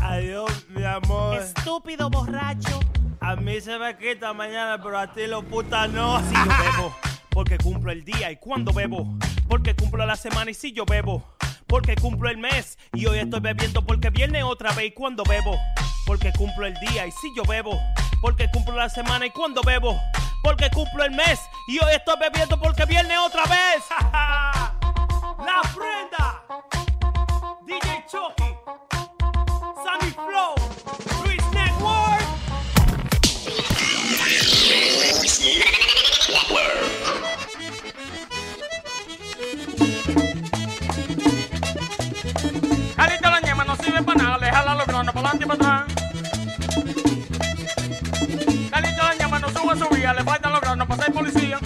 Adiós, mi amor. Estúpido borracho. A mí se me quita mañana, pero a ti lo puta no. Si yo bebo, porque cumplo el día y cuando bebo, porque cumplo la semana y si yo bebo, porque cumplo el mes y hoy estoy bebiendo porque viene otra vez y cuando bebo, porque cumplo el día y si yo bebo, porque cumplo la semana y cuando bebo, porque cumplo el mes y hoy estoy bebiendo porque viene otra vez. la prenda. DJ Chucky. Flow, Luis Network. La ñema no sirve para nada, le jala los granos para adelante y para atrás. La ñema no sube le policía.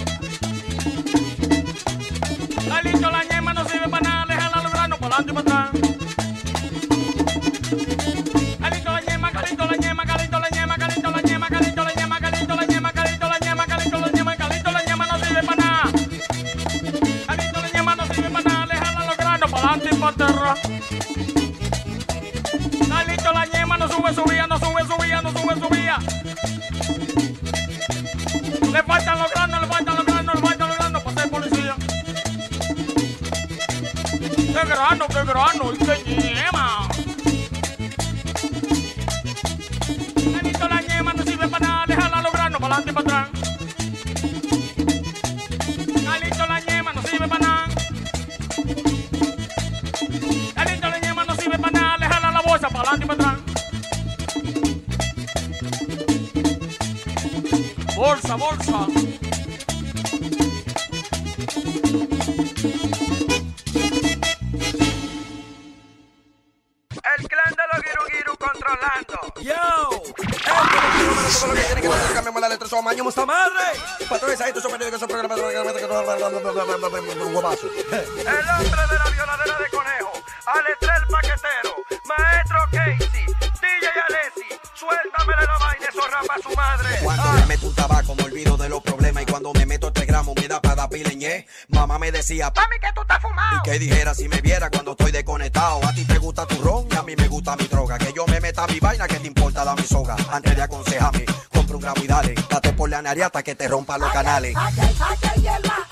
canariata que te rompa los canales. Ay, ay, ay,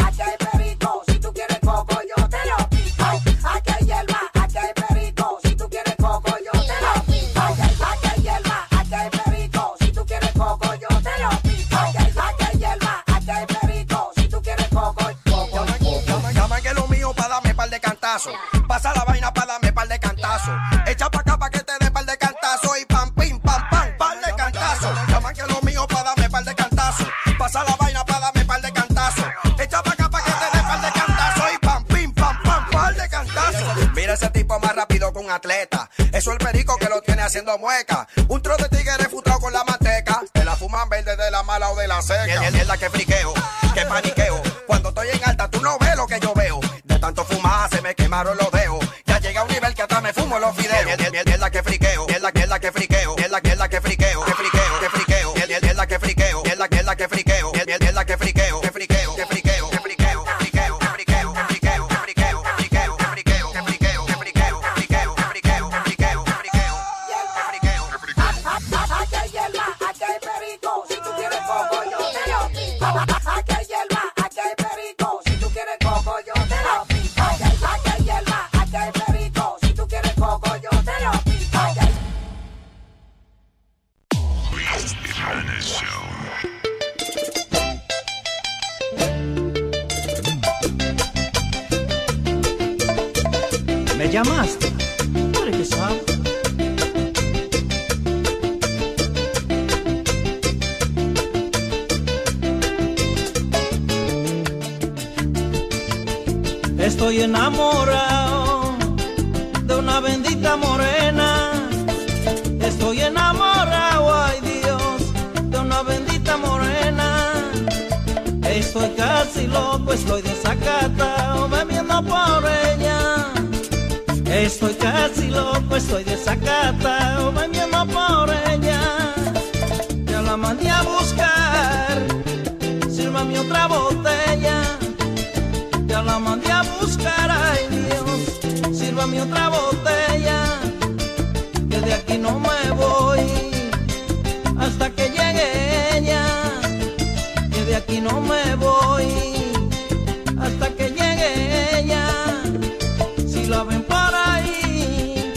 haciendo mueca. estoy casi loco, estoy desacatado bebiendo por ella. Estoy casi loco, estoy desacatado bebiendo por ella. Ya la mandé a buscar, sírvame otra botella. Ya la mandé a buscar, ay Dios, sírvame otra botella. Que de aquí no me voy. y no me voy hasta que llegue ella. Si la ven por ahí,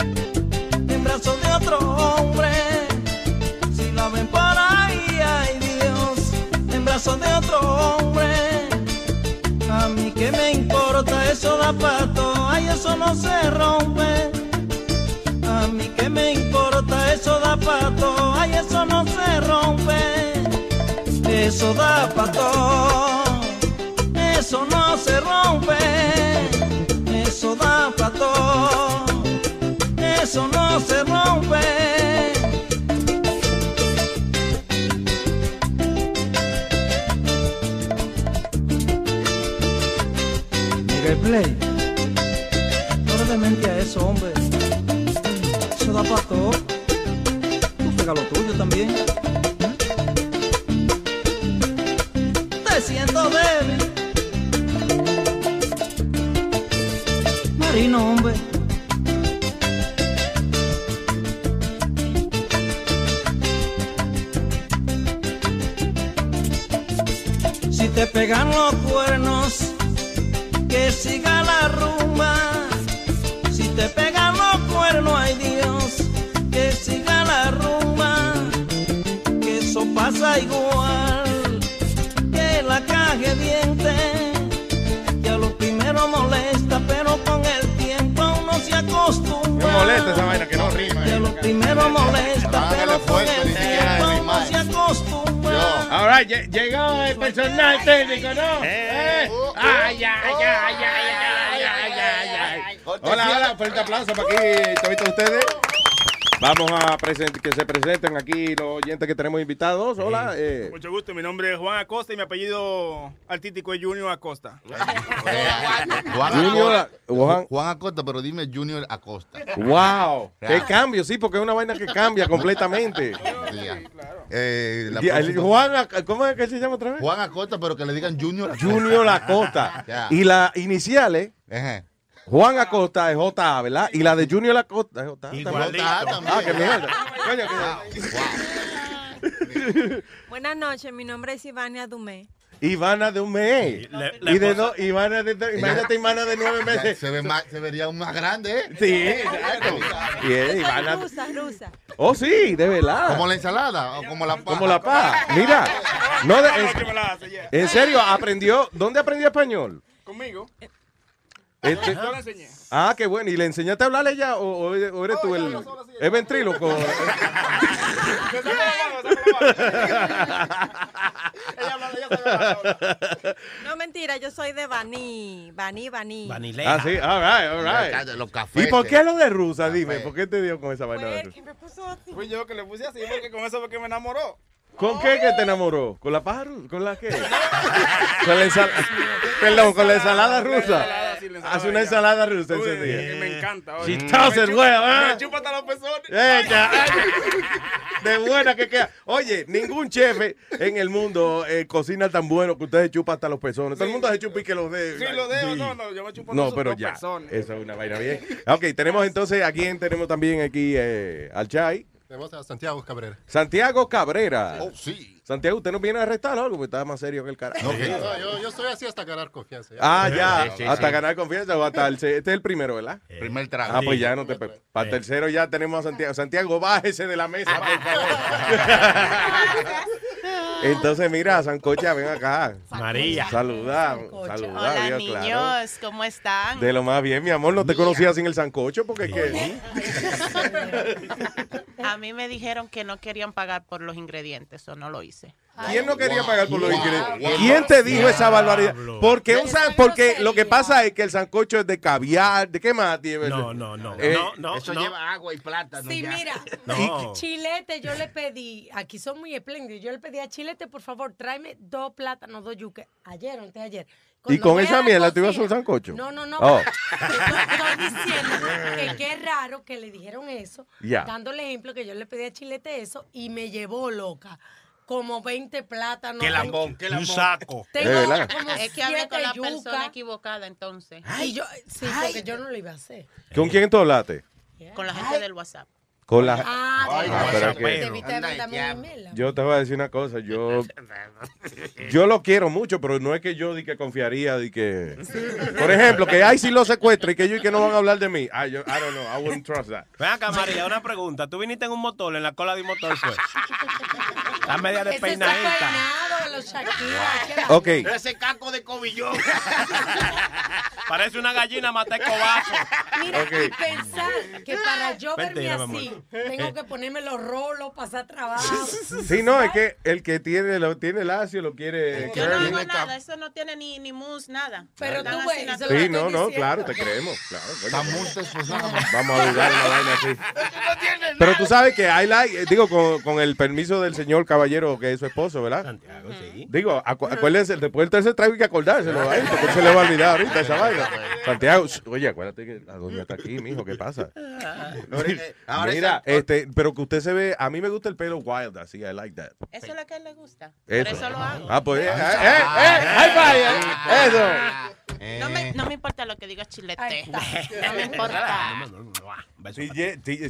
en brazos de otro hombre. Si la ven por ahí, ay Dios, en brazos de otro hombre. A mí que me importa eso da pato, ay eso no se rompe. A mí que me importa eso da pato, ay eso no se rompe. Eso da pato, eso no se rompe. Eso da pato, eso no se rompe. Miguel Play, no le mente a eso, hombre. Eso da para todo. Tú pega lo tuyo también. Llegó el personal técnico, ¿no? Eh. Ay, ay, ay, ay, ay, ay, ay, ay. Hola, hola, fuerte aplauso para aquí, todos ustedes. Vamos a que se presenten aquí los oyentes que tenemos invitados. Hola, eh, Mucho gusto, mi nombre es Juan Acosta y mi apellido artístico es Junior Acosta. Juan Junior Acosta, Juan- Juan Acosta, pero dime Junior Acosta. wow, qué Claro. cambio, sí, porque es una vaina que cambia completamente. Sí, ya. Eh, la Juan, ¿cómo es que se llama otra vez? Juan Acosta, pero que le digan Junior Acosta. Junior Acosta. Y la iniciales, Ajá. Juan Acosta es JA, ¿verdad? Y la de Junior Acosta es JA. Ah, qué mierda. Coño, Buenas noches, mi nombre es Ivania Dumé. Ivana de un mes. Le- y de dos, Ivana de, de- imagínate Ivana de nueve meses. se, ve más, se vería aún más grande, ¿eh? Sí, exacto. Y es Ivana. rusa, rusa. Oh, sí, de verdad. Como la ensalada o como la paja. Como la paz. Mira, no de- en, en serio, aprendió. ¿Dónde aprendió español? Conmigo. Este- Yo le enseñé. ah, qué bueno. ¿Y le enseñaste a hablarle ya o, o eres o eres tú el, el ventríloco? La la. Ella ella hablar. No, mentira, yo soy de Baní, Baní, Baní. Vanileja. ah, sí, all right, all right. Los cafés. ¿Y por qué lo de rusa? Café. Dime, ¿por qué te dio con esa vaina? de Fue rusa? que me puso así. Fui yo que le puse así porque con eso fue que me enamoró. ¿Con qué que te enamoró? ¿Con la paja rusa? ¿Con la qué? con la ensalada. Perdón, con la ensalada La rusa. Hace una ensalada rusa ese día. me encanta. She oye. toss Me chupa- well. Me chupa hasta los pezones. De buena que queda. Oye, ningún chef en el mundo eh, cocina tan bueno que ustedes chupa hasta los pezones. Todo el mundo se chupa y que los dedos. Sí, lo dejo. Sí. No, no, yo me chupo No, los pero los ya. Eso es una vaina bien. Ok, tenemos entonces, ¿a quién tenemos también aquí eh, al Chai? Tenemos a Santiago Cabrera. Santiago Cabrera. Oh, sí. Santiago, ¿usted nos viene a arrestar o algo? Porque está más serio que el carajo. No, No, yo, yo estoy así hasta ganar confianza. ya. Ah, ya. Sí, sí, hasta sí. ganar confianza o hasta el... Este es el primero, ¿verdad? Primer trago. Ah, pues ya no te... Para el tercero ya tenemos a Santiago. Santiago, bájese de la mesa, por favor. Entonces, mira, Sancocha, ven acá. María. Saluda, Sancocho. saluda, Hola, Dios, niños, claro. ¿cómo están? De lo más bien, mi amor, no te conocía sin el sancocho porque que... A mí me dijeron que no querían pagar por los ingredientes, o no lo hice. ¿Quién no quería pagar por los Wow. ingredientes? ¿Quién te dijo esa barbaridad? Porque, un san- porque lo que pasa es que el sancocho es de caviar, ¿de qué más tiene? No, no, no. Eh, no, no, Eso no. lleva agua y plátano. Sí, ya. mira, No. chilete, yo le pedí, aquí son muy espléndidos, yo le pedí a Chilete, por favor, tráeme dos plátanos, dos yuques, ayer o antes de ayer. ¿Y con esa la mierda tú ibas a cocina- un sancocho? No, no, no. Oh. Estoy, diciendo que qué raro que le dijeron eso, Ya. dándole ejemplo que yo le pedí a Chilete eso y me llevó loca. Como 20 plátanos. Qué lambón, qué Un lambón. saco. Tengo verdad. como Es que hablé con la persona equivocada entonces, Y yo, sí, porque yo no lo iba a hacer. ¿Con quién tú hablaste? con la gente del WhatsApp. Con la... Ah, Ay, de- Ah, pero que- un. Yo te voy a decir una cosa, yo yo lo quiero mucho, pero no es que yo di que confiaría de que por ejemplo, que ay si lo secuestra y que ellos y que no van a hablar de mí. Ay, yo, I don't know, I wouldn't trust that. Ven acá, María, una pregunta. ¿Tú viniste en un motor, en la cola de un motor fue? Está media despeinadita. Los Shakira. Ok. Ese caco de cobillón. Parece una gallina mata cobazo. Mira, Ok. y pensar que para yo verme Mentira, así, tengo que ponerme los rolos, pasar trabajo. Sí, no, es que el que tiene lo tiene lacio lo quiere. Yo no hago nada, eso no tiene ni, ni mousse, nada. Pero Están tú ves, naturales. Sí, no, no, claro, te creemos. Claro. Está pues nada. Vamos a dudar una vaina así. Pero tú sabes que hay like, eh, digo, con, con el permiso del señor caballero que es su esposo, ¿verdad? Santiago, sí. Digo, acu- acuérdense, después del tercer trago hay que acordárselo, ¿eh? porque se le va a olvidar ahorita esa vaina. Santiago, oye, acuérdate que la doña está aquí, mijo, ¿qué pasa? ahora Mira, este, pero que usted se ve, a mí me gusta el pelo wild, así, I like that. Eso es lo que a él le gusta. Eso. Por eso lo hago. Ah, pues, eh, eh, eh, high five, eh. No me, no me importa lo que diga Chilete. No me importa.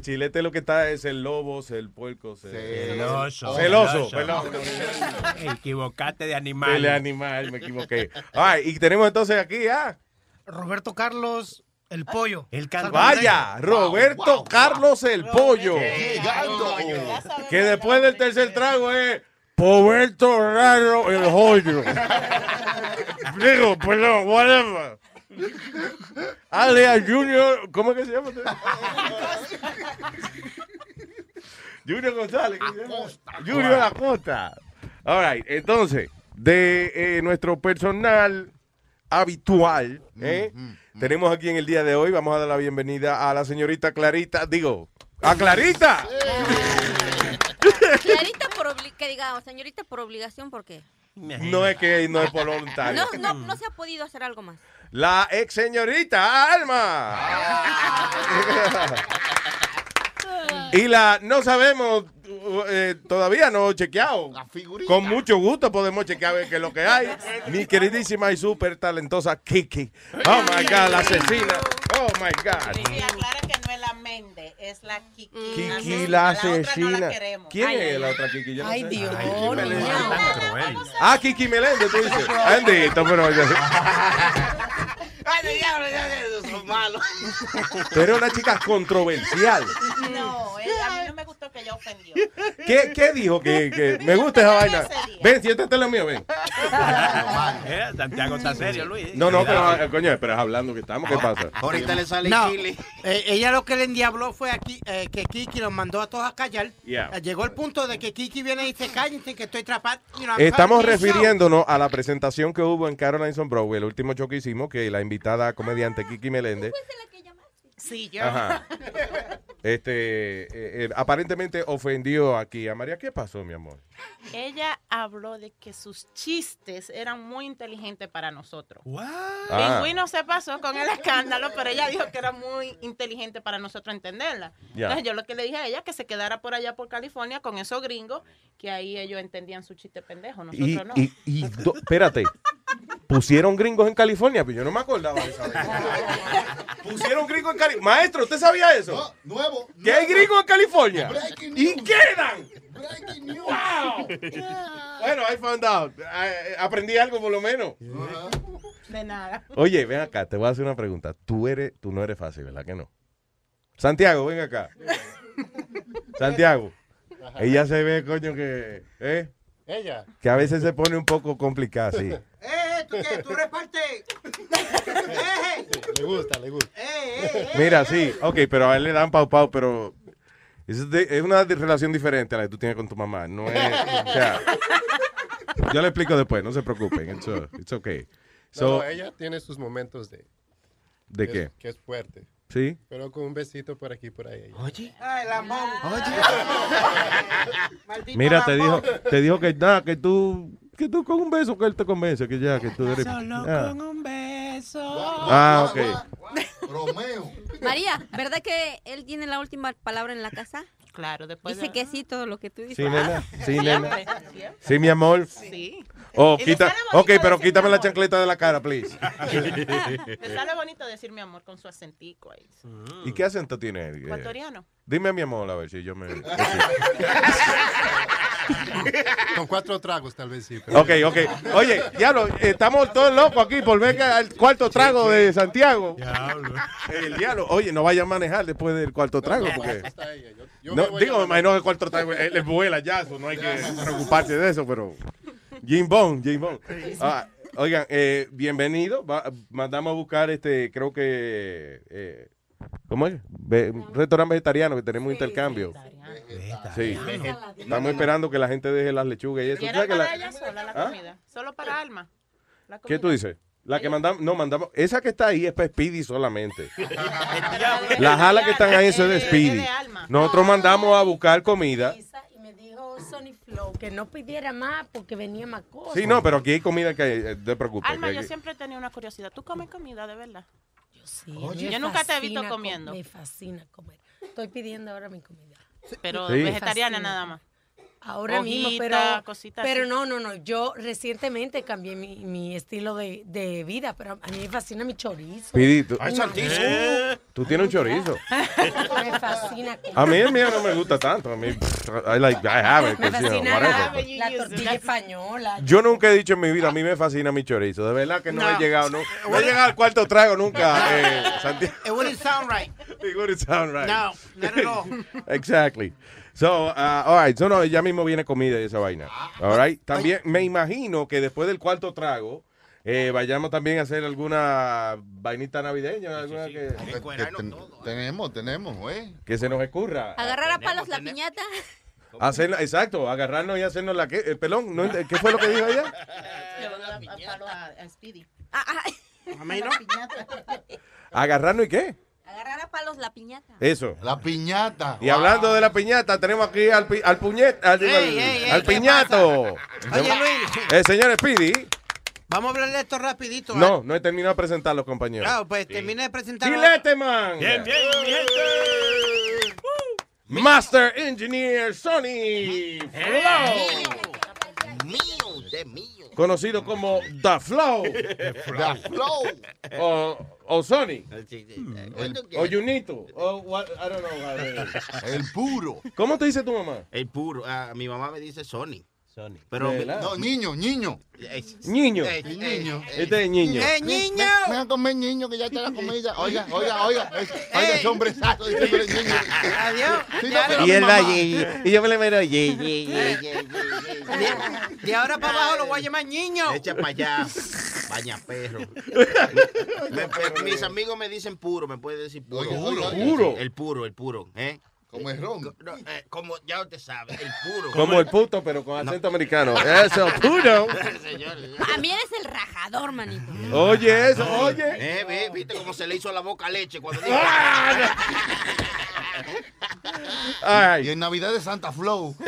Chilete lo que está es el lobo, el puerco, el Celoso. celoso, perdón. Equivocate de El animal. animal, me equivoqué. Ay, y tenemos entonces aquí a Roberto Carlos, el pollo. El Vaya, Roberto Carlos el Pollo. Que después del tercer trago es Roberto Raro el Joyo. Digo, perdón, whatever. Alea Junior, ¿cómo es que se llama? usted? Junior González. ¿qué se llama? Junior Acosta. All right, entonces, de eh, nuestro personal habitual, ¿eh? tenemos aquí en el día de hoy, vamos a dar la bienvenida a la señorita Clarita, digo, a Clarita. Clarita por obli- que digamos, señorita por obligación, ¿por qué? No es que no es por voluntario. No, no, no se ha podido hacer algo más. La ex señorita Alma. y la no sabemos eh, todavía no he chequeado. Con mucho gusto podemos chequear a ver qué es lo que hay. Mi queridísima y súper talentosa Kiki. Oh my God, la asesina. Oh my God. Sí, aclara que no es la Mende, es la Kiki. Kiki la otra no asesina. la queremos. ¿Quién Ay, es ay, la ay. otra Kiki? Yo no Ay, sé. Dios, Ah, Kiki Meléndez, tú dices. Bendito, pero. Ay, diablo, ya, ya, son malos. Pero una chica controversial. No, él- a mí no me gustó que ella ofendió. ¿Qué, qué dijo? Que, que me gusta esa vaina. Ven, siéntate en lo mío, ven. Eh, Santiago está serio, Luis. No, no, pero eh, coño, pero es hablando que estamos, ¿qué pasa? Ahorita le sale No, Kili. eh, ella lo que le endiabló fue aquí, eh, que Kiki los mandó a todos a callar. Yeah. Llegó el punto de que Kiki viene y dice, cállense que estoy atrapado. You know, I'm Estamos calling you, so". refiriéndonos a la presentación que hubo en Caroline's on Broadway, el último show que hicimos, que la invitada comediante Kiki Meléndez, Sí, yo. Ajá. este, eh, eh, aparentemente ofendió aquí a María. ¿Qué pasó, mi amor? Ella habló de que sus chistes eran muy inteligentes para nosotros. Ah. Pingüino se pasó con el escándalo, pero ella dijo que era muy inteligente para nosotros entenderla. Entonces yo lo que le dije a ella que se quedara por allá por California con esos gringos, que ahí ellos entendían su chiste pendejo, nosotros Y, no. y, y do- espérate, pusieron gringos en California, pero yo no me acordaba de esa vez. Pusieron gringos en California. Maestro, ¿usted sabía eso? Nuevo. Que hay gringos en California. Breaking Y news. quedan. Breaking news. Wow. Bueno, I found out. Aprendí algo por lo menos. De nada. Oye, ven acá, te voy a hacer una pregunta. Tú eres, tú no eres fácil, ¿verdad que no? Santiago, ven acá. Santiago. Ella se ve, coño, que, ¿eh? Ella. Que a veces se pone un poco complicada, sí. ¡Eh, tú qué! ¡Tú repartes! ¡Eh, Le gusta, le gusta. eh! Mira, sí, ok, pero a él le dan pau pau, pero es, de- es una relación diferente a la que tú tienes con tu mamá. No es, o sea, yo le explico después, no se preocupen. It's, uh, it's okay. So, no, ella tiene sus momentos de... ¿De que qué? Es, que es fuerte. ¿Sí? Pero con un besito por aquí y por ahí. Oye. ¡Ay, lambón! Oye. Maldito Mira, te dijo, te dijo que nada, que tú, que tú con un beso que él te convence, que ya, que tú eres. ah. un beso. Ah, ok. Romeo. María, ¿verdad que él tiene la última palabra en la casa? Claro, después Dice de- que sí, todo lo que tú dices. Sí, nena. Sí, Siempre, nena. Sí, mi amor. Sí. Oh, quita, ok, pero quítame la chancleta de la cara, please. Me sale bonito decir mi amor con su acentico ahí. ¿Y qué acento tiene él? Ecuatoriano. Dime a mi amor, a ver si yo me... Con cuatro tragos tal vez sí. pero- Ok, ok. Oye, diablo, estamos todos locos aquí por ver que al cuarto trago de Santiago. El diablo. Oye, no vaya a manejar después del cuarto trago, porque... No, digo, me imagino que el cuarto trago, él, vuela ya, no hay que preocuparse de eso, pero... Jim Bond, Jim Bond. Ah, oigan, eh, bienvenido. Va- mandamos a buscar este, creo que, eh, ¿cómo es? Ve- restaurante vegetariano que tenemos intercambio. Sí. Estamos esperando que la gente deje las lechugas y eso. ¿Y ¿Tú era sabes que para la- ella sola la ¿Ah? comida? Solo para Alma. La ¿Qué tú dices? La que mandamos, no, mandamos, esa que está ahí es para Speedy solamente. Las alas que están ahí, es de Speedy. Nosotros mandamos a buscar comida. Y me dijo Sony Flow que no pidiera más porque venía más cosas. Sí, no, pero aquí hay comida que, eh, te preocupes. Alma, que yo siempre he tenido una curiosidad. ¿Tú comes comida de verdad? Yo sí. Oye. me Yo nunca te he visto com- comiendo. Me fascina comer. Estoy pidiendo ahora mi comida. Pero Sí. vegetariana nada más. Ahora mismo, pero, cositas pero así. no, no, no. Yo recientemente cambié mi, mi estilo de, de vida, pero a mí me fascina mi chorizo. Ay, santísimo. tú tienes un chorizo. Me fascina. A mí el mío no me gusta tanto. A mí, I like, I have it. Me 'cause, you know, fascina whatever. la, la tortilla española. Yo nunca he dicho en mi vida, a mí me fascina mi chorizo. De verdad que no, No. he llegado, no, no he llegado al cuarto trago nunca, eh, Santiago. It wouldn't sound right. It wouldn't sound right. No, not at all. Exactly. So, uh, all right, so no, ya mismo viene comida y esa vaina. All right. También me imagino que después del cuarto trago eh, vayamos también a hacer alguna vainita navideña, alguna que, tenemos, tenemos, güey. que se nos escurra. Agarrar a palos la piñata. Hacerla- exacto, agarrarnos y hacernos la que, eh, pelón, no ¿qué fue lo que dijo ella? A, a Speedy. A mí no. Agarrarnos y qué? Agarrar a palos la piñata. Eso. La piñata. Y hablando de la piñata, tenemos aquí al, pi- al puñet, al, digo, Ey, al- ey, ey, al ¿qué piñato. Oye, Luis. El señor Speedy. Vamos a hablar de esto rapidito. ¿eh? No, no he terminado de presentar los compañeros. Claro, pues termine de presentar. Chilete, man. Bien, bien, mi gente. Master Engineer Sony Flow. Mío, de mío. Conocido como The Flow. The Flow. O, o Sony. El, O Junito. O what, I don't know El puro. ¿Cómo te dice tu mamá? el puro. ah, mi mamá me dice Sony. Sony. Pero. No, niño, niño. Niño. El niño. Este es niño. ¡Eh, niño! Ven a comer niño que ya está la comida. Oiga, oiga, oiga. Oiga, ese hombrezazo diciéndole niño. Adiós. Y él va mamá- y, y yo me le miro. ye. de- de ahora para abajo lo voy a llamar niño. Echa para allá, baña perro. Me- me- mis amigos me dicen puro, me puede decir puro. Puro. El puro, el puro, ¿eh? Como es ron. No, eh, como ya usted sabe, el puro. Como el puto, pero con acento americano. Eso, puro. Señor, También es el rajador, manito. Oye, eso, oye. eh, ve, viste cómo se le hizo la boca leche cuando dijo. Ay, Y en Navidad de Santa Flow.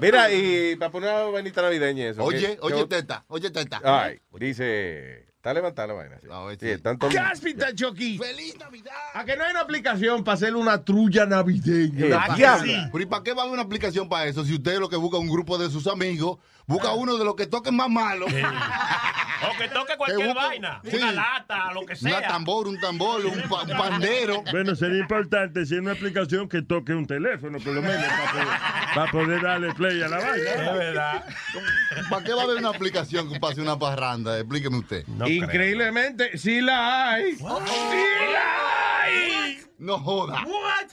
Mira, y para poner una vainita navideña eso. Oye, ¿qué- oye, teta, oye, teta. Ay, dice. Está levantada la vaina. Sí, A ver, Sí, sí. están todos- Cáspita, Chucky. ¡Feliz Navidad! ¿A que no hay una aplicación para hacer una trulla navideña? Eh, ¿Para qué? Pero ¿y para qué va a haber una aplicación para eso? Si usted lo que busca es un grupo de sus amigos, busca uno de los que toquen más malo. O que toque cualquier vaina. Sí. Una lata, lo que sea. Una tambor, un tambor, un, pa- un pandero. Bueno, sería importante si hay una aplicación que toque un teléfono, por lo menos, para poder, para poder darle play a la Es vaina. verdad. ¿Para qué va a haber una aplicación que pase una parranda? Explíqueme usted. No creo. Increíblemente, sí la hay. ¡Sí la hay! No joda. What?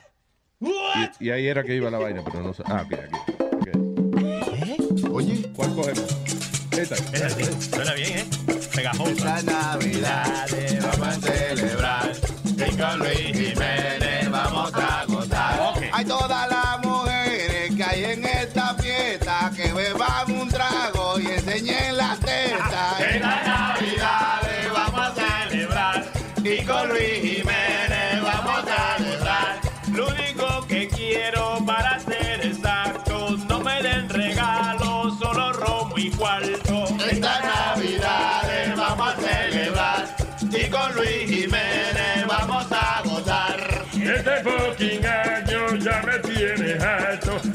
What? Y, y ahí era que iba la vaina, pero no sé. Ah, mira aquí. Ok. Oye, ¿Cuál cogemos? Esta. Esa sí, suena bien, ¿eh? Pegajosa. Navidad vamos a celebrar. Y con Luis Jiménez vamos a gozar. Hay todas las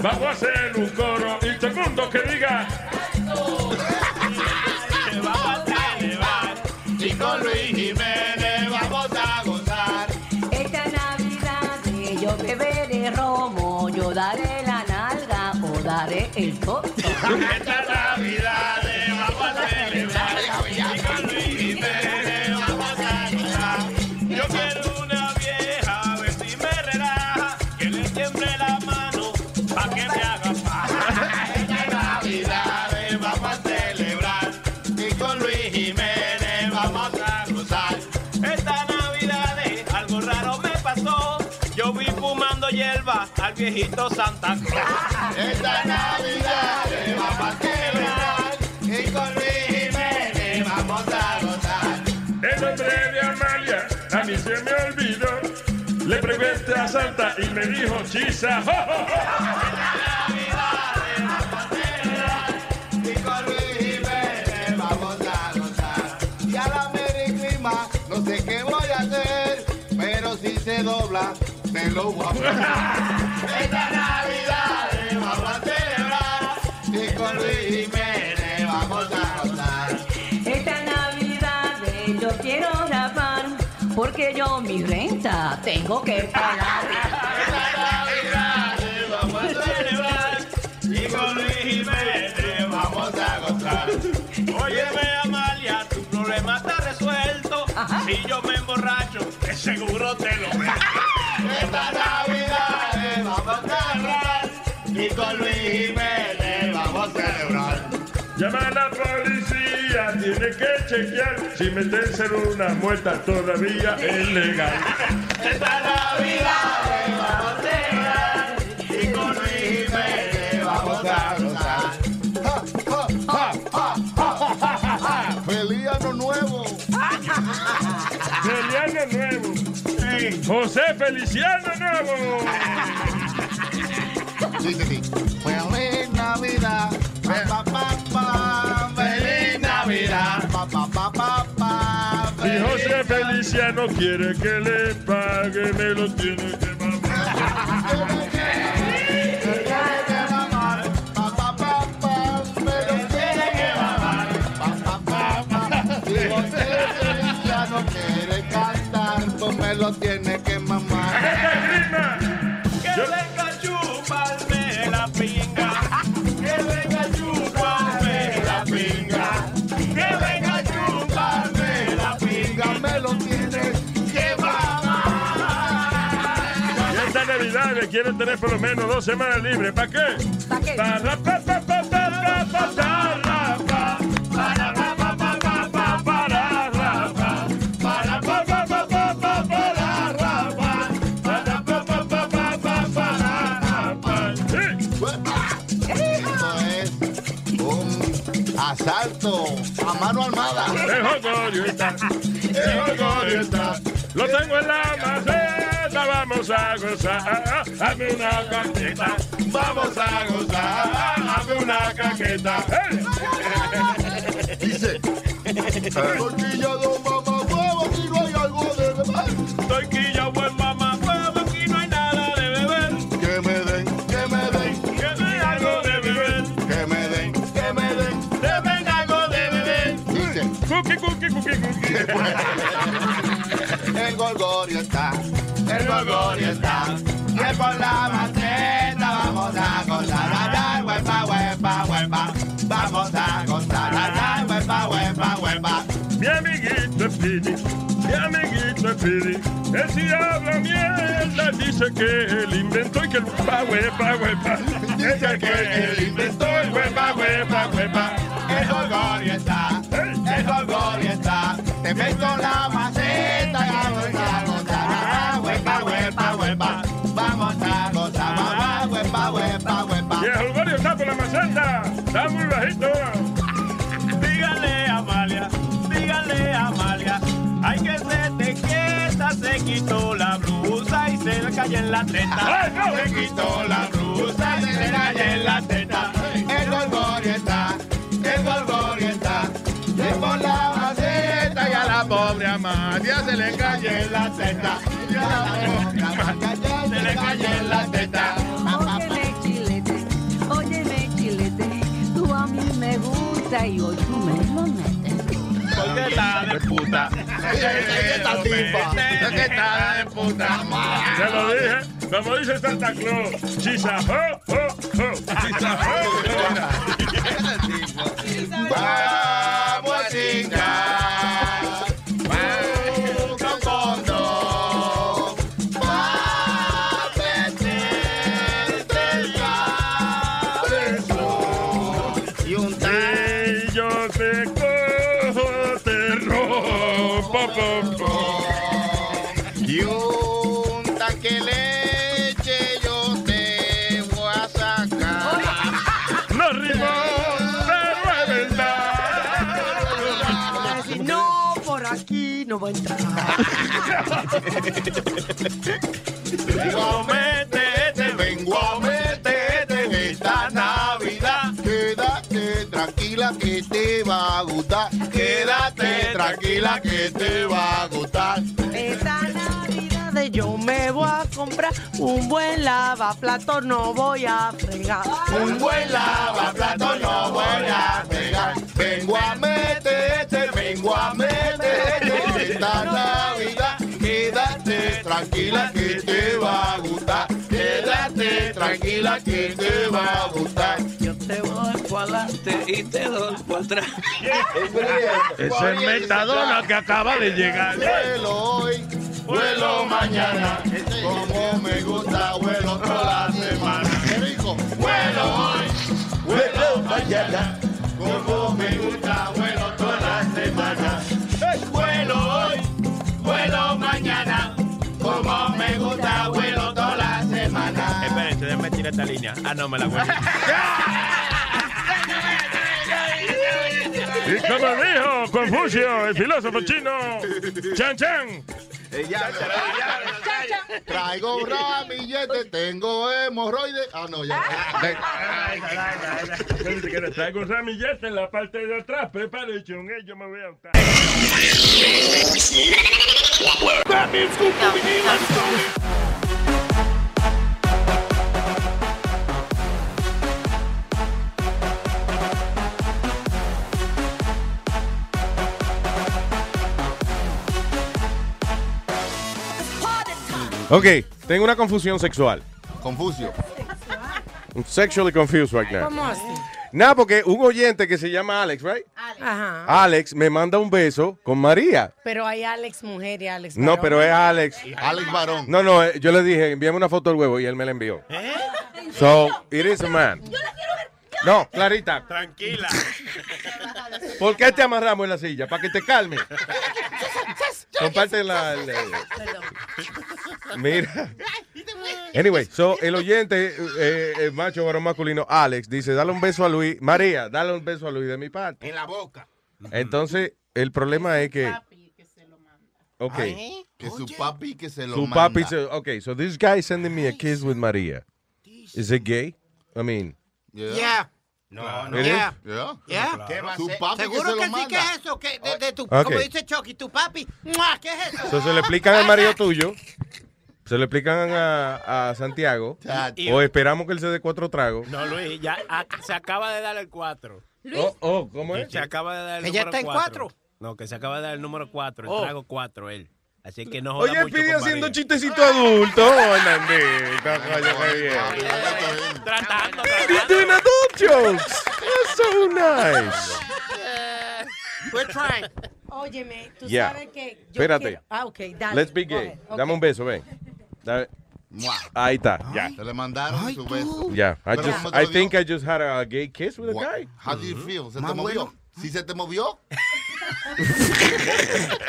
Vamos a hacer un coro y todo el mundo que diga. Que vamos a celebrar y con Luis Jiménez vamos a gozar. Esta Navidad yo beberé romo, yo daré la nalga o daré el coto. Esta Navidad viejito Santa Claus. Esta Navidad le vamos a celebrar y con Luis Jiménez vamos a gozar. El nombre de Amalia a mí se me olvidó. Le pregunté a Santa y me dijo chisa. ¡Jo, jo, Y con Luis Jiménez vamos a gozar. Y a la Merry Clima no sé qué voy a hacer, pero si se dobla, me lo voy a poner. Esta Navidad le vamos a celebrar y con Luis Jiménez vamos a gozar. Esta Navidad yo quiero grabar porque yo mi renta tengo que pagar. Navidad le vamos a celebrar y con Luis Jiménez vamos a gozar. Óyeme, Amalia, tu problema está resuelto. Si yo me emborracho, seguro te lo veo. Esta Navidad vamos a celebrar y con Luis Jiménez vamos a celebrar. Llama a la policía, tiene que chequear si meterse en una muerta todavía es legal. Esta Navidad le vamos a celebrar y con Luis Jiménez vamos a gozar. ¡Feliz Año Nuevo! Feliano Nuevo. José Feliciano Nuevo. Sí, sí, sí. Feliz Navidad. Pa, pa, pa, pa. Feliz Navidad. Pa, pa, pa, pa, pa. Si José Feliciano quiere que le pague, me lo tiene que Si José Feliciano quiere cantar, pues me lo tiene quieren tener por lo menos dos semanas libres. ¿Para qué? ¿Para qué? Para pa, pa, pa, pa, pa, pa, para, pa. Para, pa, pa, pa, pa, pa, para, ra, pa. Para, pa, pa, pa, pa, pa, para, ra, pa. Para, pa, pa, pa, pa, pa, para, pa. Esto es un asalto a mano armada. El jolgorio está, jolgorio está. Lo tengo en la maceta, vamos a gozar. Hazme una caqueta, vamos a gozar. Hazme una caqueta. Dice, tortilla don mamá huevo, si no hay algo de beber. Torquilla, buen mamá, huevo, aquí no hay nada de beber. Que me den, que me den, Que me algo de beber. que me den, que me den. Deben algo de beber. Dice, Cookie, cookie, cookie, cookie. el golgorio está, está. Que por la maceta vamos a gozar. Allá, huepa, huepa, huepa. Vamos a gozar. Allá, huepa, huepa, huepa. Mi amiguito Speedy, mi amiguito Speedy. Él si habla mierda, dice que él inventó y que el huepa, huepa, huepa. Dice que él inventó el huepa, huepa, huepa. El golgorio está, el golgorio está. Te meto la quitó la blusa y se le cayó en la teta. ¡Ay, no! Se quitó la blusa y se le cayó en la teta. El golgorio está, el está. Y por la maceta y a la pobre Amalia se le cayó en la teta. Y a la pobre Amalia se le cayó en la teta. Óyeme, chilete, óyeme, chilete, tú a mí me gusta y hoy tú me lo está de puta. De puta. Se lo dije, como dice Santa Claus, chisa, ho, ho, ho, chisa, ho, ho. Vengo a meterte, vengo a meterte en esta Navidad. Quédate tranquila que te va a gustar. Quédate tranquila que te va a gustar. Esta Navidad yo me voy a comprar un buen lavaplato, no voy a fregar. Un buen lavaplato no voy a pegar. Vengo a meterte, vengo a meterte esta Navidad. Quédate tranquila que te va a gustar. Quédate tranquila que te va a gustar. Yo te voy para adelante y te doy para atrás. Es Metadona que acaba de llegar. Vuelo hoy, vuelo mañana. Como me gusta, vuelo toda la semana. Qué rico. Vuelo hoy, vuelo mañana. Como me gusta, vuelo toda la semana. Vuelo hoy, vuelo mañana. Como me gusta, vuelo toda la semana. Espérense, déjenme tirar esta línea. Ah, no, me la voy Y como dijo Confucio, el filósofo chino, Chan Chan. Traigo ramillete, tengo hemorroides. Ah, no, ya. Traigo ramillete en la parte de atrás. Prepárese, un yo me voy a untar. Ok, tengo una confusión sexual. Confucio. I'm sexually confused right now. ¿Cómo así? Nada, porque un oyente que se llama Alex, right? Ajá. Alex me manda un beso con María. Pero hay Alex mujer y Alex No, pero es Alex. Alex Varón. No, no, eh, yo le dije, envíame una foto del huevo y él me la envió. So, it is a man. No, Clarita, Tranquila. ¿por qué te amarramos en la silla? Para que te calme. Comparte la... el- Mira. Anyway, so el oyente, eh, el macho varón masculino, Alex, dice, dale un beso a Luis. María, dale un beso a Luis de mi parte. En la boca. Entonces, el problema es que... Ok. Que su papi que se lo Su manda. papi se... Ok, so this guy is sending me a kiss with María. Is it gay? I mean... Yeah. No, no. Is? Yeah. Yeah. Yeah. ¿Qué va a ser? papi que Seguro se lo que, sí, manda. ¿qué es eso? ¿Qué, de, de tu. Como dice Chucky, tu papi. ¿Qué es eso? So, se le explican al marido tuyo, se le explican a, a Santiago, Y- o esperamos que él se dé cuatro tragos. No, Luis, ya se acaba de dar el 4. Oh, oh, ¿cómo es? Se acaba de dar el ¿Ella número está en 4. cuatro? No, que se acaba de dar el número 4, el Oh. trago 4 él. Así que no joda Oye, mucho pide haciendo María. chistecito adulto. Qué bien. Tratando, He's doing adult jokes. That's so nice. We're trying. Óyeme, tú Yeah. sabes que yo Espérate. quiero- Ah, ok, dale. Let's be gay. Dame un beso, ven. Ahí está, ya. Se le mandaron su beso. Ya. I, Pero just, ¿cómo te I think? I just had a gay kiss with a What? guy. How do you feel? ¿Se te movió? bueno. ¿Sí se te movió?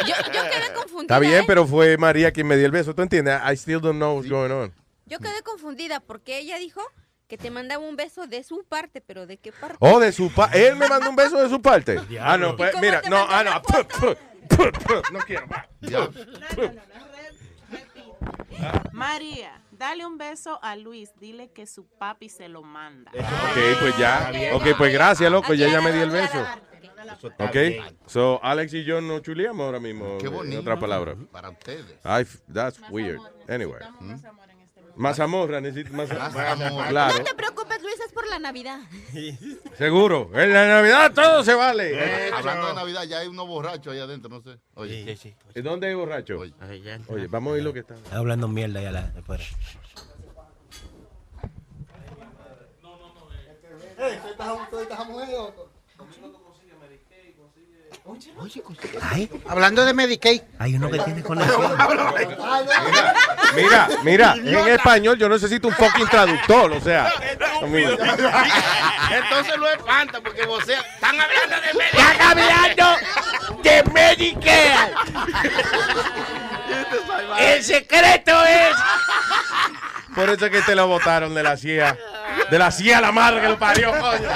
Yo, yo quedé confundida. Está bien, ¿eh? pero fue María quien me dio el beso. ¿Tú entiendes? I still don't know what's going on. Yo quedé confundida porque ella dijo que te mandaba un beso de su parte, pero ¿de qué parte? Oh, de su parte. Él me mandó un beso de su parte. Ah, no, ¿Y pues mira, no, ah, no. No quiero. va. Ya. María, dale un beso a Luis. Dile que su papi se lo manda. Ok, pues ya. Ok, pues gracias, loco. Ya ya me di el beso. Ok. So, Alex y yo nos chuleamos ahora mismo. Qué En bonito. otra palabra. Para ustedes. I that's weird. Anyway. Más amor, necesito más Más amor. amor. Claro. No te preocupes, Luis, es por la Navidad. Seguro. En la Navidad todo se vale. Eh, hablando de Navidad, ya hay unos borrachos ahí adentro, no sé. Oye, ¿Y dónde hay borracho? Oye. Oye, vamos a oír lo que está. Está hablando mierda ya la, después. Hablando de Medicaid. Hay uno que tiene conexión. Mira, mira, en español yo necesito un fucking traductor, o sea. Entonces lo espanta porque vos están hablando de Medicaid. ¡Están hablando de Medicare! ¡El secreto es! Por eso es que te lo botaron de la CIA. De la CIA la madre que lo parió, coño.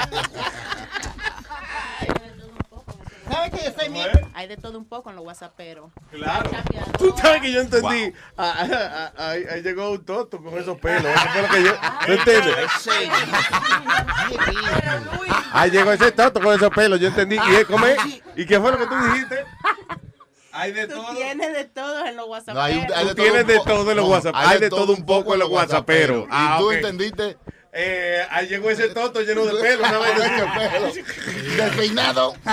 ¿Sabes que yo soy mi... Hay de todo un poco en los whatsapperos. Claro. Tú sabes que yo entendí. Ah, ah, ah, Ahí ahí llegó un toto con esos pelos. Eso fue lo que yo. ¿Tú entiendes? Ahí llegó ese toto con esos pelos. Yo entendí. ¿Y, cómo es? ¿Y qué fue lo que tú dijiste? Hay de Tú tienes de todo en los No, whatsapperos. hay, un- hay Tú tienes de todo en los No, WhatsApp. Hay de todo un poco en los whatsapperos. ¿Y Ah, tú entendiste? Eh, ahí llegó ese toto lleno de pelo. una vez. Despeinado.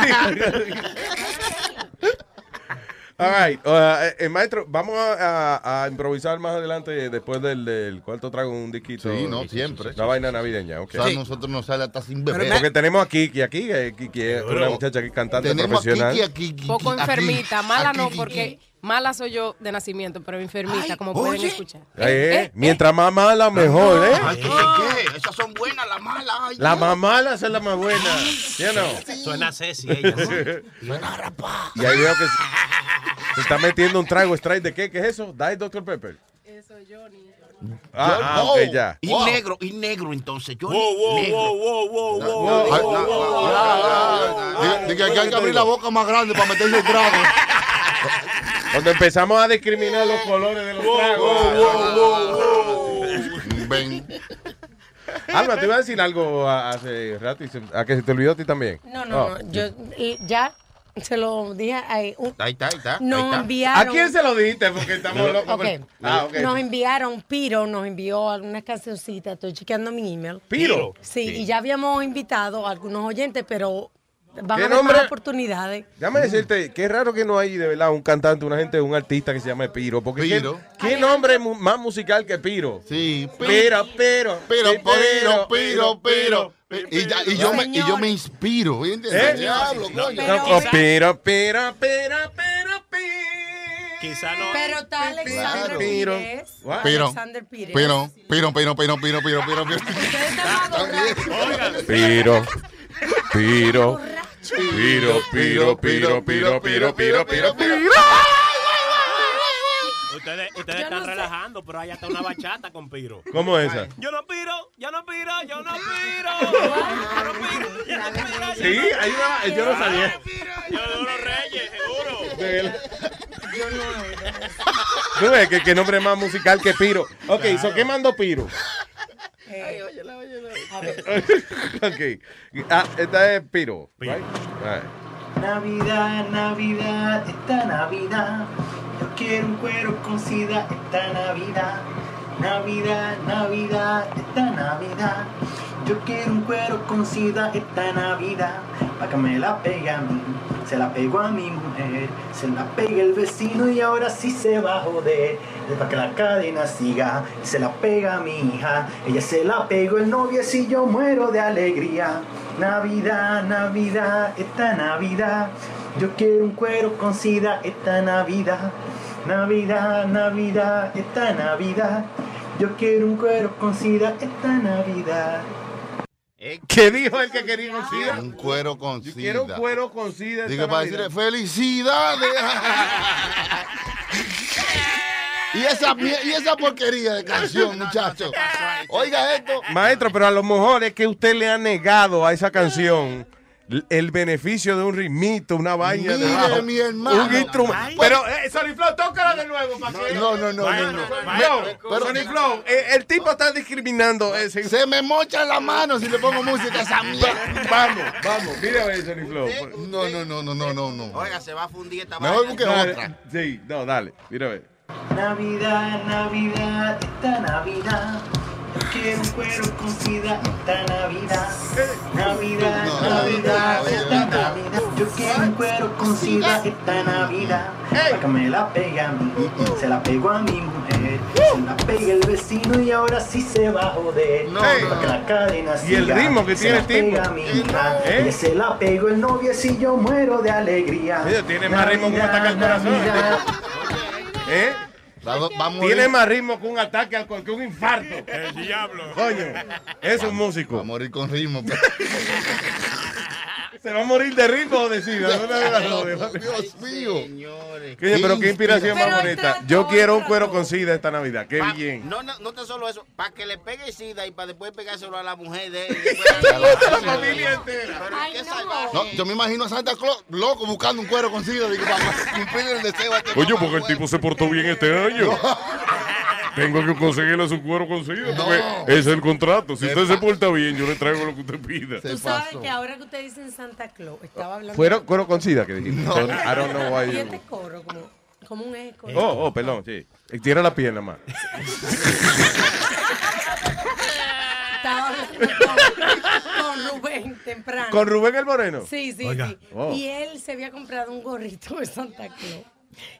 All right. uh, eh, eh, maestro, vamos a, a- a improvisar más adelante después del, del cuarto trago un disquito. Sí, no, siempre. La vaina navideña, ok. O sea, a nosotros nos sale hasta sin beber. Porque tenemos a Kiki aquí, eh, Kiki es una muchacha que es cantante Tenemos a profesional. Kiki aquí. Poco enfermita, aquí, mala aquí, no, aquí. porque mala soy yo de nacimiento, pero enfermita, como pueden escuchar. Eh, eh, Mientras más mala, mejor, ¿eh? Ay, ¿qué, qué? Esas son buenas, las malas. ay, La más mala es la más buena. ¿Sí o no? Suena Ceci ella. Suena. Y ahí veo que se, se está metiendo un trago straight de qué, ¿qué es eso? Diet Dr. Pepper. Ah, ah, ok, ya. Y Wow. negro, y negro entonces. Yo Wow, wow, negro. wow, wow, wow, wow. diga que hay que abrir la boca más grande para meterse el trago. Cuando empezamos a discriminar los colores de los tragos. Ven. Alma, te iba a decir algo hace rato y se- a que se te olvidó a ti también. No, no, Oh. no. Yo y ya se lo dije a un- Ahí está, ahí está. ahí Nos está. enviaron. ¿A quién se lo dijiste? Porque estamos locos. Ok. con- Ah, ok. Nos enviaron, Piro nos envió algunas cancioncitas, estoy chequeando mi email. Piro. Sí, Sí. y ya habíamos invitado a algunos oyentes, pero van ¿Qué a haber nombre? más oportunidades. Déjame decirte, qué raro que no hay de verdad un cantante, una gente, un artista que se llame Piro. Porque Piro. ¿qué, qué nombre mu- más musical que Piro? Sí, Piro, Piro. Pero, sí, piro, piro, piro. Y, ya- y yo, me, y yo me inspiro. ¿entiendes? ¿Eh? Diablo, coño. Piro, Piro, Piro, Piro, Quizá no. Pero está Alexander Piro. Pires. Pero, Alexander Pires. pero, pero, pero, pero, pero, pero, pero, pero. Piro. Piro. Piro, Piro, Piro, Piro, Piro, Piro, Piro, Piro. Ustedes, ustedes Yo están no sé. relajando, pero hay hasta una bachata con Piro. ¿Cómo es esa? Yo no piro, yo no piro, yo no piro. Yo no piro, yo no piro. yo Sí, hay una, yo no sabía. Yo de los reyes, seguro. Tú ves que, que nombre más musical que Piro. Ok, so, ¿qué mandó Piro? ok. Ah, esta es Piro. right? Right. Navidad, Navidad, esta Navidad. Yo quiero un cuero con sida esta Navidad. Navidad, Navidad, esta Navidad. Yo quiero un cuero con sida esta Navidad. Pa' que me la pegue a mí. Se la pegó a mi mujer. Se la pegue el vecino y ahora sí se va a joder. Para que la cadena siga. Se la pega a mi hija. Ella se la pegó el novio y yo muero de alegría. Navidad, Navidad, esta Navidad. Yo quiero un cuero con sida esta Navidad. Navidad, Navidad, esta Navidad. Yo quiero un cuero con sida esta Navidad. ¿Qué dijo el que quería con sida? Un cuero con Yo sida. quiero un cuero con sida. esta Digo, para Navidad. decirle felicidades. y, esa, y esa porquería de canción, muchacho. Oiga esto. Maestro, pero a lo mejor es que usted le ha negado a esa canción el beneficio de un ritmito, una vaina de Mire, bajo, mi hermano. un instrumento. Pero, eh, Sony Flow, tócala de nuevo para que... No, no, no, no, no. No, Sony Flow, eh, el tipo está discriminando. eh, se- me mocha la mano si le pongo música a esa mierda. Vamos, vamos, mira a ver, Sony Flow. No, no, no, no, no, no, no. Oiga, se va a fundir esta Mejor vaina. busque Dale, otra. Sí, no, dale, mira a ver. Navidad, Navidad, esta Navidad. Yo quiero un cuero con sida esta Navidad. Navidad, Navidad, esta Navidad. Yo quiero un cuero con sida esta Navidad. Para que me la pegue a mí. Se la pegó a mi mujer. Se la pegue el vecino y ahora sí se va a joder. Para que la cadena Y el siga. ritmo que Se tiene la el tipo. pega a mi hija. ¿Eh? Se la pegó el novio y yo muero de alegría. Tiene más ritmo que un ataque al corazón. ¿Eh? Vamos, vamos a Tiene más ritmo que un ataque al que un infarto. El diablo. Coño, es un músico. a morir con ritmo. Se va a morir de ritmo o de sida. Dios mío. Oye, pero qué inspiración Pero más él bonita. Yo él quiero un cuero con sida esta Navidad. Qué Pa- bien. No, no, no tan solo eso, para que le pegue sida y para después pegárselo a la mujer de la familia entera. No, yo me imagino a Santa Claus loco buscando un cuero con sida digo, para cumplir el deseo a este Oye, porque el tipo se portó bien este año. Tengo que conseguirle su cuero con sida. Porque ese es el contrato. Si usted se porta bien, yo le traigo lo que usted pida. Tú sabes que ahora que ustedes dicen Santa Claus, estaba hablando. ¿Cuero, cuero con sida que dijiste? So, I don't know why Y you- este coro, como, como un eco. Oh, oh, perdón, sí. Tira la pierna más. Estaba hablando con, con Rubén temprano. ¿Con Rubén el Moreno? Sí, sí, Oiga. sí. Oh. Y él se había comprado un gorrito de Santa Claus.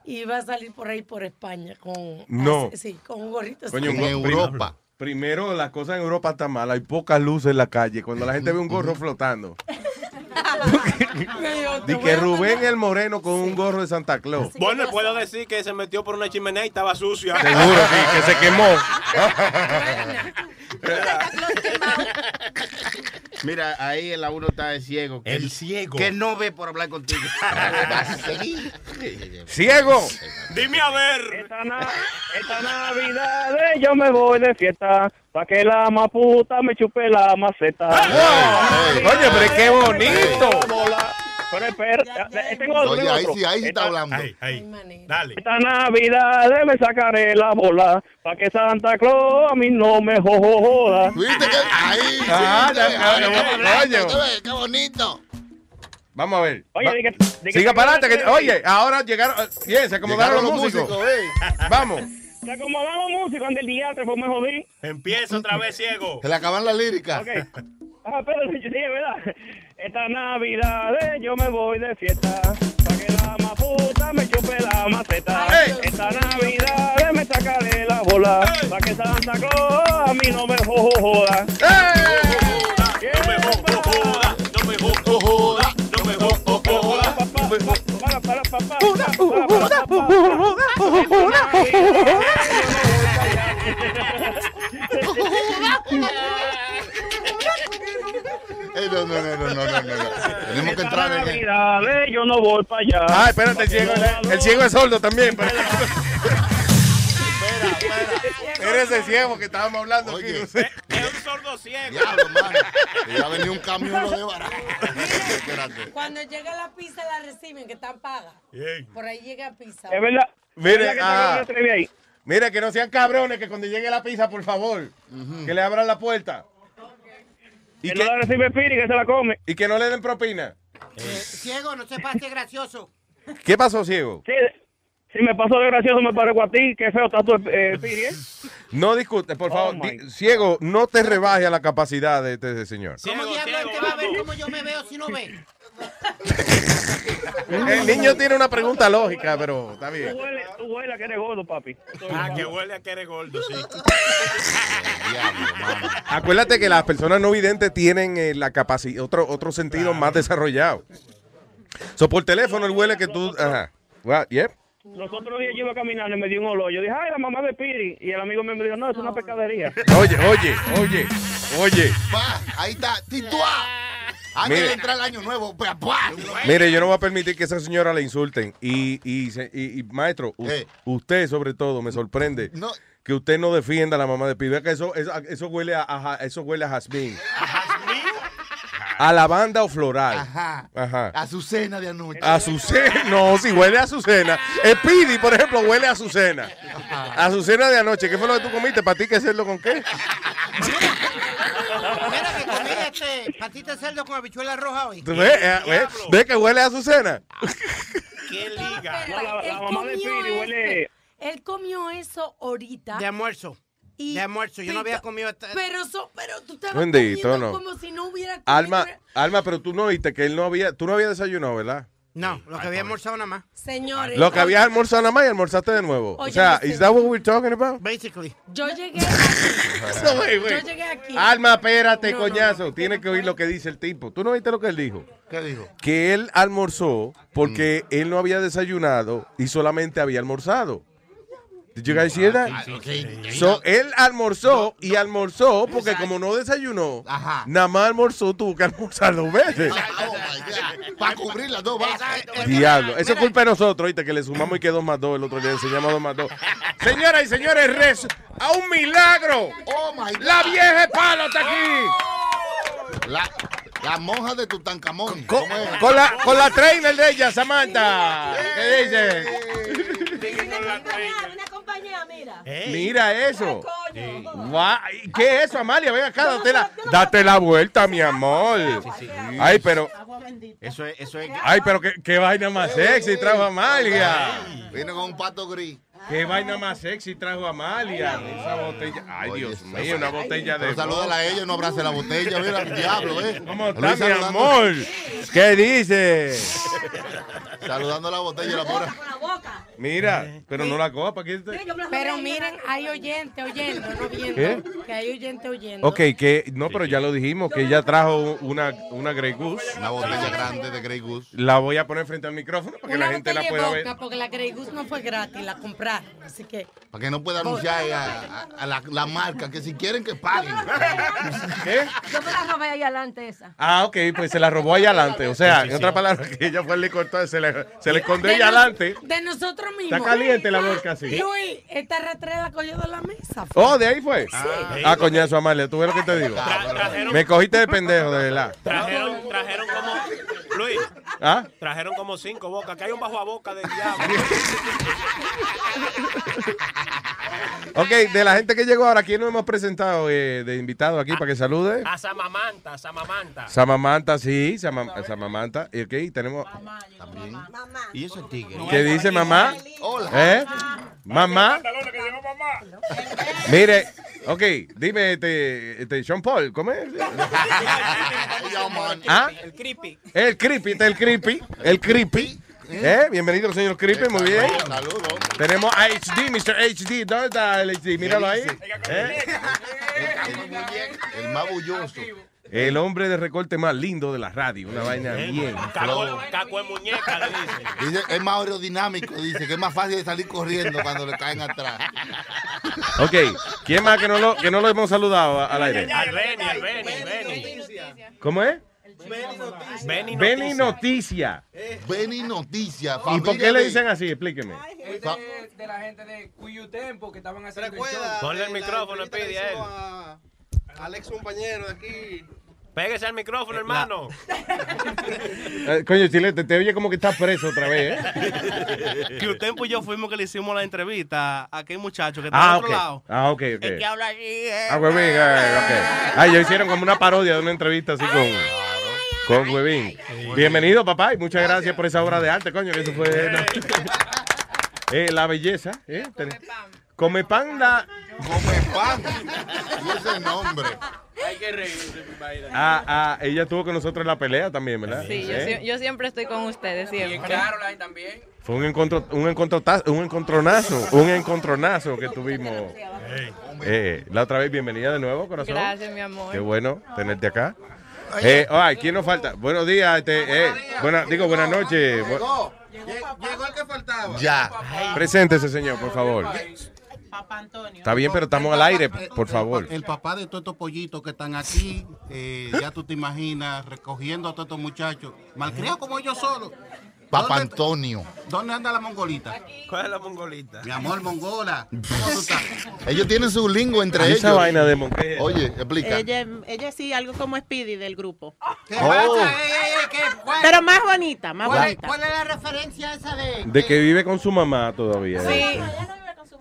Y iba a salir por ahí por España con. No. Sí, con un gorrito. Coño, prim- Europa. Primero, las cosas en Europa están mal. Hay pocas luces en la calle. Cuando la gente ve un gorro flotando. Di que Rubén el Moreno con un gorro de Santa Claus. Bueno, puedo decir que se metió por una chimenea y estaba sucia. Seguro, sí, que se quemó. Mira, ahí el uno está el ciego. que- El ciego. Que no ve por hablar contigo. ¡Ciego! Dime a ver. Esta, na- esta Navidad eh, yo me voy de fiesta pa' que la maputa me chupe la maceta. Oye, pero qué bonito. Pero espera, eh, tengo otro, Oye, ahí sí, ahí sí está hablando. Dale. Esta Navidad eh, me sacaré la bola pa' que Santa Claus a mí no me joda. ¿Viste que ahí? Ah, Ahí. ¡Qué bonito! Vamos a ver. Oye, Va- di que- di que Siga para adelante. que- Oye, ahora llegaron. Bien, se acomodaron Llegaron los músicos. músicos, eh. Vamos. Se acomodaron los músicos ante el diatre, pues me jodí. Empieza otra vez, ciego. Se le acaban las líricas. Ok. Ah, pero sí, es verdad. Esta Navidad eh, yo me voy de fiesta pa' que la maputa me chupe la maceta. Esta Navidad eh, me sacaré la bola pa' que Santa Claus a mí no me joda. No me joda, no me joda, no me joda. Para, para, para, para, para, Eh, no, no, no, no, no, no, no. Tenemos que entrar en el... Eh, yo no voy para allá. Ah, espérate, el ciego, el ciego es sordo también. Eres el ciego que estábamos hablando aquí. no sé. Es un sordo ciego. Diablo, mano. Ya venía un camión lo de barato. Espérate. Cuando llega la pizza la reciben, que están pagas. Por ahí llega pizza. Es verdad. Mire, ¿Verdad que ah. ahí? Mira, que no sean cabrones, que cuando llegue la pizza, por favor, que le abran la puerta. Y Que que, no la recibe Piri, que se la come. y que no le den propina. Ciego, no se pase gracioso. ¿Qué pasó, ciego? Sí, si me pasó de gracioso, me parezco a ti. Qué feo está tu eh, Piri, ¿eh? No discute, por favor. Oh, my di- ciego, no te rebaje a la capacidad de este señor. ¿Cómo diablo él te va a ver cómo yo me veo si no ve? El niño tiene una pregunta lógica, pero está Tú bien. tú hueles a que eres gordo, papi. Ah, que huele a que eres gordo, sí. Acuérdate que las personas no videntes tienen eh, la capacidad, otro, otro sentido más desarrollado. So, por teléfono, el huele que tú. Ajá. Well, yep. Los otros días yo iba caminando y me dio un olor. Yo dije, ay, la mamá de Piri. Y el amigo me dijo, no, es una pescadería. Oye, oye, oye, oye. Pa, ahí está. Tituá. Antes Mire. de entrar el año nuevo. Pa. Mire, yo no voy a permitir que esa señora la insulten. Y, y, se- y- y, maestro, Eh. usted sobre todo me sorprende No. que usted no defienda a la mamá de. Vea que eso, eso, eso huele a, a- eso huele a jazmín. A lavanda o floral. Ajá. Ajá. A su cena de anoche. Azucena, no, si huele a Azucena. Speedy, por ejemplo, huele a Azucena. Azucena de anoche, ¿qué fue lo que tú comiste? ¿Para ti qué hacerlo con qué? Este patita de cerdo con habichuela roja hoy. ¿Tú ves? Eh, ¿Ves? ¿Ves que huele a Azucena? ¿Qué liga? No, la, mamá de comió Piri huele... Él comió eso ahorita. De almuerzo. y- De almuerzo. Yo no había comido esta... Pero, eso, pero tú estabas Bendito, comiendo no. como si no hubiera comido. Alma, Alma, pero tú no oíste que él no había, tú no habías desayunado, ¿verdad? No, lo que había almorzado nada más. Señores. Lo que habías almorzado nada más y almorzaste de nuevo. o sea, sé- ¿is that what we're talking about? Basically. Yo llegué aquí. No, wait, wait. Yo llegué aquí. Alma, espérate, No, no, coñazo. Tienes que oír lo que dice el tipo. ¿Tú no oíste lo que él dijo? ¿Qué dijo? Que él almorzó porque él no había desayunado y solamente había almorzado. Did you guys hear that? So, él almorzó y almorzó porque como no desayunó, nada más almorzó, tuvo que almorzar dos veces. Para cubrir las dos bases. Diablo. Eso es culpa de nosotros, ¿oíste? Que le sumamos y que dos más dos. El otro día enseñamos dos más dos. Señoras y señores, res a un milagro. Oh my God. La vieja palo está aquí. La, la monja de Tutankamón. Con, con la, con la trainer de ella, Samantha. ¿Qué dice? Compañía, mira. Mira eso. Guau, ¿Qué es eso, Amalia? Ven acá, date la, date la vuelta, mi amor. Ay, pero, Eso es, eso es. ay, pero qué, qué vaina más sexy trajo Amalia. Viene con un pato gris. Qué vaina más sexy trajo Amalia. Esa botella. Ay, Dios mío, una botella de. Salúdala a ella, no abrace la botella. Mira, el diablo, ¿eh? ¿Cómo está, Luis mi saludando- amor? ¿Qué dice? Saludando la botella, la pura. Mira, pero no la copa. ¿qué Pero miren, hay oyente oyendo, no viendo. ¿Qué? Que hay oyente oyendo. Ok, que no, pero ya lo dijimos, que ella trajo una, una Grey Goose. Una botella grande de Grey Goose. La voy a poner frente al micrófono para que Una la gente la pueda ver. porque la Grey Goose no fue gratis, la compraron. Así que. Para que no pueda anunciar a, a- a la, la marca, que si quieren que paguen. ¿Qué? Yo me la robé ahí adelante esa. Ah, ok, pues se la robó ahí adelante. O sea, en otras palabras, que ella fue el licor, entonces se le, se le escondió ahí adelante. De nosotros mismos. Está caliente la vodka así. Luis, esta retreta la cogió de la mesa. Oh, de ahí fue. Ah, coñazo, Amalia, ¿tú ves lo que te digo? Me cogiste de pendejo, de verdad. Trajeron, trajeron como. Luis, ¿Ah? trajeron como cinco bocas. Que hay un bajo a boca del diablo. Ok, de la gente que llegó ahora, ¿quién nos hemos presentado eh, de invitado aquí para que salude? A Samamanta, Samamanta. Samamanta, sí, Sama- Samamanta. Y ok, tenemos. También. ¿Y ese tigre? ¿Qué dice mamá? Hola. ¿Eh? Mamá. Mire, ok, dime, este, este, Sean Paul, ¿cómo es? ¿Ah? El creepy. El creepy, este es el creepy, el creepy. ¿Eh? Bienvenido, señor creepy, muy bien. Saludos. Tenemos a HD, Mr. HD. ¿Dónde está el HD? Míralo ahí. ¿Eh? El más bulloso. El hombre de recorte más lindo de la radio. Una vaina bien. Caco, caco de muñeca, le dice. Dice, es más aerodinámico, dice, que es más fácil de salir corriendo cuando le caen atrás. Ok, ¿quién más que no lo, que no lo hemos saludado a- al aire? Al Beni, al Beni, Beni. ¿Cómo es? Beni Beni Noticia. Beni Noticia. ¿Y por qué le dicen así? Explíqueme. Este es de la gente de Cuyo Tempo que estaban haciendo el show. Ponle el micrófono, la pide a él. Alex, compañero de aquí. Pégese al micrófono, hermano. Eh, coño, Chilete, te oye como que estás preso otra vez, ¿eh? Que usted y yo fuimos que le hicimos la entrevista a aquel muchacho que está Ah, al otro lado. Ah, ok, ok. El que habla así. eh. Ah, Huevín, eh, ok. Ah, ya hicieron como una parodia de una entrevista así con, con Huevín. Bienvenido, papá, y muchas gracias por esa obra de arte, coño, que eso fue... Eh, la belleza, ¿eh? Ten- Come pan da... Come pan. Y ese nombre. Hay que reírse, mi. Ah, ah, ella estuvo con nosotros en la pelea también, ¿verdad? Sí, yo, ¿Eh? sie- yo siempre estoy con ustedes, Y siempre. Caroline también. Fue un encontro, un encontrotazo, un encontronazo, un encontronazo que tuvimos. Eh, la otra vez, bienvenida de nuevo, corazón. Gracias, mi amor. Qué bueno tenerte acá. Eh, ay, ¿quién nos falta? Buenos días, este, eh, buena, digo buenas noches. Llegó. Lle- Llegó el que faltaba. Ya. Preséntese, señor, por favor. Papá Antonio. Está bien, pero estamos al aire, por favor. El papá de todos estos pollitos que están aquí, eh, ya tú te imaginas, recogiendo a todos estos muchachos, malcriados como ellos solos. Papá ¿Dónde- Antonio. ¿Dónde anda la mongolita? ¿Cuál es la mongolita? Mi amor, mongola. Ellos tienen su lingua entre ¿Y ellos. esa vaina de mon- qué es? Oye, explica. Ella, ella sí, algo como Speedy del grupo. ¿Qué Oh. pasa? Eh, eh, eh, ¿qué? ¿Cuál- Pero más bonita, más ¿Cuál, es, bonita. cuál es la referencia esa de...? De que vive con su mamá todavía. Sí.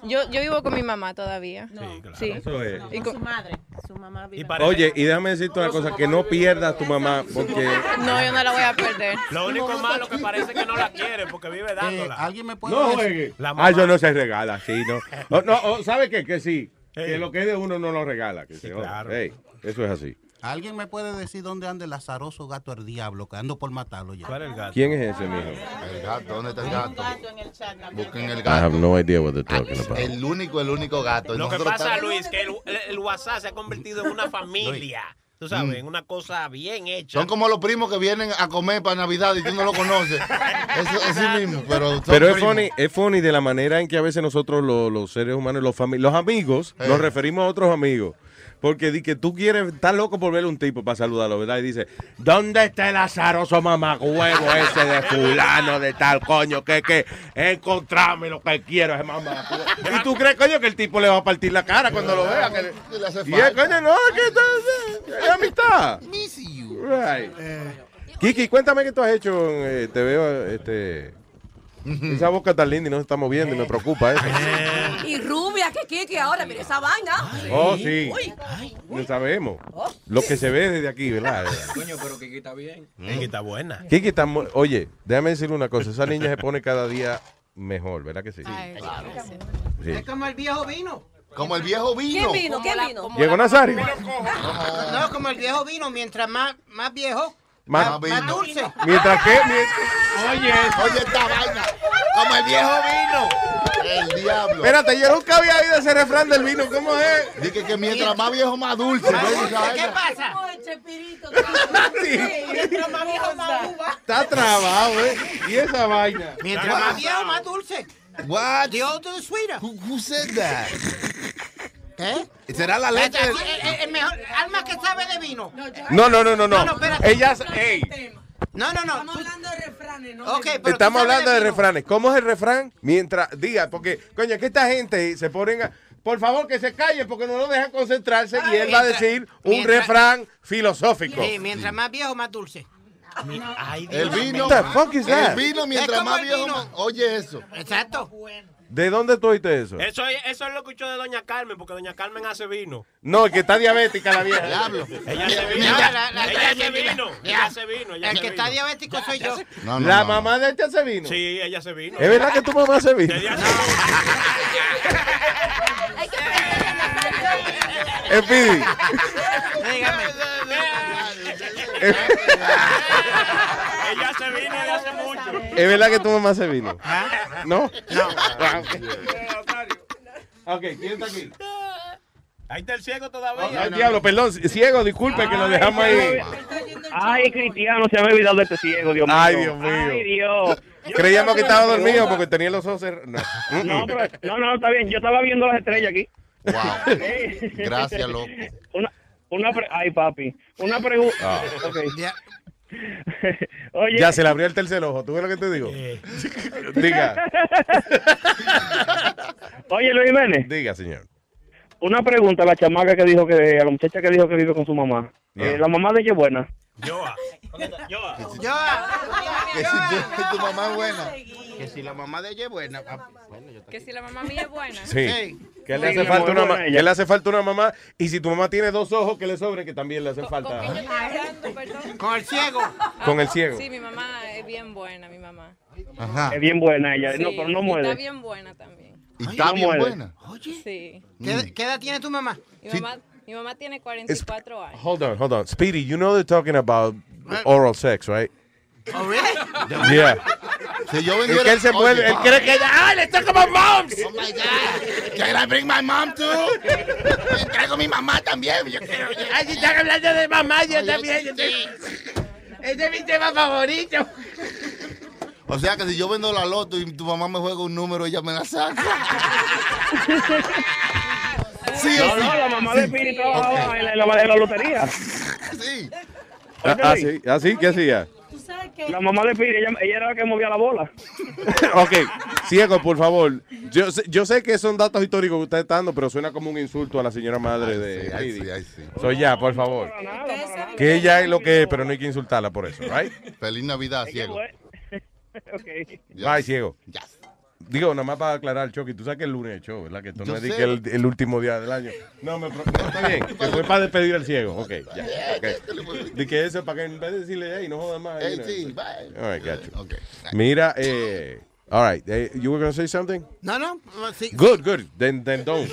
Yo, yo vivo con mi mamá todavía. Sí. Eso es. Y Con con- su madre. Su mamá vive. Oye, y déjame decirte una cosa, que no pierdas tu mamá, porque... No, yo no la voy a perder. Lo único malo que parece que no la quiere porque vive dándola. ¿Alguien me puede No decir? juegue. La Ah, mamá. yo no se regala, sí, no. Oh, no, oh, ¿sabe qué? Que sí. Que lo que es de uno no lo regala. Que se claro. Eso es así. ¿Alguien me puede decir dónde anda el azaroso gato el diablo, que ando por matarlo ya? ¿Cuál es el gato? ¿Quién es ese, mijo? El gato, ¿dónde está el gato? gato en el chat también. Busquen el I gato. have no idea what they're talking about. El único, el único gato. Lo que pasa, estamos- Luis, que el, WhatsApp se ha convertido en una familia. tú sabes, una cosa bien hecha. Son como los primos que vienen a comer para Navidad y tú no lo conoces. Eso es así mismo, pero Pero es primos. funny, es funny de la manera en que a veces nosotros los, los seres humanos, los, los amigos, Eh. nos referimos a otros amigos. Porque di que tú quieres, estás loco por ver un tipo para saludarlo, ¿verdad? Y dice, ¿dónde está el azaroso mamagüevo ese de fulano, de tal coño? Que, que encontrame lo que quiero, ese mamagüevo. Y tú crees, coño, que el tipo le va a partir la cara cuando lo vea. Que le- ¿Qué le hace y es, falta? coño, no, que es amistad. Right. Kiki, cuéntame qué tú has hecho. eh, te veo, este. Esa boca está linda y no se está moviendo y me preocupa eso. Y rubia, que Kiki ahora, mira esa vaina. Oh, sí. Uy. Lo sabemos. Lo que se ve desde aquí, ¿verdad? Coño, pero Kiki está bien. Kiki está buena. Kiki está. Oye, déjame decirle una cosa. Esa niña se pone cada día mejor, ¿verdad que sí? Sí. Es como el viejo vino. Como el viejo vino. ¿Quién vino? ¿Quién vino? Llegó Nazario. No, como el viejo vino, mientras más, más viejo, Más- más, más dulce. Mientras que. mien- Oye, oye esta vaina. Como el viejo vino. El diablo. Espérate, yo nunca había oído ese refrán del vino. ¿Cómo es? Dice que mientras más viejo, más dulce. ¿ves esa ¿Qué pasa? Mientras más viejo, más uva. Está trabado, ¿eh? Y esa vaina. Mientras más viejo, más dulce. What? The older the sweeter. Who, who said that? ¿Qué? ¿Será la leche? El, el- el mejor, alma que sabe de vino. No, no, no, no, no. No. Ellas, No, no, no. Estamos hablando de refranes, estamos hablando de refranes. ¿Cómo es el refrán? Mientras, diga, porque, coño, es que esta gente se ponen a. Por favor, que se callen porque no lo dejan concentrarse y él va a decir un mientras- refrán filosófico. Sí, mientras más viejo, más dulce. El vino. What the fuck is that? El vino, mientras más el viejo, más- Oye eso. Exacto. ¿De dónde tú oíste eso? Eso, es- eso es lo que escucho de Doña Carmen, porque Doña Carmen hace vino. No, que está diabética la vieja. Diablo. Ella hace vino. Mira, la- la- ella hace vino. mira. Ella hace vino. ella El hace que está vino. diabético soy yo. No, no, la no, mamá de este hace vino. Sí, ella hace vino. ¿Es verdad que tu mamá hace vino? Ella hace Speedy. Dígame. Ella hace vino y hace mucho. ¿Es verdad que tu mamá hace vino? ¿No? No. Ah, ok. ¿quién está aquí? Ahí está el ciego todavía. Ay, diablo, perdón, ciego, disculpe que lo dejamos ahí. Ay, Cristiano, se me ha olvidado de este ciego, Dios mío. Ay, Dios mío. Ay, Dios. Creíamos que estaba dormido porque tenía los ojos cerrados. No. No, pero- no, no, está bien. Yo estaba viendo las estrellas aquí. Wow. Gracias, loco. Una, una pre- Ay, papi. Una pregunta. Ah. Oye. Ya se le abrió el tercer ojo, ¿tú ves lo que te digo? Diga, Oye, Luis Jiménez, diga, señor. una pregunta a la chamaca que dijo que, a la muchacha que dijo que vive con su mamá. Eh, la mamá de ella es buena. Yoa. Yoa. Yo. Que si yo- tu mamá es buena. Que si la mamá de ella es buena. papi. Bueno, yo Que si la mamá mía es buena. Sí. Sí. Que le hace falta una ma- le hace falta una mamá y si tu mamá tiene dos ojos que le sobren que también le hacen ¿Con quién yo falta? Con el ciego. con el ciego. Sí, mi mamá es bien buena, mi mamá. Ajá. Es bien buena ella. Sí, no, pero no y muere. Está bien buena también. Y está bien muere. buena. Sí. ¿Qué, qué edad tiene tu mamá? Mi Sí. mamá, mi mamá tiene 44 años. Hold on, hold on. Speedy, you know they're talking about oral sex, right? Oh, really? Yeah. Si yo Es vendiera... que él se Oye, él cree que ella, ¡ay, le está como moms! Oh my God. Can I bring my mom too? Traigo mi mamá también. Yo quiero. Ay, si están hablando de mamá, yo también. Yo Sí. Ese es mi tema favorito. O sea que si yo vendo la loto y tu mamá me juega un número, ella me la saca. sí o No, sí. no, la mamá de Piri trabajaba en, la, en la- en la lotería. Sí. Ah, ah, sí, ah, sí, ¿qué hacía? Tú sabes que La mamá de Piri, ella, ella era la que movía la bola. ok, ciego, por favor. Yo sé, yo sé que son datos históricos que usted está dando, pero suena como un insulto a la señora madre de Sí, ay, sí, ay, sí. Soy ya, por favor. Para nada, para nada. Que ella es lo que es, pero no hay que insultarla por eso, right? Feliz Navidad, ciego. ok. Bye, ciego. Ya. Digo, nada más para aclarar, Chucky, tú sabes que el lunes es show, ¿verdad? Que esto no es que el, el último día del año. No, me, no, está bien, que fue para despedir al ciego. Ok, ya. ok. De que eso, para que en vez de decirle, hey, no jodas más. Hey, know. sí, bye. All right, got you. Okay. Mira, eh, all right, eh, you were going to say something? No, no. Sí. Good, good. Then, then don't.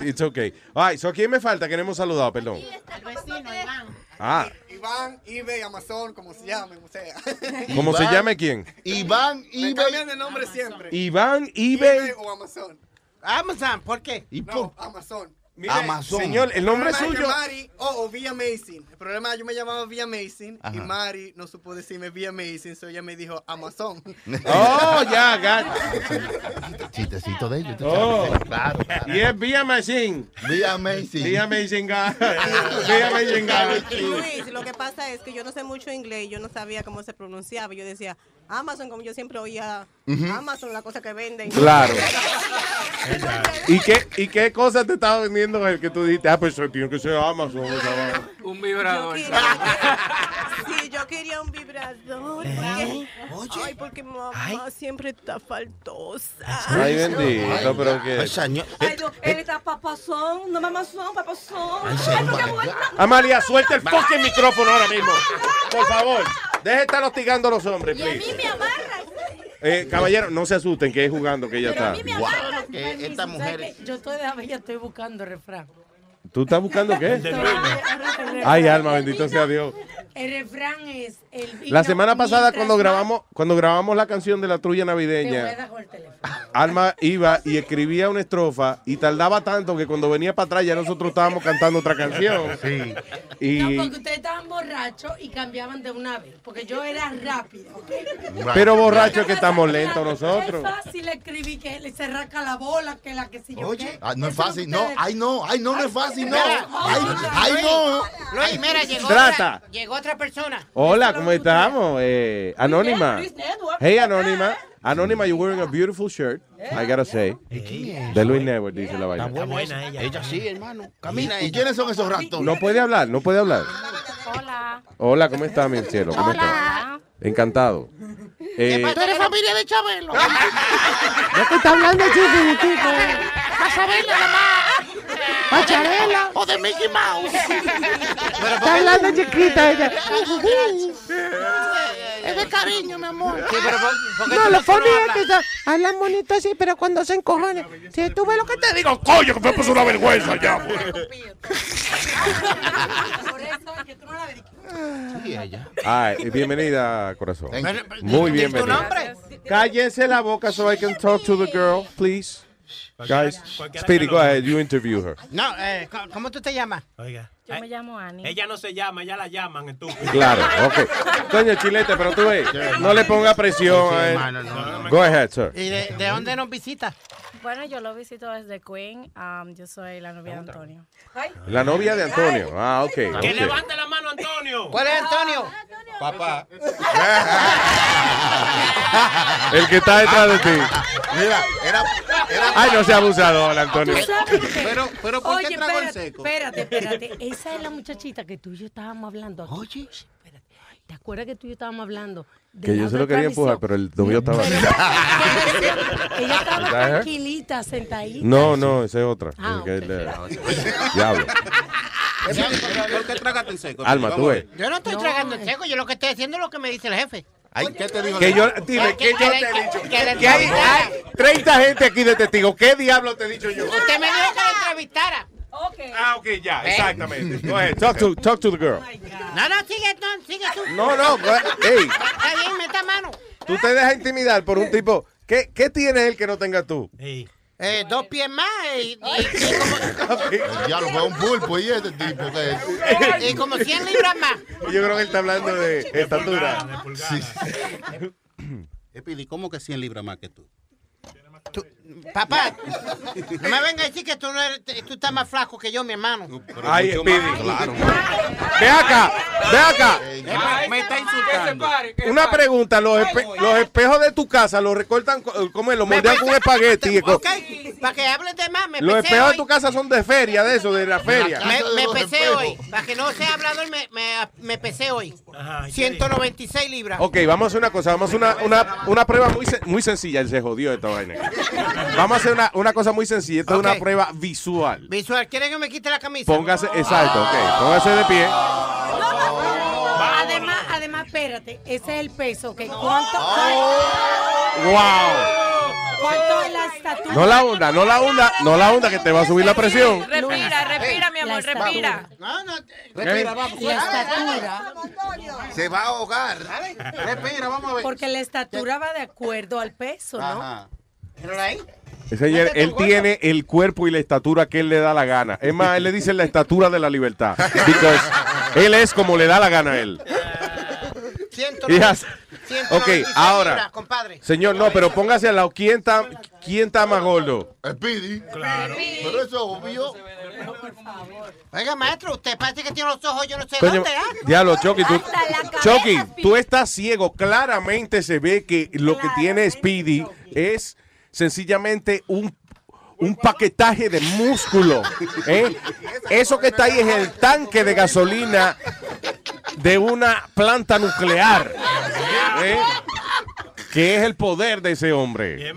It's okay. All right, so ¿quién me falta que no hemos saludado? Perdón. El vecino, Iván. Ah, Iván, eBay, Amazon, como se llamen, o sea. ¿cómo se Iván. llame quién? Iván Me eBay. cambian de nombre siempre. Iván, eBay. o Amazon. Amazon, ¿por qué? ¿Y No, por Amazon. Mire, Amazon. Señor, el nombre que suyo. Mari Oh, o Via Amazing. El problema yo me llamaba Via Amazing y Ajá. Mari no supo decirme Via Amazing, so ella me dijo Amazon. Oh, ya, got Chistecito de ellos. Oh. Claro, claro. Y es Be Amazing. Be Amazing. Be Amazing. Be Amazing. Luis, lo que pasa es que yo no sé mucho inglés y yo no sabía cómo se pronunciaba. Yo decía Amazon, como yo siempre oía Ujú. Amazon, la cosa que venden. Claro. ¿Y qué, ¿Y qué cosa te estaba vendiendo el que tú dijiste? Ah, pues eso tiene que ser Amazon. esa vaina"? Un vibrador. Yo quería un vibrador. Porque, ay, porque mamá siempre está faltosa. Ay, bendito, pero que... Ay, Dios, él está papazón, no mamazón, papazón. Ay, porque bueno. Amalia, suelta el fucking micrófono ahora mismo. Por favor. Deje de estar hostigando a los hombres, Y a mí please. me amarra. Eh, caballero, no se asusten que es jugando que ella está. Guau, que estas mujeres- Yo estoy de ya estoy buscando refrán. ¿Tú estás buscando qué? Ay, alma, bendito sea Dios. El refrán es La semana pasada cuando más- grabamos cuando grabamos la canción de la trulla navideña. Alma iba y escribía una estrofa y tardaba tanto que cuando venía para atrás ya nosotros estábamos cantando otra canción. No, Y porque ustedes estaban borrachos y cambiaban de una vez. Porque yo era rápida. ¿ok? pero borracho es que estamos lentos nosotros. Es fácil escribir que le se rasca la bola, que la que si yo qué. Ah, no es fácil, no, ay no, ay no, no es fácil, no. Ay, ay no. Luis, mira, llegó Trata. otra, llegó otra persona. Hola, ¿cómo estamos? Eh, Anónima. Hey, Anónima. Anónima, you're wearing a beautiful shirt. I gotta say. De Luis Network, dice la vaina. Está buena ella. Ella sí, hermano. Camina. ¿Y quiénes son esos ratos? No puede hablar, no puede hablar. Hola. Hola, ¿cómo está, mi cielo? ¿Cómo está? Hola. Encantado. Eh, ¿Tú eres familia de Chabelo? ¿De qué está hablando, chiquitico? Pasabela, nada más. Pacharela. O de Mickey Mouse. Está hablando chiquita ella. Es de cariño, mi amor. No, lo funny es que está- hablan bonito así, pero cuando se encojones, si tú ves lo que te digo, coño, que me puso una vergüenza ya. pues. Sí, ella. Ay, bienvenida, corazón. Muy ¿Tienes tu bienvenida. nombre? Cállense la boca so I can talk to the girl, please. Guys, Speedy, go ahead, you interview her. No, eh, ¿cómo- ¿cómo tú te llamas? Oiga. Yo me llamo Ani. Ella no se llama, ella la llaman, estúpido. Claro, ok. Coño, chilete, pero tú ves, no le ponga presión a él. Go ahead, sir. ¿Y de, de dónde nos visitas? Bueno, yo lo visito desde Queen. um, yo soy la novia de Antonio. La novia de Antonio. Ah, ok. Que ok. levante la mano, Antonio. ¿Cuál es Antonio? Papá. El que está detrás de ti. Mira, era, era Ay, no sea abusador, Antonio. ¿Tú sabes qué? Pero, pero, ¿por qué Oye, trago el espérate, seco? Espérate, espérate. Esa es la muchachita que tú y yo estábamos hablando. aquí. Oye. Espérate. ¿Te acuerdas que tú y yo estábamos hablando? de Que la yo se lo quería empujar, pero el novio estaba. Ella estaba tranquilita, sentadita. No, no, esa es otra. Ah, Que es la- Diablo. ¿Por qué tragaste el seco? Alma, tú ves. Yo no estoy tragando el seco, yo lo que estoy haciendo es lo que me dice el jefe. Ay, ¿qué te dijo? Que yo, dime, que yo te he dicho. que hay, hay 30 gente aquí de testigos. ¿Qué diablo te he dicho yo? Usted me dijo que le entrevistara. Ah, ok, ya, exactamente. Go ahead, talk to, talk to the girl. No, no, sigue tú, sigue tú. No, no, hey, Está bien, meta mano. tú te dejas intimidar por un tipo. ¿Qué, qué tiene él que no tenga tú? Eh, dos pies más y, Ya lo fue un pulpo y este tipo que y, como 100 libras más. Yo creo que él está hablando de estatura. Sí. Epidi, ¿cómo que 100 libras más que tú? Papá, no me venga a decir que tú, no eres, tú estás más flaco que yo, mi hermano. Ay, Speedy. claro. Ve acá, ve acá. Me, me está insultando. Una pregunta, los, espe- los espejos de tu casa los recortan, co- ¿cómo es? Los moldean con espagueti. co- Ok, para que hables de más, me Los espejos de tu casa son de feria, de eso, de la feria. Me, me pesé hoy, para que no sea hablador, me, me, me pesé hoy. 196 libras. Ok, vamos a hacer una cosa, vamos a hacer una, una, una prueba muy, muy sencilla. Él se jodió esta vaina. Vamos a hacer una, una cosa muy sencilla. Esta es Ok. una prueba visual. Visual, ¿quieren que me quite la camisa? Póngase, exacto, ok. Póngase de pie. Además, además, espérate, ese es el peso. que ¿Cuánto, ¡Wow! ¿Cuánto es la estatura? No la hunda, no la hunda, no la hunda que te va a subir la presión. Respira, respira, mi amor, respira. No, no, Respira, vamos. La estatura. Se va a ahogar. Respira, vamos a ver. Porque la estatura va de acuerdo al peso, ¿no? Ajá. Míralo ahí. Señor, él tiene el cuerpo y la estatura que él le da la gana. Es más, él le dice la estatura de la libertad. Because él es como le da la gana a él. Yes. Ok, 196 ahora. libras, compadre. Señor, no, pero póngase al lado. ¿Quién está, quién está más gordo? Speedy. Claro. Pero eso es obvio. Oiga, maestro, usted parece que tiene los ojos, yo no sé Coño, dónde, ¿ah? diablo, Chucky, tú, Chucky, tú estás ciego. Claramente se ve que lo que tiene Speedy es sencillamente un, un paquetaje de músculo. ¿eh? Eso que está ahí es el tanque de gasolina de una planta nuclear. ¿eh? Que es el poder de ese hombre.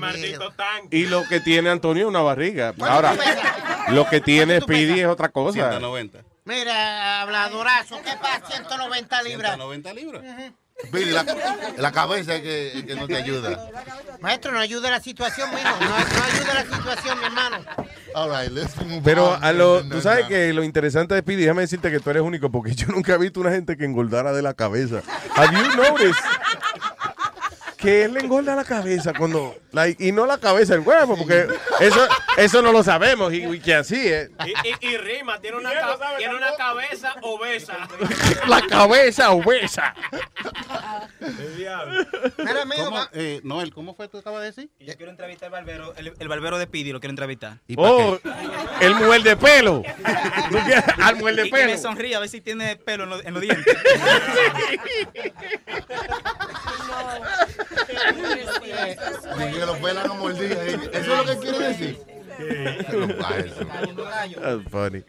Y lo que tiene Antonio es una barriga. Ahora, lo que tiene Speedy es otra cosa. 190. Mira, habladorazo, ¿qué pasa? 190 libras. 190 libras. Speedy, la, la cabeza es que, que no te ayuda. Maestro, no ayuda la situación, mijo. No, no ayuda la situación, mi hermano. All right, let's move Pero on. a lo, No, tú sabes no. que lo interesante de Speedy, déjame decirte que tú eres único porque yo nunca he visto una gente que engordara de la cabeza. Have you noticed? Que él le engorda la cabeza cuando, like, y no la cabeza, el huevo, porque eso, eso no lo sabemos y, y que así es. Y, y, y rima, tiene una, ca- tiene una cabeza obesa. La cabeza obesa. Mira, mijo, ¿Cómo, eh, Noel, ¿cómo fue tú acabas de decir? Yo quiero entrevistar al barbero, el, el barbero de Pidi, lo quiero entrevistar. Oh, el muerde pelo. ¿Tú quieres al muerde Y que me pelo? sonríe a ver si tiene pelo en, los- en los dientes. Ni que los pelan a mordida. ¿eh? ¿Eso es lo que quiere decir? Los payasos. That's funny.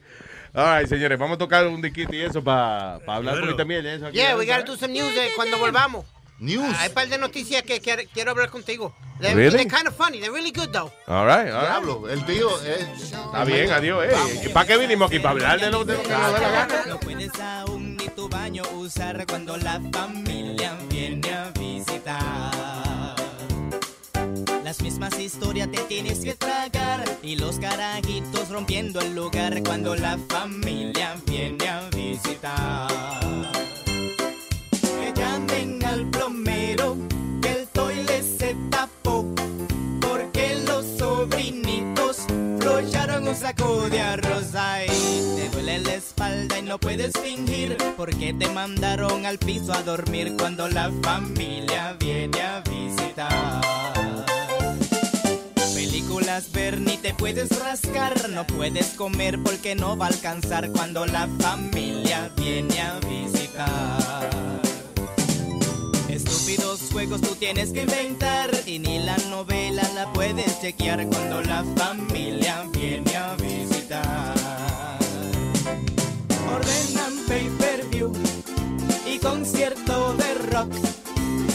All right, señores, vamos a tocar un diquito y eso para hablar un poquito también de eso. aquí. Yeah, we gotta do some news eh, cuando volvamos. News. Hay un par de noticias que quiero, quiero hablar contigo. They're, Really? they're kind of funny. They're really good, though. All right, all right. Diablo, el tío es. Está bien, adiós. Eh. ¿Para qué vinimos aquí? ¿Para hablar de lo, de lo que nos da la gana? No puedes aún ni tu baño usar cuando la familia viene a visitar. Las mismas historias te tienes que tragar y los carajitos rompiendo el lugar cuando la familia viene a visitar. Que llamen al plomero que el toile se tapó porque los sobrinitos flocharon un saco de arroz ahí. Te duele la espalda y no puedes fingir porque te mandaron al piso a dormir cuando la familia viene a visitar. Ver ni te puedes rascar, no puedes comer porque no va a alcanzar cuando la familia viene a visitar. Estúpidos juegos tú tienes que inventar y ni la novela la puedes chequear cuando la familia viene a visitar. Ordenan pay-per-view y concierto de rock.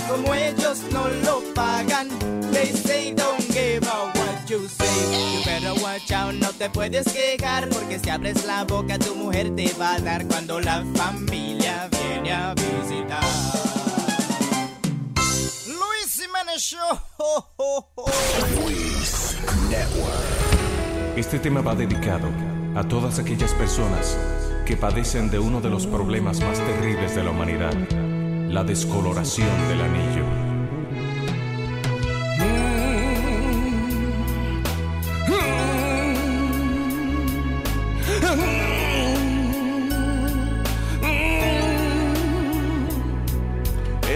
Como ellos no lo pagan, they say you better watch out, no te puedes quejar, porque si abres la boca tu mujer te va a dar cuando la familia viene a visitar. Luis Jiménez Show. Este tema va dedicado a todas aquellas personas que padecen de uno de los problemas más terribles de la humanidad, la descoloración del anillo.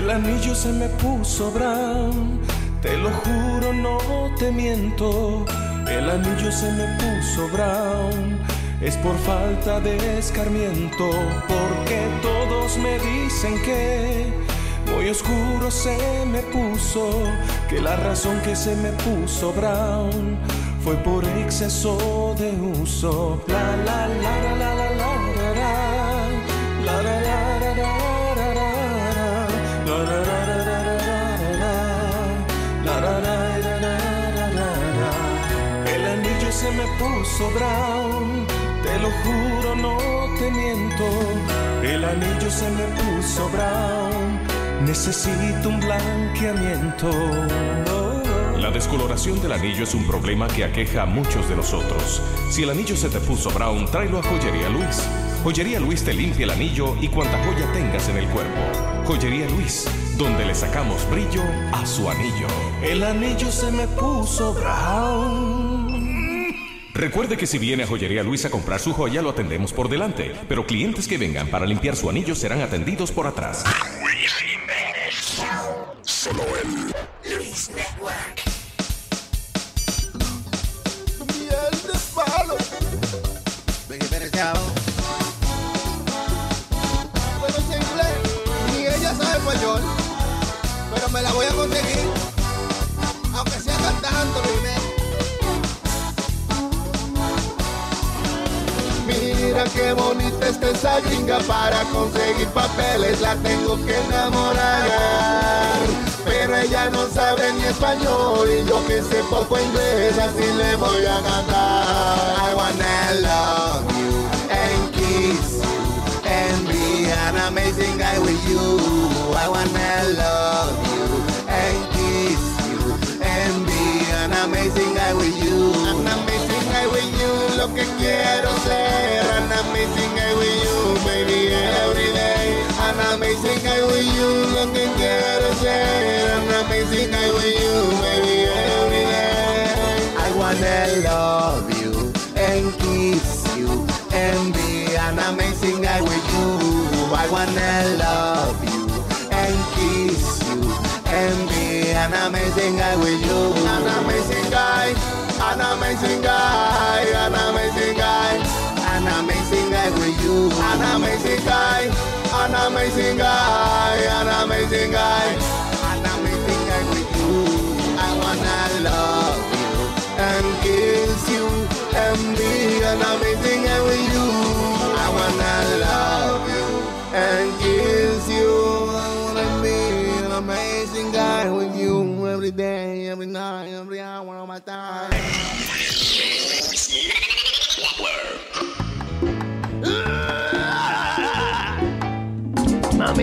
El anillo se me puso brown, te lo juro, no te miento. El anillo se me puso brown, es por falta de escarmiento, porque todos me dicen que muy oscuro se me puso, que la razón que se me puso brown fue por exceso de uso. La la la la la la la la la la la la se me puso brown, te lo juro, no te miento. El anillo se me puso brown, necesito un blanqueamiento. La descoloración del anillo es un problema que aqueja a muchos de nosotros. Si el anillo se te puso brown, tráelo a Joyería Luis. Joyería Luis te limpia el anillo y cuanta joya tengas en el cuerpo. Joyería Luis, donde le sacamos brillo a su anillo. El anillo se me puso brown. Recuerde que si viene a Joyería Luis a comprar su joya, lo atendemos por delante, pero clientes que vengan para limpiar su anillo serán atendidos por atrás. Bueno, ni ella sabe español, pero me la voy a conseguir, aunque sea Mira qué bonita está esa gringa para conseguir papeles, la tengo que enamorar. Pero ella no sabe ni español y yo que sé poco inglés, así le voy a cantar. I wanna love you and kiss and be an amazing guy with you. I wanna love you lo que quiero ser. An amazing guy with you, baby, every day. An amazing guy with you, lo que quiero ser. An amazing guy with you, baby, every day. I wanna love you and kiss you and be an amazing guy with you. I wanna love you and kiss you and be an amazing guy with you. An amazing An amazing guy, an amazing guy, an amazing guy, an amazing guy with you. I wanna love you and kiss you and be an amazing guy with you. I wanna love you and kiss you. I wanna be an amazing guy with you every day, every night, every hour of my time. Mami,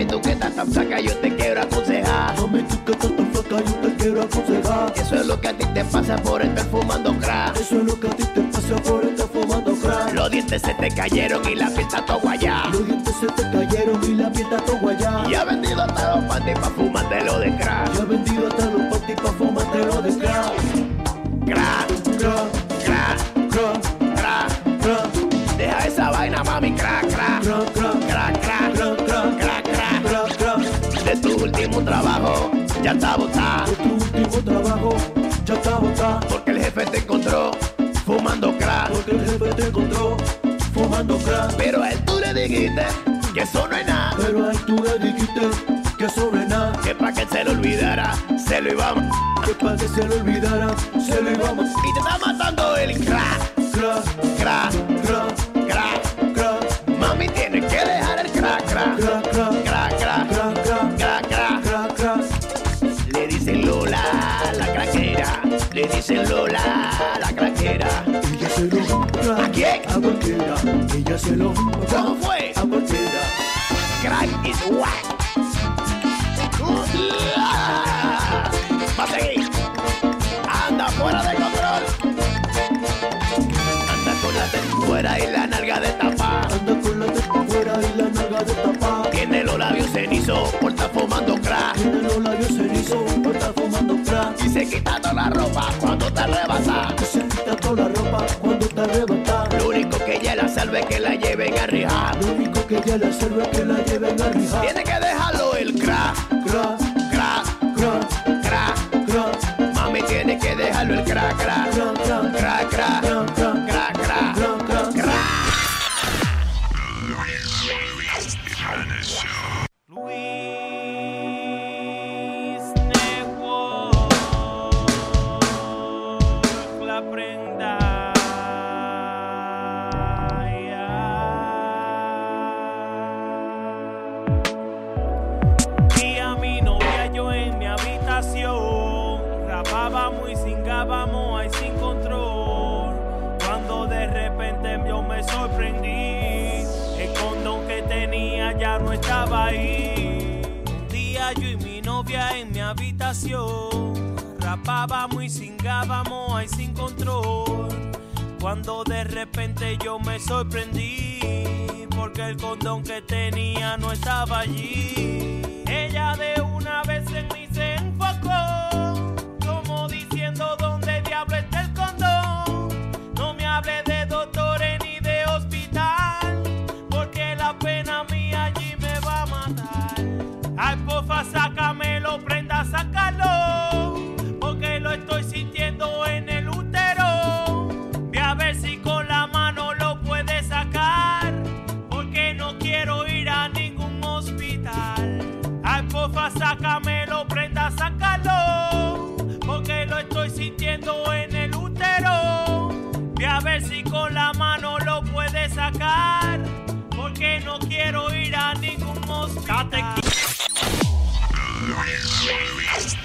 tú que estás tan flaca, yo te quiero aconsejar. Mami, tú que estás tan flaca, yo te quiero aconsejar. Eso es lo que a ti te pasa por estar fumando crack. Eso es lo que a ti te pasa por estar fumando crack. Los dientes se te cayeron y la piel está todo guayá. Los dientes se te cayeron y la piel está todo guayá. Y ha vendido hasta los panties pa' fumártelo de crack. Y ha vendido hasta los panties pa' fumártelo de crack. Crack, crack, crack, crack, crack, crack. Deja esa vaina, mami, crack, crack, crack, último trabajo, ya está botado. Tu último trabajo, ya está botado. Porque el jefe te encontró fumando crack. Porque el jefe te encontró fumando crack. Pero a él tú le dijiste que eso no es nada. Pero a él tú le dijiste que eso no es nada. Que para que se lo olvidara, se lo íbamos. Que para que se lo olvidara, se lo íbamos. Y te está matando el. Crack, crack, crack, crack, Le dicen Lola, la craquera. Ella se lo ¿A quién? A cualquiera. Ella se lo ¿Cómo fue? A cualquiera. Crack is whack. Va a seguir. Anda fuera de control. Anda con la teta fuera y la nalga de tapa. Anda con la teta fuera y la nalga de tapa. Tiene los labios cenizos por estar fumando crack. Tiene los labios cenizos por estar fumando crack. Y se quita toda la ropa cuando te arrebata. Y se quita toda la ropa cuando te arrebata. Lo único que ella la salve es que la lleven a rijar. Lo único que ella la salve es que la lleven a rijar. Tiene que dejarlo el crack. Crack, crack, crack, crack, crack. Mami tiene que dejarlo el crack, crack, crack, crack, crack, crack, estábamos ahí sin control. Cuando de repente yo me sorprendí, el condón que tenía ya no estaba ahí. Un día yo y mi novia en mi habitación, rapábamos y cingábamos ahí sin control. Cuando de repente yo me sorprendí, porque el condón que tenía no estaba allí. Ella de una vez en mí se entiendo dónde diablo está el condón. No me hable de doctores ni de hospital, porque la pena mía allí me va a matar. Ay, porfa, sácamelo, prenda, sácalo, porque lo estoy sintiendo en el útero. Ve a ver si con la mano lo puedes sacar, porque no quiero ir a ningún hospital. Ay, porfa, sácamelo. sintiendo en el útero. Ve a ver si con la mano lo puedes sacar, porque no quiero ir a ningún hospital. Luis, Luis,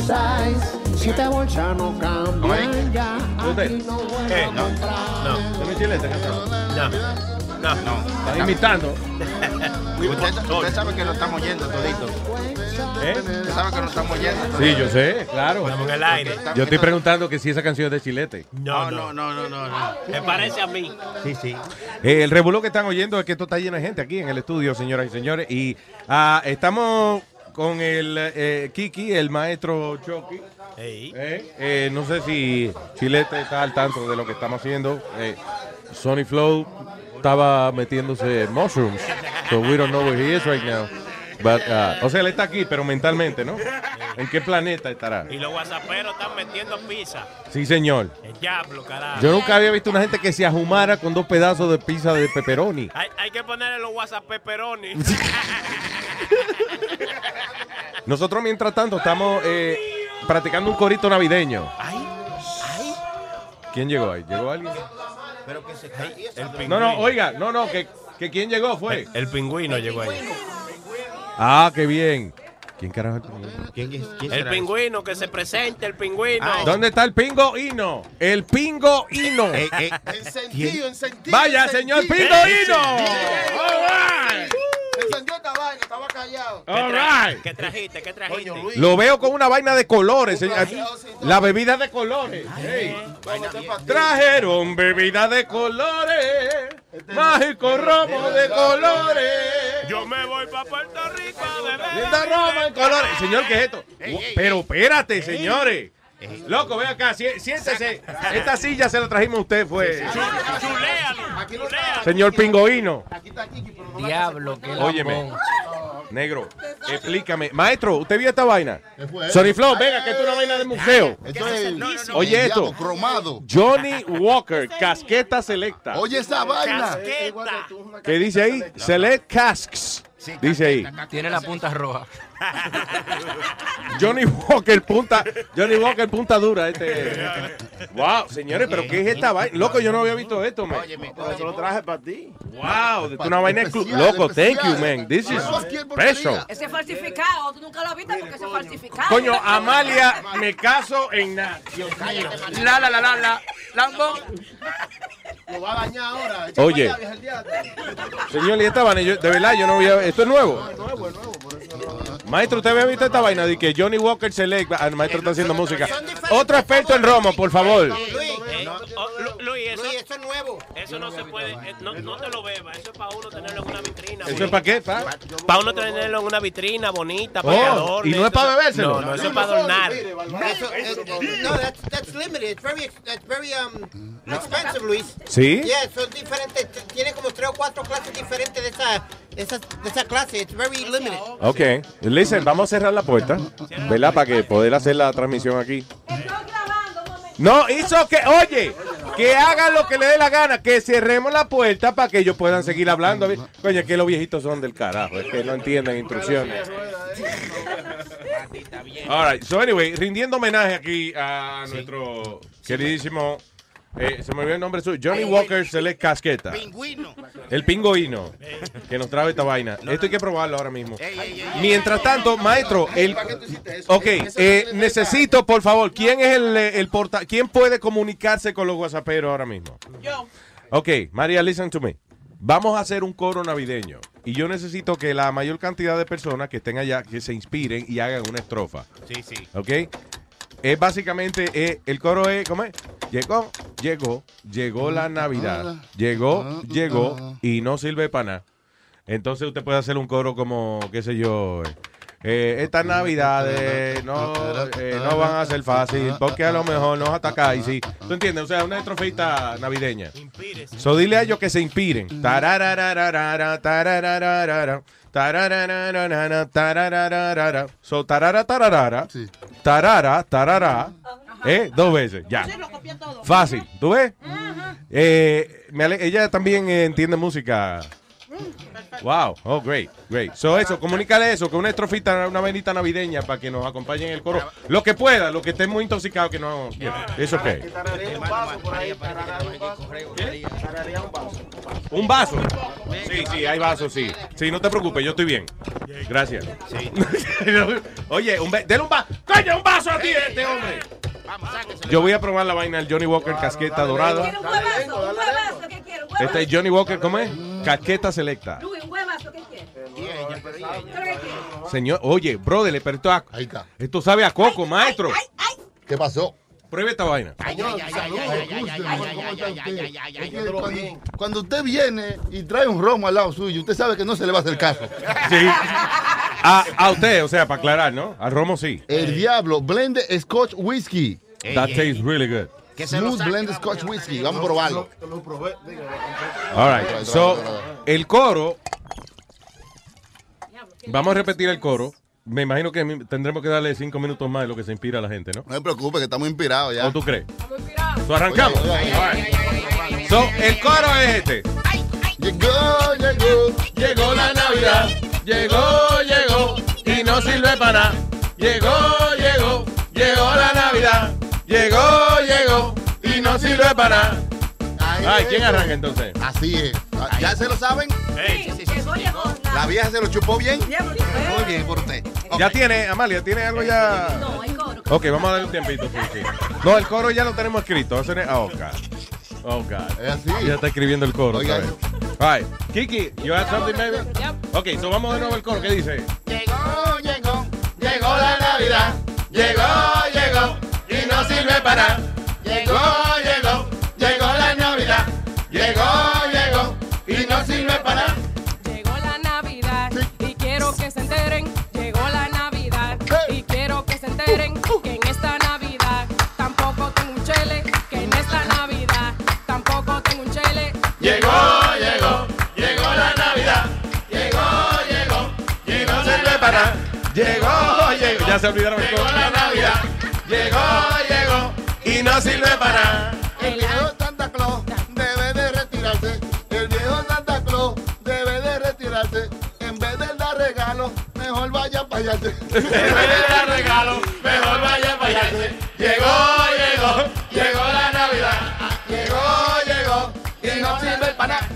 usted? size. Siete bolsas no cambian ya. ¿Usted? No ¿Qué? a No, no. ¿Dame chilete, cantado? No, no. Estás imitando. Usted, usted sabe que lo estamos oyendo todito. ¿Eh? Usted sabe que lo estamos oyendo. Sí, yo sé, claro. Estamos en el aire. Yo estoy preguntando que si esa canción es de chilete. No, no, no, no, no. no. Me parece a mí. Sí, sí. Eh, el revuelo que están oyendo es que esto está lleno de gente aquí en el estudio, señoras y señores. Y ah, estamos con el eh, Kiki, el maestro Chucky. Eh, eh, no sé si Chilete está al tanto de lo que estamos haciendo. Eh, Sony Flow estaba metiéndose mushrooms. So we don't know where he is right now. But, ah, o sea, él está aquí, pero mentalmente, ¿no? ¿En qué planeta estará? Y los whatsapperos están metiendo pizza. Sí, señor. El diablo, carajo. Yo nunca había visto una gente que se ahumara con dos pedazos de pizza de pepperoni. Hay, hay que ponerle los WhatsApp pepperoni. Nosotros, mientras tanto, estamos eh, practicando un corito navideño. ¿Quién llegó ahí? ¿Llegó alguien? Pero que se el pingüino. No, no, oiga, no, no, que, que quién llegó fue. El, pingüino llegó ahí. Ah, qué bien. ¿Quién carajo es el pingüino? ¿Quién, El pingüino, que se presente el pingüino. ¿Dónde está el pingo hino? El pingo hino. Encendido, encendido. Vaya, señor pingo hino. Encendió esta vaina, estaba callado. ¿Qué, All tra- right. ¿Qué trajiste? ¿Qué trajiste? Lo veo con una vaina de colores. señor. La bebida de colores. Hey. Trajeron bebida de colores. Mágico romo de colores. Yo me voy para Puerto Rico a beber. Linda en colores. Señor, ¿qué es esto? Pero espérate, señores. Loco, ven acá, si- siéntese. Esta silla se la trajimos a usted, fue. Señor Pingoíno. Diablo, qué Óyeme. Negro, explícame. Maestro, ¿usted vio esta vaina? Sony Flow, venga, que esto es una vaina de museo. Esto es Oye esto. cromado. Johnny Walker, casqueta selecta. Oye esa vaina. ¿Qué dice ahí? Select casks. Dice ahí. Tiene la punta roja. Johnny Walker punta, Johnny Walker punta dura este. Wow, señores, pero ¿qué es esta vaina? Loco, yo no había visto esto, man. Eso lo traje para ti. Wow, esto es una vaina exclu- Loco, thank you, man. This is special. Ese es falsificado. Tú nunca lo viste porque ese es falsificado. Coño, Amalia, me caso en nada. La, la, la, la, la. Lambón. Lo va a dañar ahora. Oye. Señor, y esta vaina, de verdad, yo no había. ¿Esto es nuevo? Maestro, ¿usted había visto esta vaina de que Johnny Walker Select? Ah, el maestro está haciendo música. Otro experto en Romo, por favor. Eh, oh, Lu- Luis, eso, Luis, eso es nuevo. Eso no se puede, eh, no, no te lo bebas, eso es para uno tenerlo en una vitrina. ¿Eso es para qué? ¿Pa? Para uno tenerlo en una vitrina bonita, para Oh, que adorne. ¿y no es para bebérselo? No, no, eso es para adornar. Eso, eso- no, that's, that's limited. It's very, that's very um, expensive, Luis. ¿Sí? Yeah, son diferentes. Tiene como tres o cuatro clases diferentes de esa, de esa, de esa clase. It's very limited. Ok. Listen, vamos a cerrar la puerta, ¿verdad? Para que poder hacer la transmisión aquí. No, hizo que, oye, que hagan lo que le dé la gana, que cerremos la puerta para que ellos puedan seguir hablando. Coño, es que los viejitos son del carajo, es que no entienden instrucciones. All right, so anyway, rindiendo homenaje aquí a nuestro queridísimo, eh, se me olvidó el nombre suyo, Johnny Walker Select Casqueta. El pingüino que nos trae esta vaina. Esto hay que probarlo ahora mismo. Mientras tanto, maestro, el, ok, eh, necesito, por favor, ¿quién es el, eh, el porta, quién puede comunicarse con los whatsapperos ahora mismo? Yo. Ok, María, listen to me. Vamos a hacer un coro navideño. Y yo necesito que la mayor cantidad de personas que estén allá, que se inspiren y hagan una estrofa. Sí, sí. ¿Ok? Es básicamente, eh, el coro es, ¿cómo es? Llegó, llegó, llegó la Navidad. Llegó, llegó y no sirve para nada. Entonces usted puede hacer un coro como, qué sé yo, eh, eh, estas navidades no, no van a ser fácil porque a lo mejor nos atacáis. Sí. ¿Tú entiendes? O sea, una estrofita navideña. So dile a ellos que se inspiren. Tararararara, tararararara. So tarara, tararara, tarara, tarara. Eh, dos veces, ya. Fácil. ¿Tú ves? Eh, me ale- ella también eh, entiende música. Wow, oh, great, great. So, eso, comunícale eso, que una estrofita, una bendita navideña para que nos acompañen en el coro. Lo que pueda, lo que esté muy intoxicado, que no. Eso qué. Un vaso. Sí, sí, hay vasos, sí. Sí, no te preocupes, yo estoy bien. Gracias. Oye, un dele un vaso. ¡Coño, un vaso a ti, este hombre! Yo voy a probar la vaina del Johnny Walker casqueta dorada. ¿Quiere un huevazo? ¿Un huevazo? ¿Qué quiere? ¿Un Este Johnny Walker, ¿cómo es? Casqueta selecta. Luis, ¿un huevazo? ¿Qué quiere? ¿Qué quiere? Señor, oye, brother, pero esto, a- esto sabe a coco, maestro. ¿Qué pasó? Pruebe esta vaina. Cuando, usted viene y trae un romo al lado suyo, usted sabe que no se le va a hacer caso. Sí. A, a usted, o sea, para aclarar, ¿no? Al romo sí. El diablo, blend Scotch Whiskey. That tastes really good. Smooth blend Scotch Whiskey. Vamos a probarlo. All right. So, el coro. Vamos a repetir el coro. Me imagino que tendremos que darle cinco minutos más de lo que se inspira a la gente, ¿no? No se preocupe, que estamos inspirados ya. ¿O tú crees? So, arrancamos. All right. So, el coro es este. Llegó, llegó, llegó la Navidad. Llegó, llegó y no sirve para nada. Llegó, llegó, llegó la Navidad. Llegó, llegó y no sirve para nada. Ay, ¿quién arranca entonces? Así es. ¿Ya se lo saben? Llegó, llegó. ¿La vieja se lo chupó bien? Muy bien, por usted. Ya tiene, Amalia, ¿tiene algo ya? No, hay coro. Ok, vamos a darle un tiempito, sí, sí. No, el coro ya lo tenemos escrito. Eso es- Oh, God. Oh, God. Es así. Ya está escribiendo el coro Oiga, vez. All right. Kiki, you have something, baby? Ok, so vamos de nuevo al coro. ¿Qué dice? Llegó, llegó, llegó la Navidad. Llegó, Llegó, llegó, llegó la Navidad. Llegó, llegó y no sirve para. Llegó la Navidad y quiero que se enteren. Llegó la Navidad y quiero que se enteren que en esta Navidad tampoco tengo un chele. Que en esta Navidad tampoco tengo un chele. Llegó, llegó, llegó la Navidad. Llegó, llegó y no sirve para. Llegó, llegó. Ya se olvidaron Llegó la Navidad. Llegó, llegó y no sirve para nada. El viejo Santa Claus debe de retirarse. El viejo Santa Claus debe de retirarse. En vez de dar regalos, mejor vaya para allá. En vez de dar regalo, mejor vaya para allá. Llegó, llegó, llegó la Navidad. Llegó, llegó y no sirve para nada.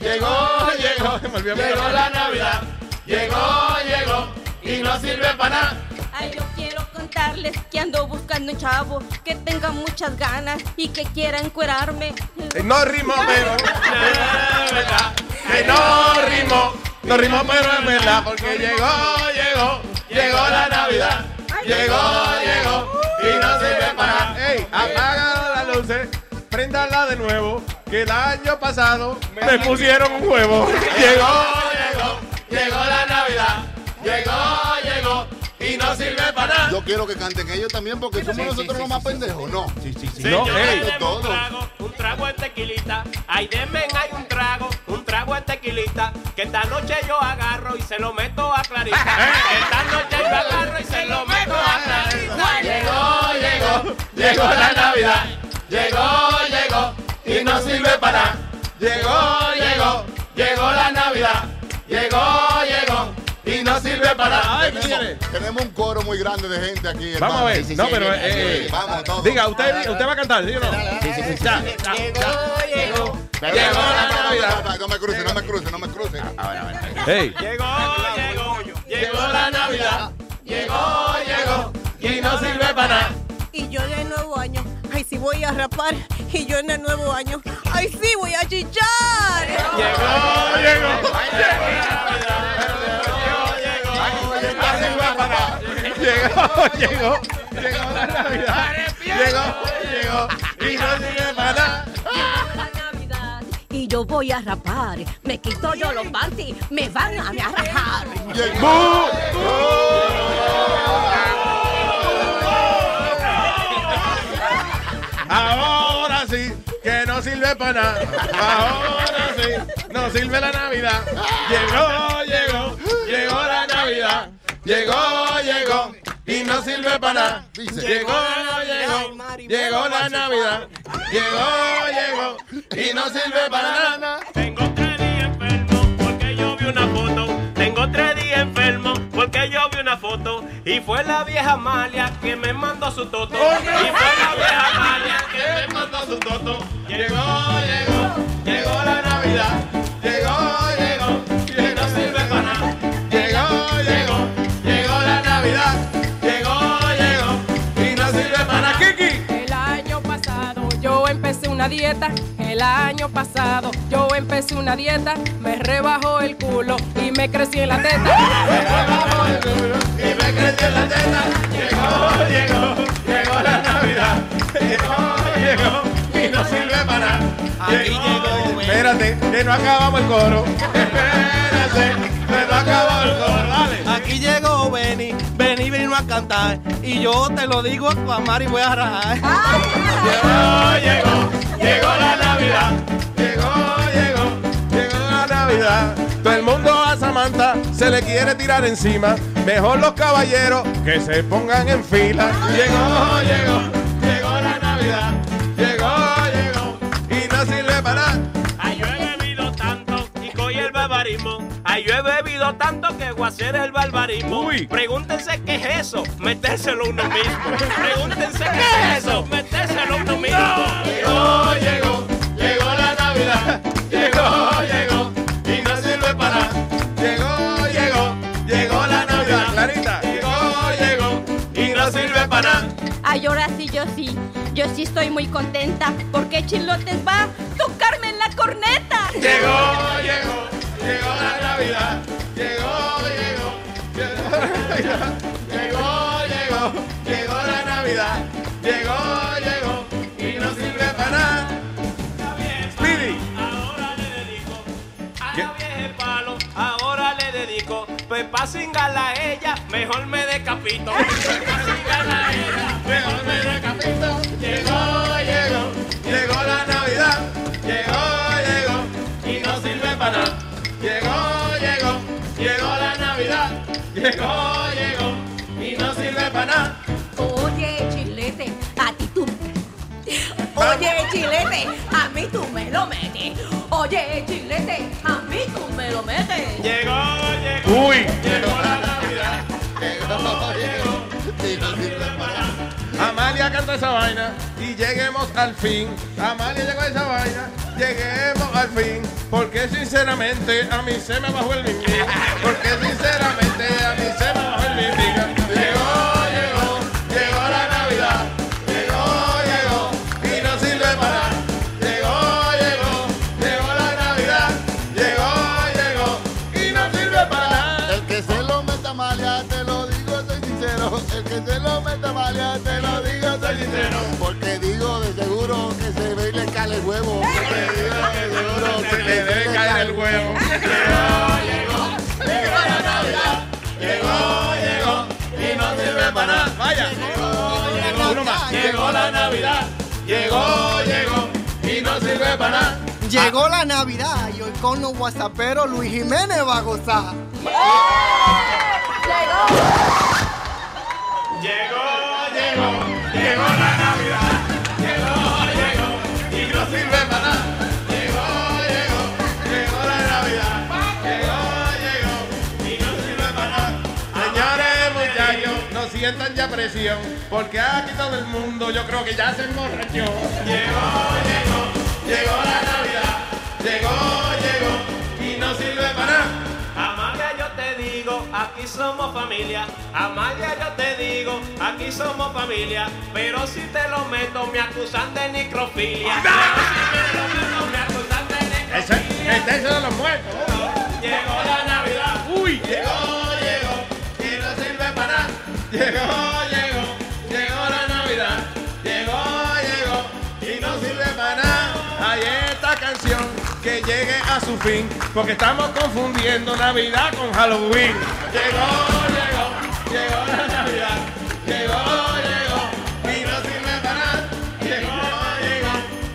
Llegó, llegó, llegó la Navidad. Llegó, llegó y no sirve para nada. Contarles que ando buscando un chavo que tenga muchas ganas y que quiera encuerarme. Eh, No rimó, pero. Es verdad que no rimó, no rimó, pero es verdad porque llegó, llegó, llegó la Navidad. Llegó, llegó y no sirve para nada. Ey, apaga las luces, préndala de nuevo. Que el año pasado me pusieron un huevo. Llegó, llegó, llegó la Navidad. Llegó, llegó y no sirve para nada. Yo quiero que canten ellos también porque somos nosotros los más pendejos, ¿no? Sí, sí, sí. Señor, denme un trago, un trago de tequilita. Ay, denme hay un trago, un trago de tequilita. Que esta noche yo agarro y se lo meto a Clarita. esta noche yo agarro y se lo meto a Clarita. Llegó, llegó, llegó la Navidad. Llegó, llegó y no sirve para nada. Llegó, llegó, llegó la Navidad. Llegó, no sirve para nada. Tenemos, tenemos un coro muy grande de gente aquí. Vamos a ver. hermano. No, pero. eh, Vamos, todos. Diga, usted, usted va a cantar, ¿sí o no? Sí, sí, sí. Ya, Llegó, llegó, llegó la Navidad. No me cruce, no me cruce, no me cruce. Hey. Llegó, llegó, Llegó la Navidad. Llegó, llegó y no sirve para nada. Y yo en el nuevo año, ay sí voy a rapar. Y yo en el nuevo año, ay sí voy a chichar. Llegó, llegó. Llegó, llegó, llegó la Navidad. Llegó, llegó y no sirve para nada. Y yo voy a rapar, me quito yo los panties, me van a me a rajar. Ahora sí, que no sirve para nada. Ahora sí, no sirve la Navidad. Llegó, llegó, llegó la Navidad. Llegó, llegó, y no sirve para nada. Llegó, llegó, llegó la Navidad. Llegó, llegó, y no sirve para nada. Tengo tres días enfermo porque yo vi una foto. Tengo tres días enfermo porque yo vi una foto. Y fue la vieja Amalia que me mandó su toto. Y fue la vieja Amalia que me mandó su toto. Llegó, llegó, llegó la Navidad. Una dieta. El año pasado yo empecé una dieta. Me rebajó el culo y me crecí en la teta. Me rebajó el culo y me crecí en la teta. Llegó, llegó, llegó la Navidad. Llegó, llegó, y no sirve para nada. Llegó, Espérate, que no acabamos el coro. Espérate, que no acabamos el coro. Y yo te lo digo a amar y voy a rajar. Llegó, llegó, llegó la Navidad. Llegó, llegó, llegó la Navidad. Todo el mundo a Samantha se le quiere tirar encima. Mejor los caballeros que se pongan en fila. Llegó, llegó, llegó la Navidad. Yo he bebido tanto que voy a hacer el barbarismo. Pregúntense qué es eso, metérselo uno mismo. Pregúntense qué es eso, metérselo uno mismo. Llegó, llegó, llegó la Navidad. Llegó, llegó, y no sirve para. Llegó, llegó, llegó la Navidad. Clarita. Llegó, llegó, y no sirve para. Ay, ahora sí, yo sí. Yo sí estoy muy contenta porque Chilotes va a tocarme en la corneta. Llegó, llegó, llegó la Navidad. Llegó, llegó, llegó la Navidad. Llegó, llegó, llegó la Navidad. Llegó, llegó, y no sirve para nada. Speedy. A la vieja el palo, ahora le dedico. Pues pa' cingala a ella, mejor me decapito. Pues pa' cingala a ella, mejor me decapito. Llegó, llegó, llegó la Navidad. Llegó, llegó, y no sirve para nada. Llegó. Llegó, llegó, y no sirve para nada. Oye, Chilete, a ti tú. Oye, Chilete, a mí tú me lo metes. Oye, Chilete, a mí tú me lo metes. Llegó, llegó. Uy. Llegó la Navidad. Llegó, canta esa vaina y lleguemos al fin. Amalia llegó a esa vaina, lleguemos al fin. Porque sinceramente a mí se me bajó el bimbi. Porque sinceramente a mí se me bajó el bimbi. Llegó la Navidad. Llegó, llegó, y no sirve para nada. Llegó la Navidad y hoy con los whatsapperos Luis Jiménez va a gozar. Llegó, llegó, llegó la Navidad. Sientan ya presión, porque aquí todo el mundo yo creo que ya se emborrachó. Llegó, llegó, llegó la Navidad. Llegó, llegó, y no sirve para nada. Amalia, yo te digo, aquí somos familia. Amalia, yo te digo, aquí somos familia. Pero si te lo meto, me acusan de necrofilia. Pero si me lo meto, me acusan de necrofilia. Ese, es de los muertos. Llegó la Navidad. Uy, llegó, Llegó, llegó, llegó la Navidad. Llegó, llegó y no sirve para nada. Hay esta canción que llegue a su fin, porque estamos confundiendo Navidad con Halloween. Llegó, llegó, llegó la Navidad. Llegó, llegó y no sirve para nada. Llegó, llegó,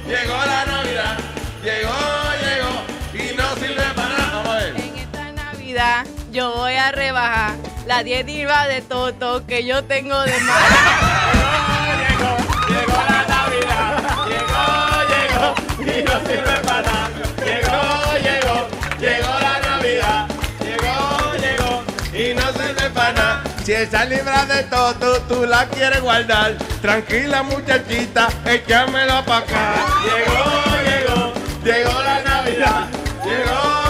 llegó la Navidad. Llegó, llegó y no sirve para nada. Vamos a ver. En esta Navidad yo voy a rebajar la dieta de Toto que yo tengo de más. Llegó la Navidad, llegó, llegó, y no sirve para nada. Llegó, llegó, llegó la Navidad, llegó, llegó, y no sirve para nada. Si esa libra de todo tú la quieres guardar, tranquila muchachita, échamelo pa' acá. Llegó, llegó, llegó la Navidad, llegó, llegó,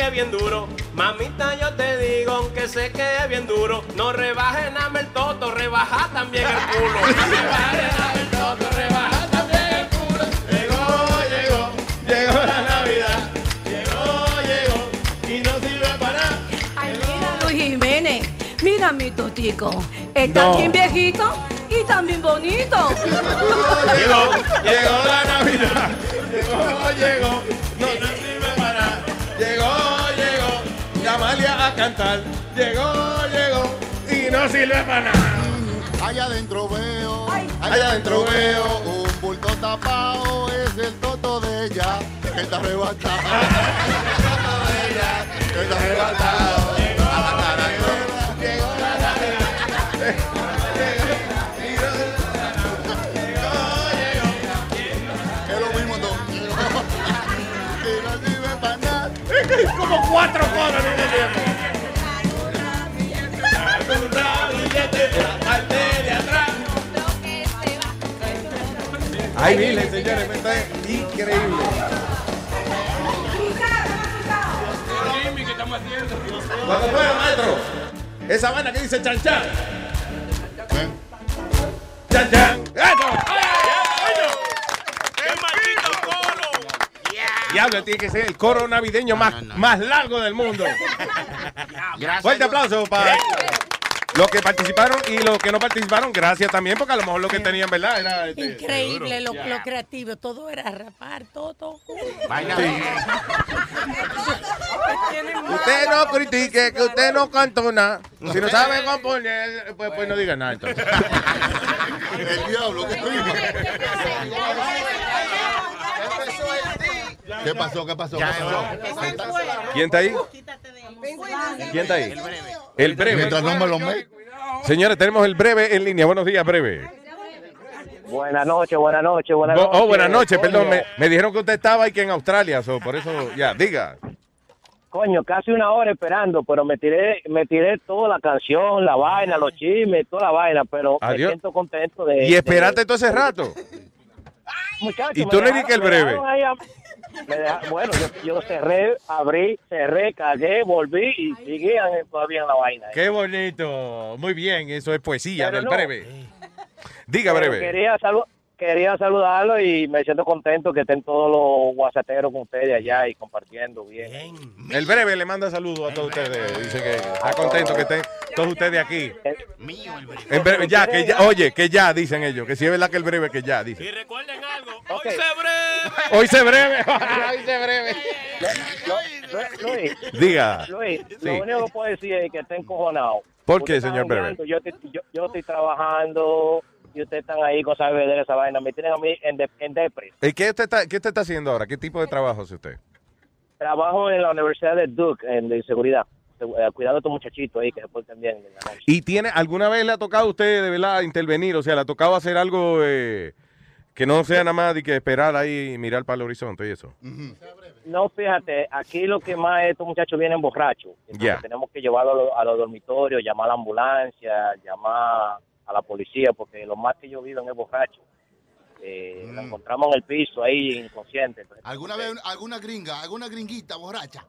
que es bien duro, mamita, yo te digo, aunque sé que es bien duro, no rebajes nada el toto, rebaja también el culo. No rebajes nada el toto, rebaja también el culo. Llegó, llegó, llegó la Navidad, llegó, llegó, y no sirve para nada. Ay, mira Luis Jiménez, mira mi totico. Está No. bien viejito y también bonito. Llegó, llegó la Navidad. Llegó, llegó, no a cantar. Llegó, llegó, y no sirve para nada. Allá adentro veo, Allá adentro veo un bulto tapado, es el toto de ella, que está arrebatado. que está arrebatado. Cuatro al mismo tiempo. Ay, miren, señores, esto es increíble. Cuando fue, maestro, esa vaina que dice chan chan. Chan chan. ¡Eso! ¡Qué maldito coro! Diablo, tiene que ser el coro navideño más, más largo del mundo. Fuerte aplauso para los que participaron y los que no participaron. Gracias también, porque a lo mejor lo que tenían, ¿verdad? Era este, Increíble lo, lo creativo, todo era rapar, todo. Usted no critique, que usted no cantó nada. Si no sabe componer, pues, pues no diga nada. Entonces. El diablo, ¿qué ¿Qué pasó? ¿Qué pasó? ¿Qué pasó? ¿Quién está ahí? ¿Quién está ahí? El breve. Mientras no me lo me. Señores, tenemos el breve en línea. Buenos días, breve. Buenas noches, buenas noches, buenas Oh, noches. oh, buenas noches, perdón. Me, me dijeron que usted estaba ahí que en Australia, so, por eso, ya, diga. Coño, casi una hora esperando, pero me tiré, me tiré toda la canción, la vaina, los chismes, toda la vaina, pero Adiós. me siento contento de... Y esperaste de- todo ese rato. Muchacho, y tú le dejaron- dijiste el breve. dejaron ahí a- me deja- bueno, yo, yo cerré, abrí, cerré, cagué, volví y seguían todavía en la vaina. Qué bonito. Muy bien, eso es poesía Pero del no. breve. Diga, breve. Quería, salu- quería saludarlo y me siento contento que estén todos los guasateros con ustedes allá y compartiendo bien. El breve le manda saludos a todos ustedes. Dice que está contento que estén todos ustedes aquí. En breve, ya, que ya, oye, que ya, dicen ellos. Que si es verdad que el breve, que ya, dice. Y recuerden algo, hoy se breve. Hoy se breve. Hoy se breve. Luis, Diga. Luis, Sí. lo único que puedo decir es que está encojonado. ¿Por qué, señor Breve? Yo, estoy- yo, yo estoy trabajando y ustedes están ahí con esa bebedera, esa vaina. Me tienen a mí en, de, en depre. ¿Y qué usted, está, qué usted está haciendo ahora? ¿Qué tipo de trabajo hace usted? Trabajo en la Universidad de Duke, en de seguridad. Eh, Cuidado a estos muchachitos ahí que se porten bien. en la noche. ¿Y tiene alguna vez le ha tocado a usted de verdad intervenir? O sea, le ha tocado hacer algo eh, que no sea nada más de que esperar ahí y mirar para el horizonte y eso. No, fíjate, aquí lo que más es, estos muchachos vienen borrachos. Ya. Tenemos que llevarlos a, los- a los dormitorios, llamar a la ambulancia, llamar a la policía, porque lo más que ellos viven es borracho. Eh, Lo encontramos en el piso ahí inconsciente. Entonces, ¿Alguna vez alguna gringa, alguna gringuita borracha?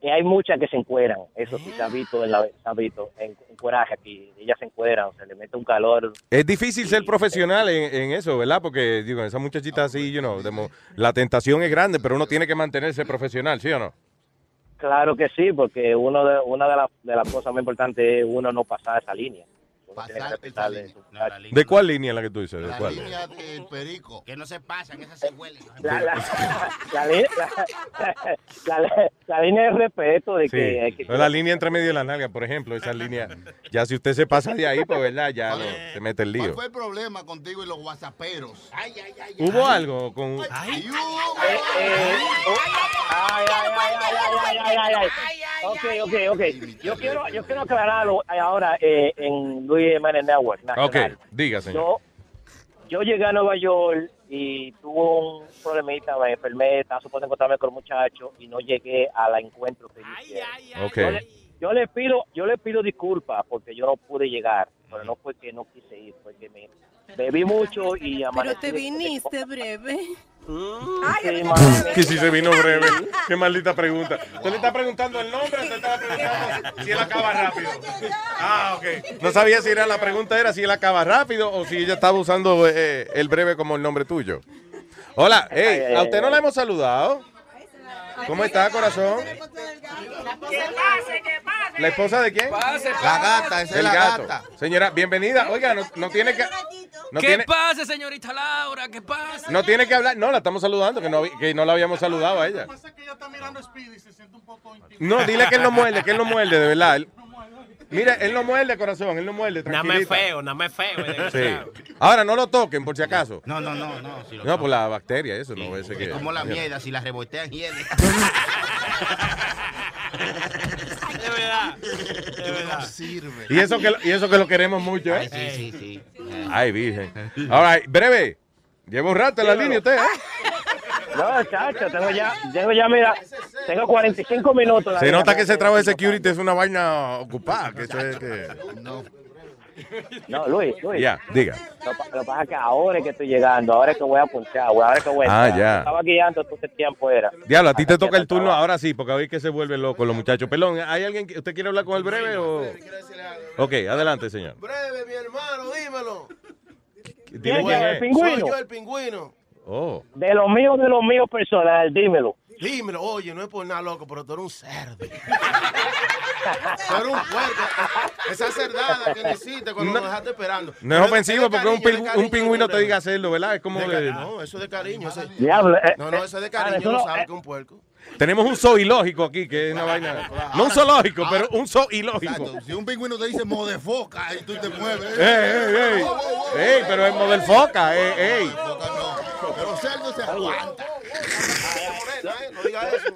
Y hay muchas que se encueran, eso sí se ha visto en la se ha visto en, en cueraje aquí, ellas se encueran, se le mete un calor. Es difícil ser profesional en, en eso, ¿verdad? Porque, digo, esa muchachita así, you know, la tentación es grande, pero uno tiene que mantenerse profesional, ¿sí o no? Claro que sí, porque uno de, una de, las- de las cosas más importantes es uno no pasar esa línea pasar esa línea. ¿De cuál línea la que tú dices? ¿De la cuál? línea del perico. Que no se pasan, esas se huelen. La, la, línea de respeto de que... Sí. que no, la línea entre medio de la nalga, por ejemplo, esa línea. Ya si usted se pasa de ahí, pues verdad, ya no, se mete el lío. ¿Cuál fue el problema contigo y los whatsapperos? Ay, ay, ay, ¿Hubo algo con...? ¡Ay, ay, ay, ay! Ok, ok, ok. Yo quiero, yo quiero ahora, eh, en Luis Jiménez Network. Ok, diga, señor. Yo, yo llegué a Nueva York y tuve un problemita, me enfermé, estaba supuesto encontrarme con el muchacho y no llegué al encuentro que. Ok. Yo le, yo le pido, yo le pido disculpas porque yo no pude llegar, pero no fue que no quise ir, fue que me bebí mucho y Pero amanecí te viniste breve. Sí, mami. Que si se vino breve. Qué maldita pregunta. ¿Usted le está preguntando el nombre o te estaba preguntando si él acaba rápido? Ah, ok. No sabía si era la pregunta era si él acaba rápido o si ella estaba usando eh, el breve como el nombre tuyo. Hola, hey, ¿a usted no la hemos saludado? ¿Cómo está, corazón? ¿La esposa de quién? La gata, esa es El la gato. gata. Señora, bienvenida. Oiga, no, no tiene que... No ¿Qué tiene, pasa, señorita Laura? ¿Qué pasa? no tiene que hablar. No, la estamos saludando, que no, que no la habíamos saludado a ella. No, dile que él no muerde, que él no muerde, de verdad. Mira, él no muerde, corazón, él no muerde, Nada más feo, nada más feo. Sí. Ahora, no lo toquen, por si acaso. No, no, no, no. si lo No, por la bacteria, eso, no. Ese que, Es como la mierda, si la rebotean, hiede. De verdad. De verdad. sirve. Y eso, que, lo- y eso que lo queremos mucho, ¿eh? Sí, sí, sí. Ay, virgen. All right, breve. Lleva un rato en la línea usted, ¿eh? No, chacho, tengo ya, tengo ya, mira, tengo 45 minutos. la Se nota que ese trabajo de security es una vaina ocupada. Que eso es que... No, Luis, Luis. Ya, diga. Lo, lo que pasa es que ahora es que estoy llegando, ahora es que voy a punchar, ahora es que voy a Ah, ya. Estaba guiando todo ese tiempo era. Diablo, a ti te toca el turno ahora sí, porque hoy que se vuelve loco los muchachos. Pelón, ¿hay alguien que usted quiere hablar con el breve o...? Ok, adelante, señor. Breve, mi hermano, dímelo. ¿Quién es. ¿El pingüino? Soy yo el pingüino. Oh. De lo mío, de lo mío personal, dímelo. Dímelo, oye, no es por nada loco, pero tú eres un cerdo. tú eres un puerco. Esa cerdada que necesitas cuando No- nos dejaste esperando. No es ofensivo porque un, cariño, pingü- de cariño, un pingüino te diga hacerlo, ¿verdad? Es como... De de- cariño, No, eso es de cariño. Eso es... Diablo, eh, No, no, eso es de eh, cariño. No no- sabe eh, que es un puerco. Tenemos un zoológico aquí, que es una vaina... No un zoológico, pero un zoológico. Exacto. Si un pingüino te dice modefoca y tú te mueves. Ey, ey, ey. Ey, pero es model foca, ey, ey. Pero cerdo se aguanta. No digas eso.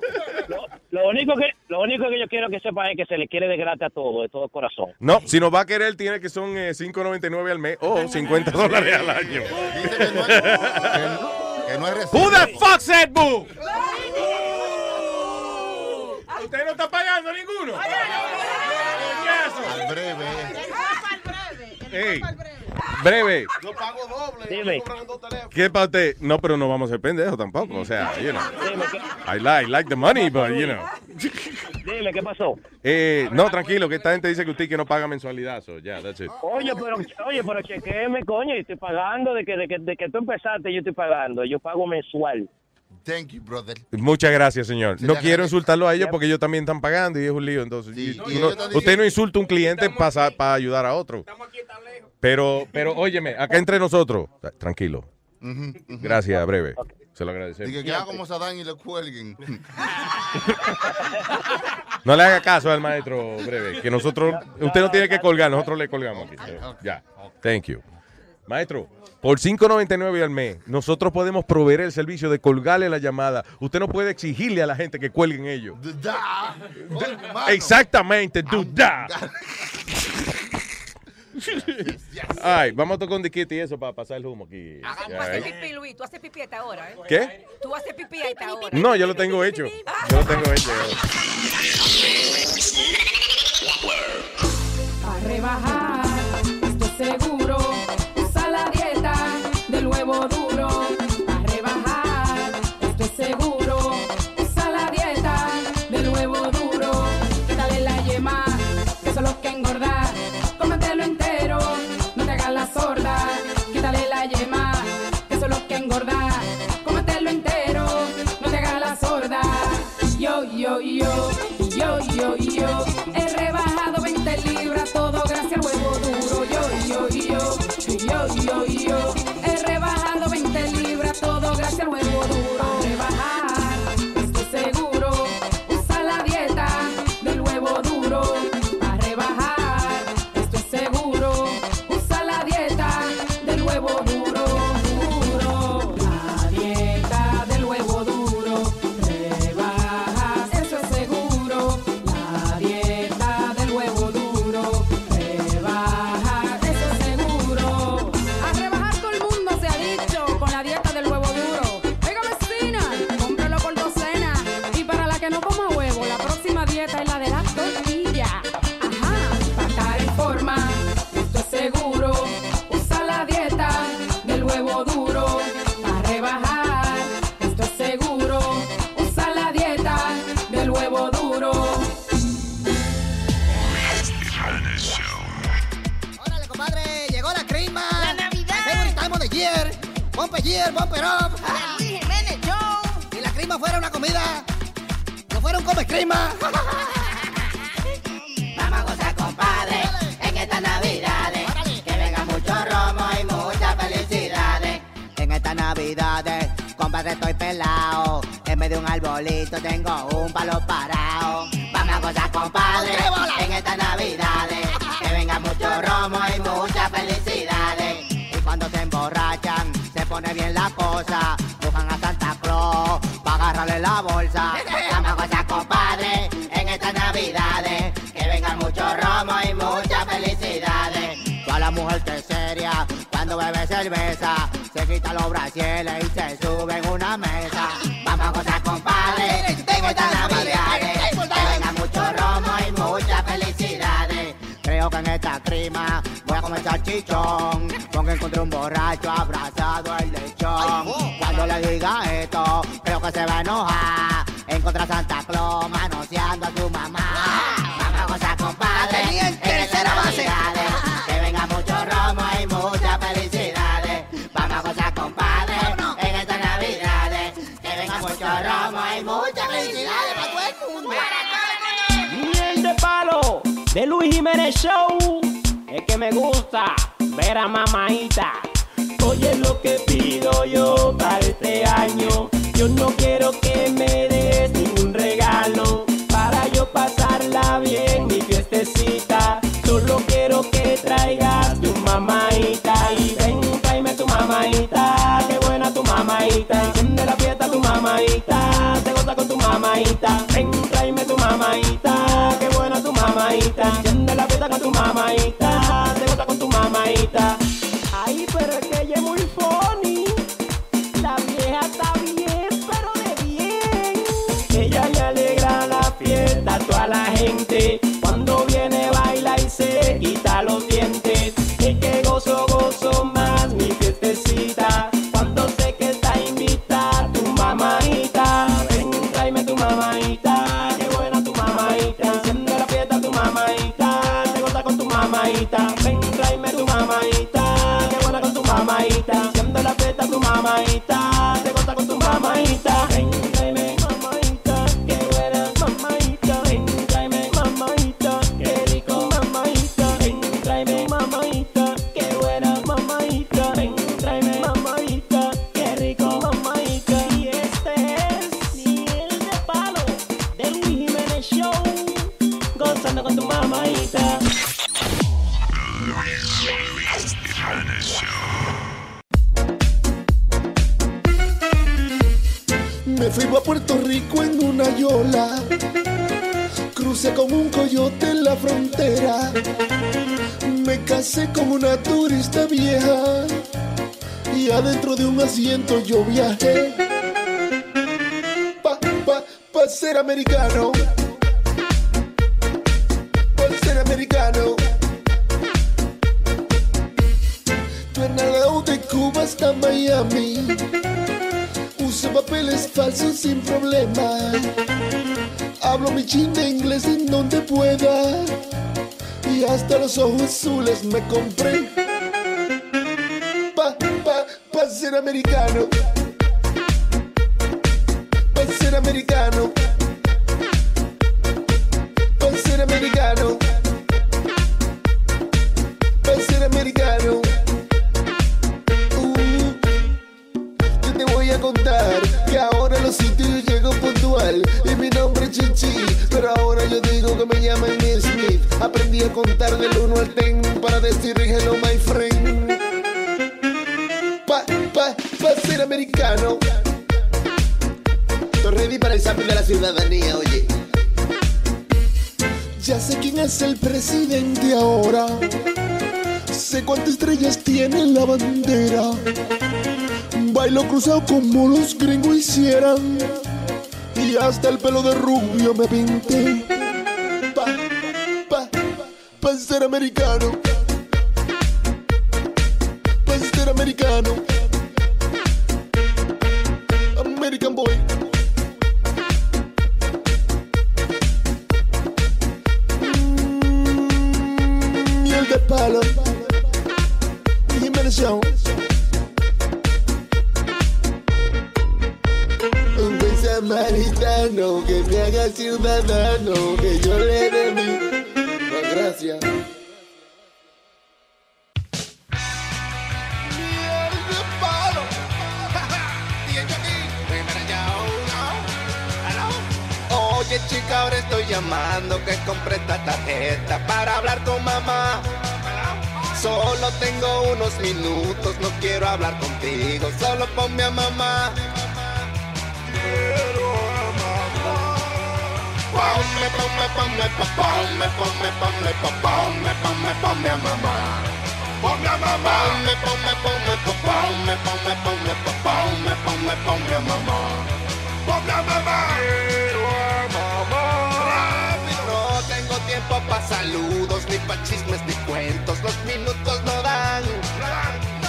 Lo único que lo único que yo quiero que sepa es que se le quiere de gratis a todo, de todo corazón. No, si nos va a querer, tiene que son eh, 5.99 al mes o 50 dólares al año. Que no es Who the fuck said boo? ¿Usted no está pagando ninguno? Al breve. Ey, breve. Yo pago doble. Dime. ¿Qué para usted? No, pero no vamos a ser pendejos tampoco. O sea, you know. I like, like the money, but you know. Dime, ¿qué pasó? Eh, no, tranquilo, que esta gente dice que usted que no paga mensualidad. So, yeah, that's it. Oye, pero oye, pero chequeme, coño, yo estoy pagando de que de que, de que tú empezaste, yo estoy pagando, yo pago mensual. Thank you, brother. Muchas gracias, señor. No quiero insultarlo a ellos porque ellos también están pagando y es un lío. Entonces, y- y uno- ellos están usted no insulta a un cliente para, para ayudar a otro. Pero, pero, óyeme, acá entre nosotros, tranquilo. Gracias, breve. Se lo agradecemos. Dije que haga como Sadán y le cuelguen. No le haga caso al maestro breve, que nosotros, usted no tiene que colgar, nosotros le colgamos aquí. Ya, thank you. Maestro, por 5.99 al mes, nosotros podemos proveer el servicio de colgarle la llamada. Usted no puede exigirle a la gente que cuelguen ellos. Da. Exactamente, duda. Ay, vamos a tocar un diquete y eso para pasar el humo aquí. Tú Ya, haces ¿eh? pipí, Luis. Tú haces pipí a esta hora, ¿eh? ¿Qué? Tú haces pipí a esta hora. No, yo lo tengo hecho. Yo lo tengo hecho. A rebajar, estoy seguro. La dieta del huevo duro. A rebajar, estoy seguro. Usa la dieta del huevo duro. Quítale la yema, que eso es lo que engorda. Cómetelo entero, no te hagas la sorda. Quítale la yema, que eso es lo que engorda. Cómetelo entero, no te hagas la sorda. Yo, yo, yo, yo, yo, yo. yo, yo, Year, bumper up. Luis Jiménez Show. Si la crema fuera una comida, no fuera un come crema. Vamos a gozar, compadre, en estas navidades. Que venga mucho romo y muchas felicidades. En estas navidades, compadre, estoy pelado. En vez de un arbolito tengo un palo parado. Vamos a gozar, compadre, en estas navidades. Pone bien la cosa. Buscan a Santa Claus para agarrarle la bolsa. A gozar, compadre, en estas navidades. Que venga mucho romo y muchas felicidades. Toda la mujer que seria, cuando bebe cerveza, se quita los brasieles y se sube en una mesa. En esta crima voy a comer salchichón. Porque encontré un borracho abrazado al lechón. Cuando le diga esto, creo que se va a enojar. Encontré a Santa Claus manoseando a Es que me gusta ver a mamaita. Oye lo que pido yo para este año. Yo no quiero que me des ningún regalo. Para yo pasarla bien mi fiestecita. Solo quiero que traigas tu mamaita. Y ven, tráeme tu mamaita. Qué buena tu mamaita. Enciende la fiesta tu mamaita. Te goza con tu mamaita. Ven, tráeme tu mamaita. Fiesta con americano. Pa ser americano. Tornado de Cuba hasta Miami. Uso papeles falsos sin problema. Hablo mi chin de inglés en donde pueda. Y hasta los ojos azules me compré. Como los gringos hicieran. Y hasta el pelo de rubio me pinté. Pa, pa, pa ser americano. Ciudadano, que yo le mi no, gracias. Oye chica, ahora estoy llamando que compré esta tarjeta para hablar con mamá. Solo tengo unos minutos, no quiero hablar contigo, solo ponme a mamá. Ponme, ponme, ponme, po- ponme, ponme, ponme, po- ponme, ponme, ponme a mamá. Ponme a mamá. Ponme, ponme, ponme, po- ponme, ponme, ponme, po- ponme, ponme, ponme a mamá. Ponme a mamá. No tengo tiempo pa' saludos, ni pa' chismes, ni cuentos. Los minutos no dan.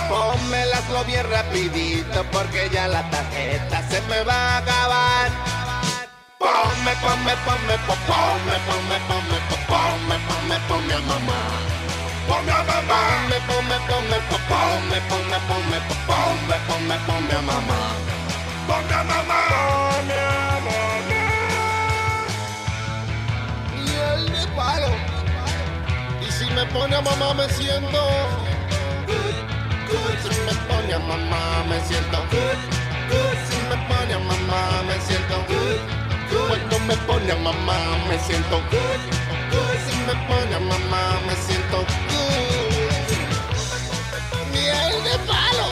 Pónmelaslo bien rapidito porque ya la tarjeta se me va a acabar. Me pone papón, me pone, me pome, papón, me pone, ponía mamá, ponme a mamá me siento good, good. Si me pone a mamá me siento good, good. Si me pone a mamá me pone a mamá me siento good, good. Si me pone a mamá me siento good. Miel de palo.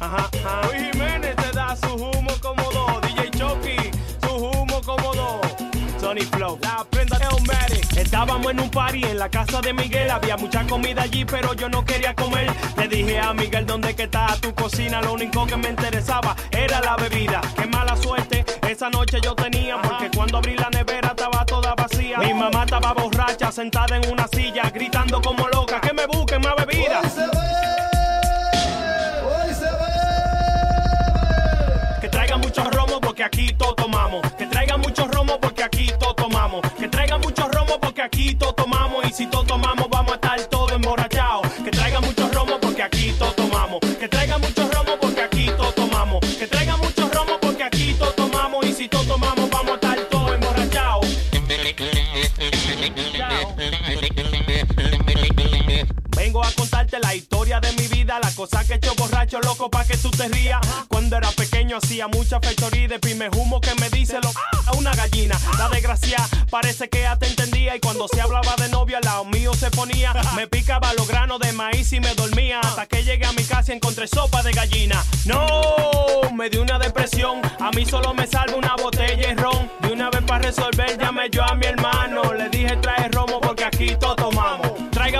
Ajá, ajá. Luis Jiménez te da su humo cómodo. DJ Chucky, su humo cómodo. Sony Flow. Estábamos en un party en la casa de Miguel. Había mucha comida allí, pero yo no quería comer. Le dije a Miguel, ¿dónde que está tu cocina? Lo único que me interesaba era la bebida. Qué mala suerte esa noche yo tenía, porque cuando abrí la nevera estaba toda vacía. Mi mamá estaba borracha, sentada en una silla, gritando como loca, que me busquen más bebida. Aquí todo tomamos. Y si todo tomamos vamos a estar todo emborrachados. Que traigan mucho romo porque aquí todo tomamos. Que traigan mucho vida, la cosa que he hecho borracho loco pa' que tú te rías. Cuando era pequeño hacía mucha fechoría y de primer humo que me dice lo a una gallina. La desgracia parece que ya te entendía y cuando se hablaba de novia al lado mío se ponía. Me picaba los granos de maíz y me dormía hasta que llegué a mi casa y encontré sopa de gallina. No, me dio una depresión, a mí solo me salva una botella de ron. De una vez para resolver llamé yo a mi hermano, le dije trae romo porque aquí todo tomamos.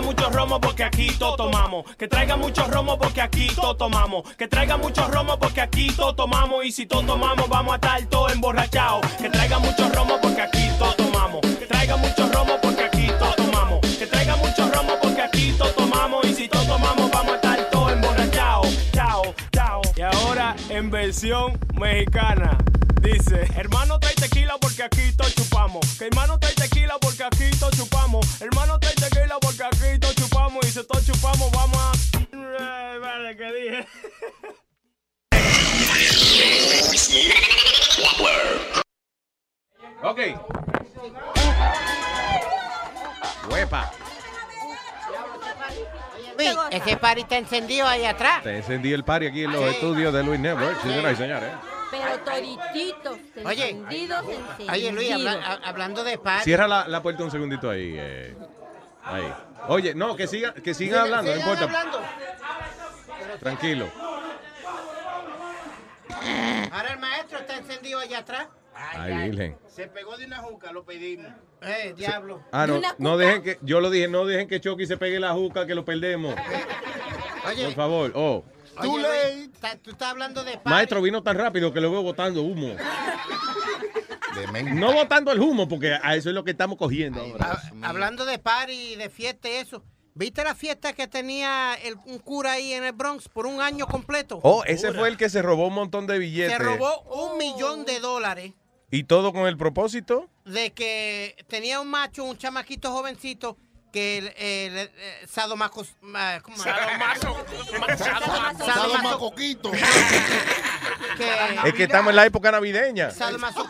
Traiga mucho romo porque aquí todo tomamos. Que traiga mucho romo porque aquí todo tomamos. Que traiga mucho romo porque aquí todo tomamos. Y si todo tomamos, vamos a estar todos emborrachados. Que traiga mucho romo porque aquí todo tomamos. Que traiga mucho romo porque aquí todo tomamos. Que traiga mucho romo porque aquí todo tomamos. Y si todo tomamos, vamos a estar todos emborrachados. Chao, chao. Y ahora en versión mexicana. Dice, hermano trae tequila porque aquí todo chupamos. Que hermano trae tequila porque aquí todo chupamos. Hermano trae chupamos. Y si todo chupamos, vamos a. Ay, Vale, que dije. Ok. Huepa. Uy, ese party está encendido ahí atrás. Te encendí el party aquí en los estudios de Luis Network, señoras y señores. Pero todititos, Oye, encendidos, encendidos. Oye, Luis, habla- ha- hablando de party. Cierra la, la puerta un segundito ahí. eh. Ahí. Oye, no, que sigan que sigan hablando, no importa. hablando. Tranquilo. Ahora el maestro está encendido allá atrás. Ay, Virgen. Se pegó de una juca, lo pedimos. Eh, diablo. Ah, no, no dejen que, yo lo dije, no dejen que Chucky se pegue la juca, que lo perdemos. Oye, Por favor, oh. oye, tú estás hablando de party. Maestro vino tan rápido que lo veo botando humo. No botando el humo, porque a eso es lo que estamos cogiendo ahora. Ha- hablando de party, de fiesta y eso. ¿Viste la fiesta que tenía el, un cura ahí en el Bronx por un año completo? Oh, ese fue el que se robó un montón de billetes. Se robó un millón de dólares ¿Y todo con el propósito? de que tenía un macho, un chamaquito jovencito que el, el, el, eh, sadomaco... ma- ¿cómo? Sadomacoquito. Que- Es que estamos en la época navideña.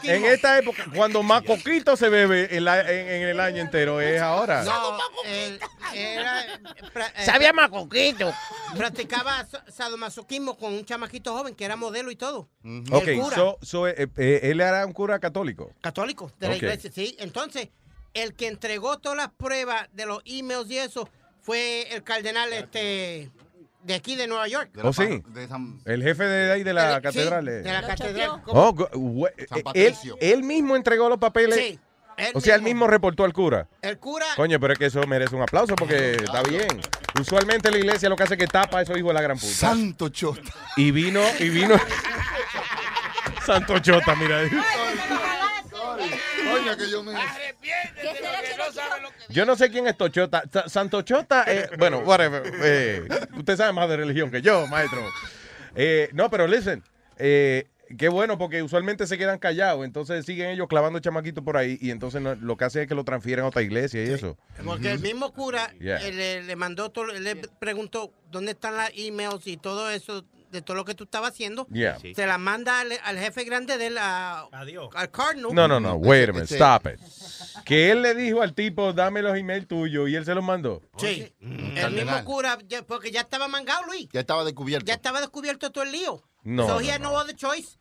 En esta época, cuando más coquito se bebe en, la- en- en el año entero, es ahora. No, él era... pra- eh, Sabía macoquito. Practicaba sa- sadomasoquismo con un chamaquito joven que era modelo y todo. Ok, El cura. so, so, eh, eh, él era un cura católico. católico de la Ok. iglesia, sí. Entonces, el que entregó todas las pruebas de los emails y eso fue el cardenal este de aquí de Nueva York. ¿Oh, sí? El jefe de ahí de la Sí, catedral. eh. de la catedral. Oh, we- San él, Patricio. él mismo entregó los papeles. Sí, él o sea, él mismo reportó al cura. El cura Coño, pero es que eso merece un aplauso porque está bien. Usualmente la iglesia lo que hace es que tapa a esos hijos de la gran puta. Santo chota. Y vino, y vino. Santo Chota, mira. Coño, que yo me. Yo no sé quién es Tochota. Sa- Santo Chota, eh, bueno, whatever. eh, usted sabe más de religión que yo, maestro. Eh, no, pero listen, eh, qué bueno porque usualmente se quedan callados, entonces siguen ellos clavando chamaquitos por ahí y entonces no- lo que hace es que lo transfieren a otra iglesia y eso. porque el mismo cura Yeah. eh, le, le mandó todo, le preguntó dónde están las emails y todo eso de todo lo que tú estabas haciendo. Yeah. Se las manda al, al jefe grande de la al cardinal. No, no, no, wait a minute, stop it. Que él le dijo al tipo, dame los emails tuyos y él se los mandó. Sí. El mismo cura, ya- porque ya estaba mangado, Luis. Ya estaba descubierto. Ya estaba descubierto todo el lío. No, So no, he had no other choice.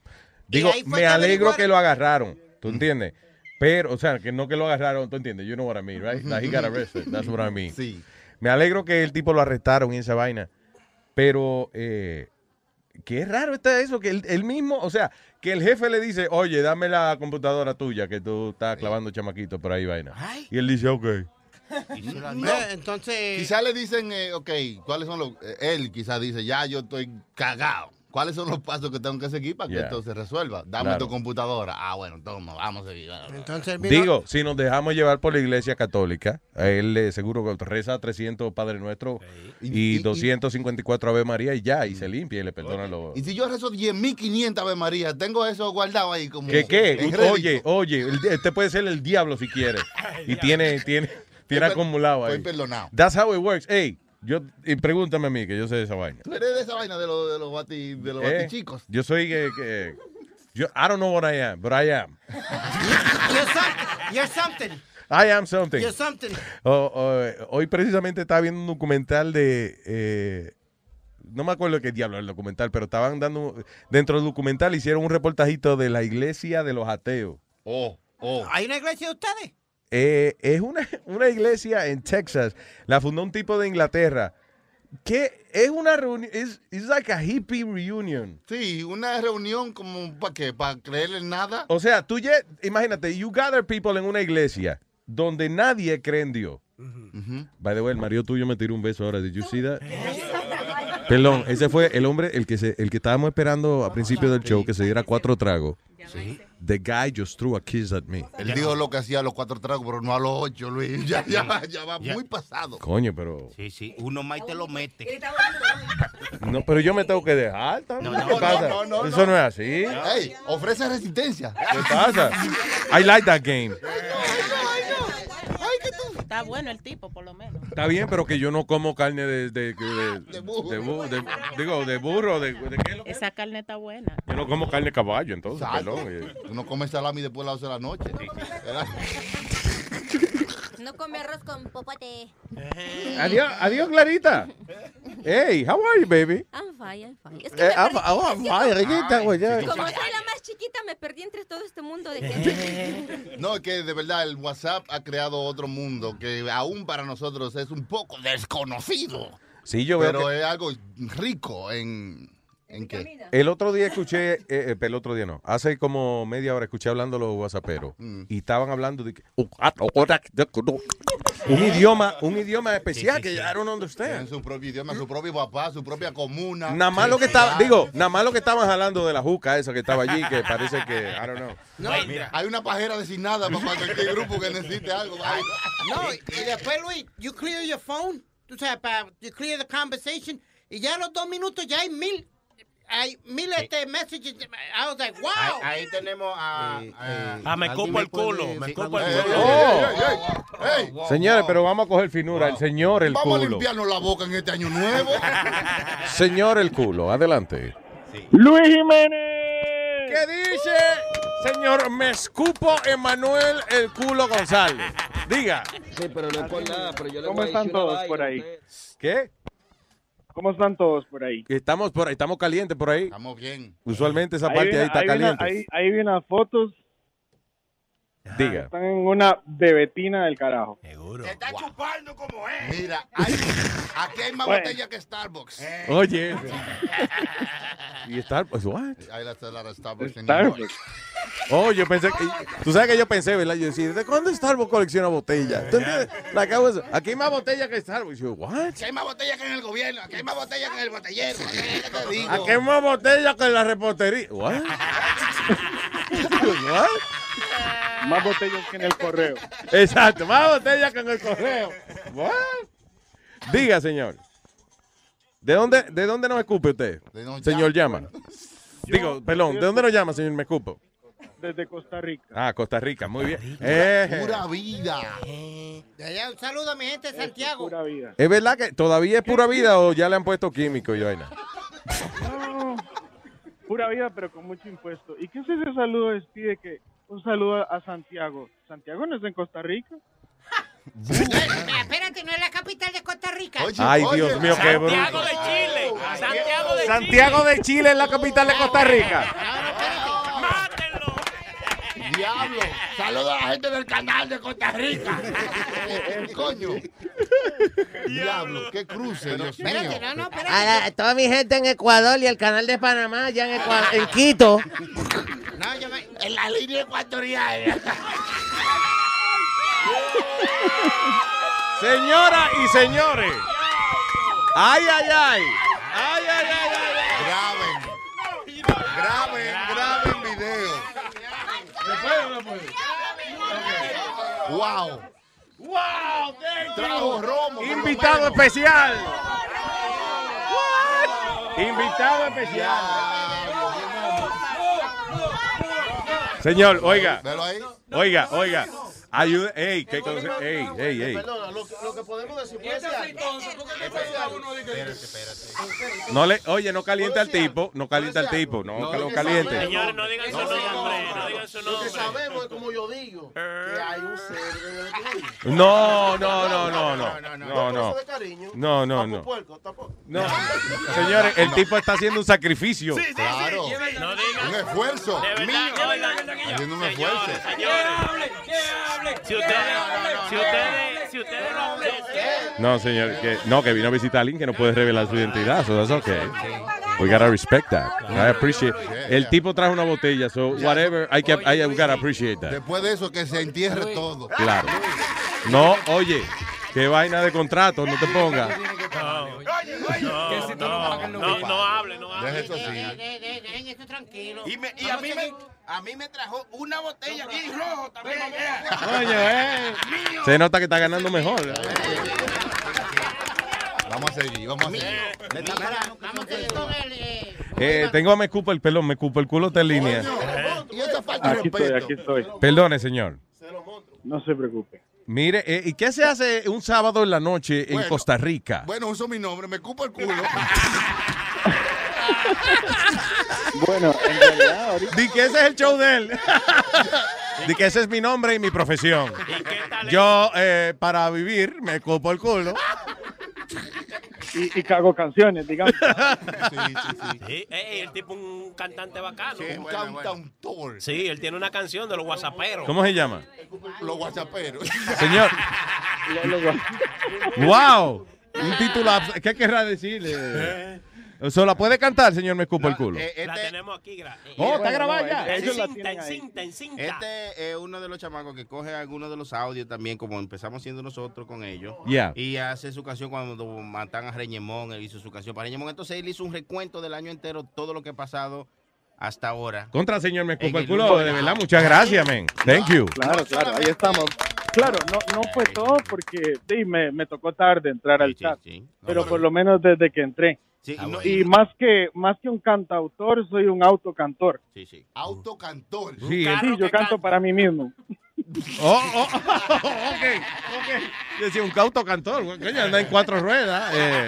Digo, me alegro que lo agarraron, ¿tú entiendes? Pero, o sea, que no que lo agarraron, ¿tú entiendes? You know what I mean, right? That he got arrested, that's what I mean. Sí. Me alegro que el tipo lo arrestaron y esa vaina. Pero, eh, qué raro está eso, que él, él mismo, o sea, que el jefe le dice, oye, dame la computadora tuya, que tú estás clavando chamaquito por ahí, vaina. Y él dice, ok. No. entonces. Quizás le dicen, eh, ok, ¿cuáles son los. eh, él quizás dice, ya yo estoy cagado. ¿Cuáles son los pasos que tengo que seguir para que Yeah. esto se resuelva? Dame Claro. tu computadora. Ah, bueno, toma, vamos a seguir. Entonces Digo, si nos dejamos llevar por la iglesia católica, él eh, seguro que reza 300 Padre Nuestro y, Y- y- 254 Ave María y ya, y se limpia y le perdona los... Y si yo rezo 10.500 Ave María, tengo eso guardado ahí como. ¿Qué qué? Oye, oye, este puede ser el diablo si quiere. Y tiene, tiene, tiene acumulado ahí. estoy perdonado. That's how it works. Hey, yo, y pregúntame a mí, que yo sé de esa vaina. Tú eres de esa vaina de los, de los, bati, de los Eh, batichicos. Yo soy que, que- yo, I don't know what I am, but I am. You're something. You're something. I am something. You're something. Oh, oh, hoy precisamente estaba viendo un documental de... eh, no me acuerdo qué diablo era el documental, pero estaban dando... Dentro del documental hicieron un reportajito de la iglesia de los ateos. Oh, oh. ¿Hay una iglesia de ustedes? Eh, es una, una iglesia en Texas. La fundó un tipo de Inglaterra. Que es una reunión... Es like a hippie reunion. Sí, una reunión como para qué, para creerle en nada. O sea, tú ya... Imagínate, you gather people en una iglesia donde nadie cree en Dios. By the way, el marido tuyo me tiró un beso ahora. Did you see that? Perdón, ese fue el hombre, el que se, el que estábamos esperando a principio del show, que se diera cuatro tragos. The guy just threw a kiss at me. Él dijo lo que hacía a los cuatro tragos, pero no a los ocho, Luis. Ya, ya, va- ya va Ya. muy pasado. Coño, pero... Sí, sí, uno más y te lo mete. No, pero yo me tengo que dejar. No, no, ¿Qué no, pasa? no, no, Eso no. no es así. Ey, ofrece resistencia. ¿Qué pasa? I like that game. Está bueno el tipo, por lo menos. Está bien, pero que yo no como carne de... de, de, de bu- de- digo, de burro, de, de qué? Esa carne está buena. Yo no como carne de caballo, entonces, Exacto. perdón. Uno come salami después de las 11 de la noche. ¿verdad? No come arroz con popote. Adiós, adiós, Clarita. Hey, how are you, baby? I'm fine, I'm fine. Es Eh, me I'm- oh, I'm fine, güey, ya. Como soy la más me perdí entre todo este mundo de gente. No, es que de verdad el WhatsApp ha creado otro mundo que aún para nosotros es un poco desconocido. Sí, yo veo Pero que- es algo rico en... ¿En qué? El otro día escuché, eh, eh, el otro día no, hace como media hora escuché hablando los whatsapperos Mm. y estaban hablando de que un idioma, un idioma especial que I don't understand. su propio idioma, su propio papá, su propia comuna. Nada más lo que estaba, digo, nada más lo que estaban hablando de la juca esa que estaba allí, que parece que, I don't know. No, hay una pajera designada para cualquier grupo que necesite algo. No, y después, Luis, you clear your phone, tú sabes, para you clear the conversation, y ya a los dos minutos ya hay mil, hay mil este messages. I was like, wow. Ahí, ahí tenemos a. Ah, me escupo el culo, me escupo el culo. Oh. Señores, pero vamos a coger finura. El señor el Vamos a culo. limpiarnos la boca en este año nuevo. Señor el culo, adelante. Luis Jiménez. ¿Qué dice? Señor, me escupo Emanuel el culo González. Diga. Sí, pero no es por nada, pero yo le ¿Cómo voy a están todos por a ahí? ¿Qué? ¿Cómo están todos por ahí? Estamos por ahí, estamos calientes por ahí. Estamos bien. Usualmente esa Ahí parte ahí está caliente. Ahí, ahí vi unas fotos. Diga. Están en una bebetina del carajo. Se está chupando como es. Mira, hay- aquí hay más Bueno. botella que Starbucks. Oye. y está, pues, what? Hay la la de Starbucks en Starbucks. Oh, yo pensé que. Tú sabes que yo pensé, ¿verdad? Yo decía, ¿de cuándo Starbucks colecciona botellas? ¿Tú entiendes? Like, I was- aquí hay más botellas que Starbucks. Yo, ¿what? Aquí hay más botella que en el gobierno. Aquí hay más botella que en el botellero. ¿Qué te digo? Aquí hay más botellas que en la repostería. ¿What? ¿What? Más botellas que en el correo. Exacto, más botellas que en el correo. What? Diga, señor. ¿De dónde, ¿De dónde nos escupe usted? De Señor llama. Digo, perdón, ¿de dónde nos llama, señor Me escupo? Desde Costa Rica. Ah, Costa Rica, muy bien. Eh, Pura vida. De allá, un saludo a mi gente de Santiago. Pura vida. ¿Es verdad que todavía es pura vida o ya le han puesto químico y vaina? No, pura vida, pero con mucho impuesto. ¿Y qué es ese saludo? Despide que un saludo a Santiago. ¿Santiago no es en Costa Rica? Espérate, no es la capital de Costa Rica. Ay, Dios mío, qué. Santiago de Chile. Santiago de Santiago de Chile es la capital de Costa Rica. Diablo. Saludos a la gente del canal de Costa Rica. Coño. Diablo, qué cruce, Dios mío. Espérate, no, no, espérate. A la- toda mi gente en Ecuador y el canal de Panamá, allá en, Ecua- en Quito. No, yo me... En la línea ecuatorial. Señoras y señores. Ay, ay, ay. Ay, ay, ay, ay. Graben. Graben, graben video. ¿Se puede o no puede? Wow. ¡Wow! Trajo romo. Invitado especial. Invitado especial. Señor, oiga. Ahí. Oiga, oiga. Ayude. Ey, qué cosa. Ey, ey, ey. Perdona, lo, lo que podemos decir. puede ser algo. Espérate, espérate. No le, oye, no calienta al tipo, no calienta al tipo, no, que lo caliente. Señores, no digan su nombre, no digan su Lo que nombre. sabemos es como yo digo, que hay un estudio. No, no, no, no, no, no, no. de cariño. No, no, no. No. Señores, el tipo está haciendo un sacrificio. Claro. No digan. Un esfuerzo. De verdad, no digan. Haciendo un esfuerzo. Señores, si ustedes, si ustedes, si ustedes no No, señor, que, no, que vino a visitar a alguien que no puede revelar su identidad, so that's okay. We gotta respect that. I appreciate. El tipo trajo una botella, so whatever, I, can, I we gotta appreciate that. Después de eso, que se entierre todo. Claro. No, oye, qué vaina de contrato, no te pongas. No, no, no, hable, no hable. Dejen esto tranquilo. Y, me- y a, mí me, a mí me trajo una botella y rojo también. Coño, eh. Se nota que está ganando mejor. Vamos a seguir, vamos a seguir. Vamos a seguir con el... eh, Eh, tengo a Me Cupo el pelón, Me Cupo el culo está en línea. Y esa falta de Aquí estoy, aquí estoy. Perdone, señor. No se preocupe. Mire, eh, ¿y qué se hace un sábado en la noche en. Costa Rica? Bueno, uso mi nombre, me cupo el culo. Bueno, en realidad, ahorita. Di que ese es el show de él. Di que ese es mi nombre y mi profesión. Yo, eh, para vivir, me cupo el culo. Y, y cago canciones, digamos. Sí, eh, el tipo un cantante bacano. Sí, un cantautor. Sí, él tiene una canción de los whatsapperos. ¿Cómo se llama? Los whatsapperos. Señor. ¡Wow! Un título. ¿Qué querrá decir? Eh, ¿Se la puede cantar, señor Me Escupo el culo? La tenemos aquí. gra- Oh, está grabada ya. En cinta, en cinta, en cinta. Este es uno de los chamacos que coge algunos de los audios también, como empezamos haciendo nosotros con ellos. Yeah. Y hace su canción cuando matan a Reñemón, él hizo su canción para Reñemón. Entonces él hizo un recuento del año entero, todo lo que ha pasado hasta ahora. Contra, señor Me Escupo el el culo. De verdad, muchas gracias, man. Thank you. Claro, claro, ahí estamos. Claro, no, no fue todo porque sí, me, me tocó tarde entrar al chat, pero por lo menos desde que entré. Ah, no, y más que más que un cantautor, soy un autocantor. Sí, sí. Autocantor. Sí, Sí, yo canto para mí mismo. Oh, oh, ok, ok. Yo decía, un cauto cantor. Coño, anda en cuatro ruedas. eh.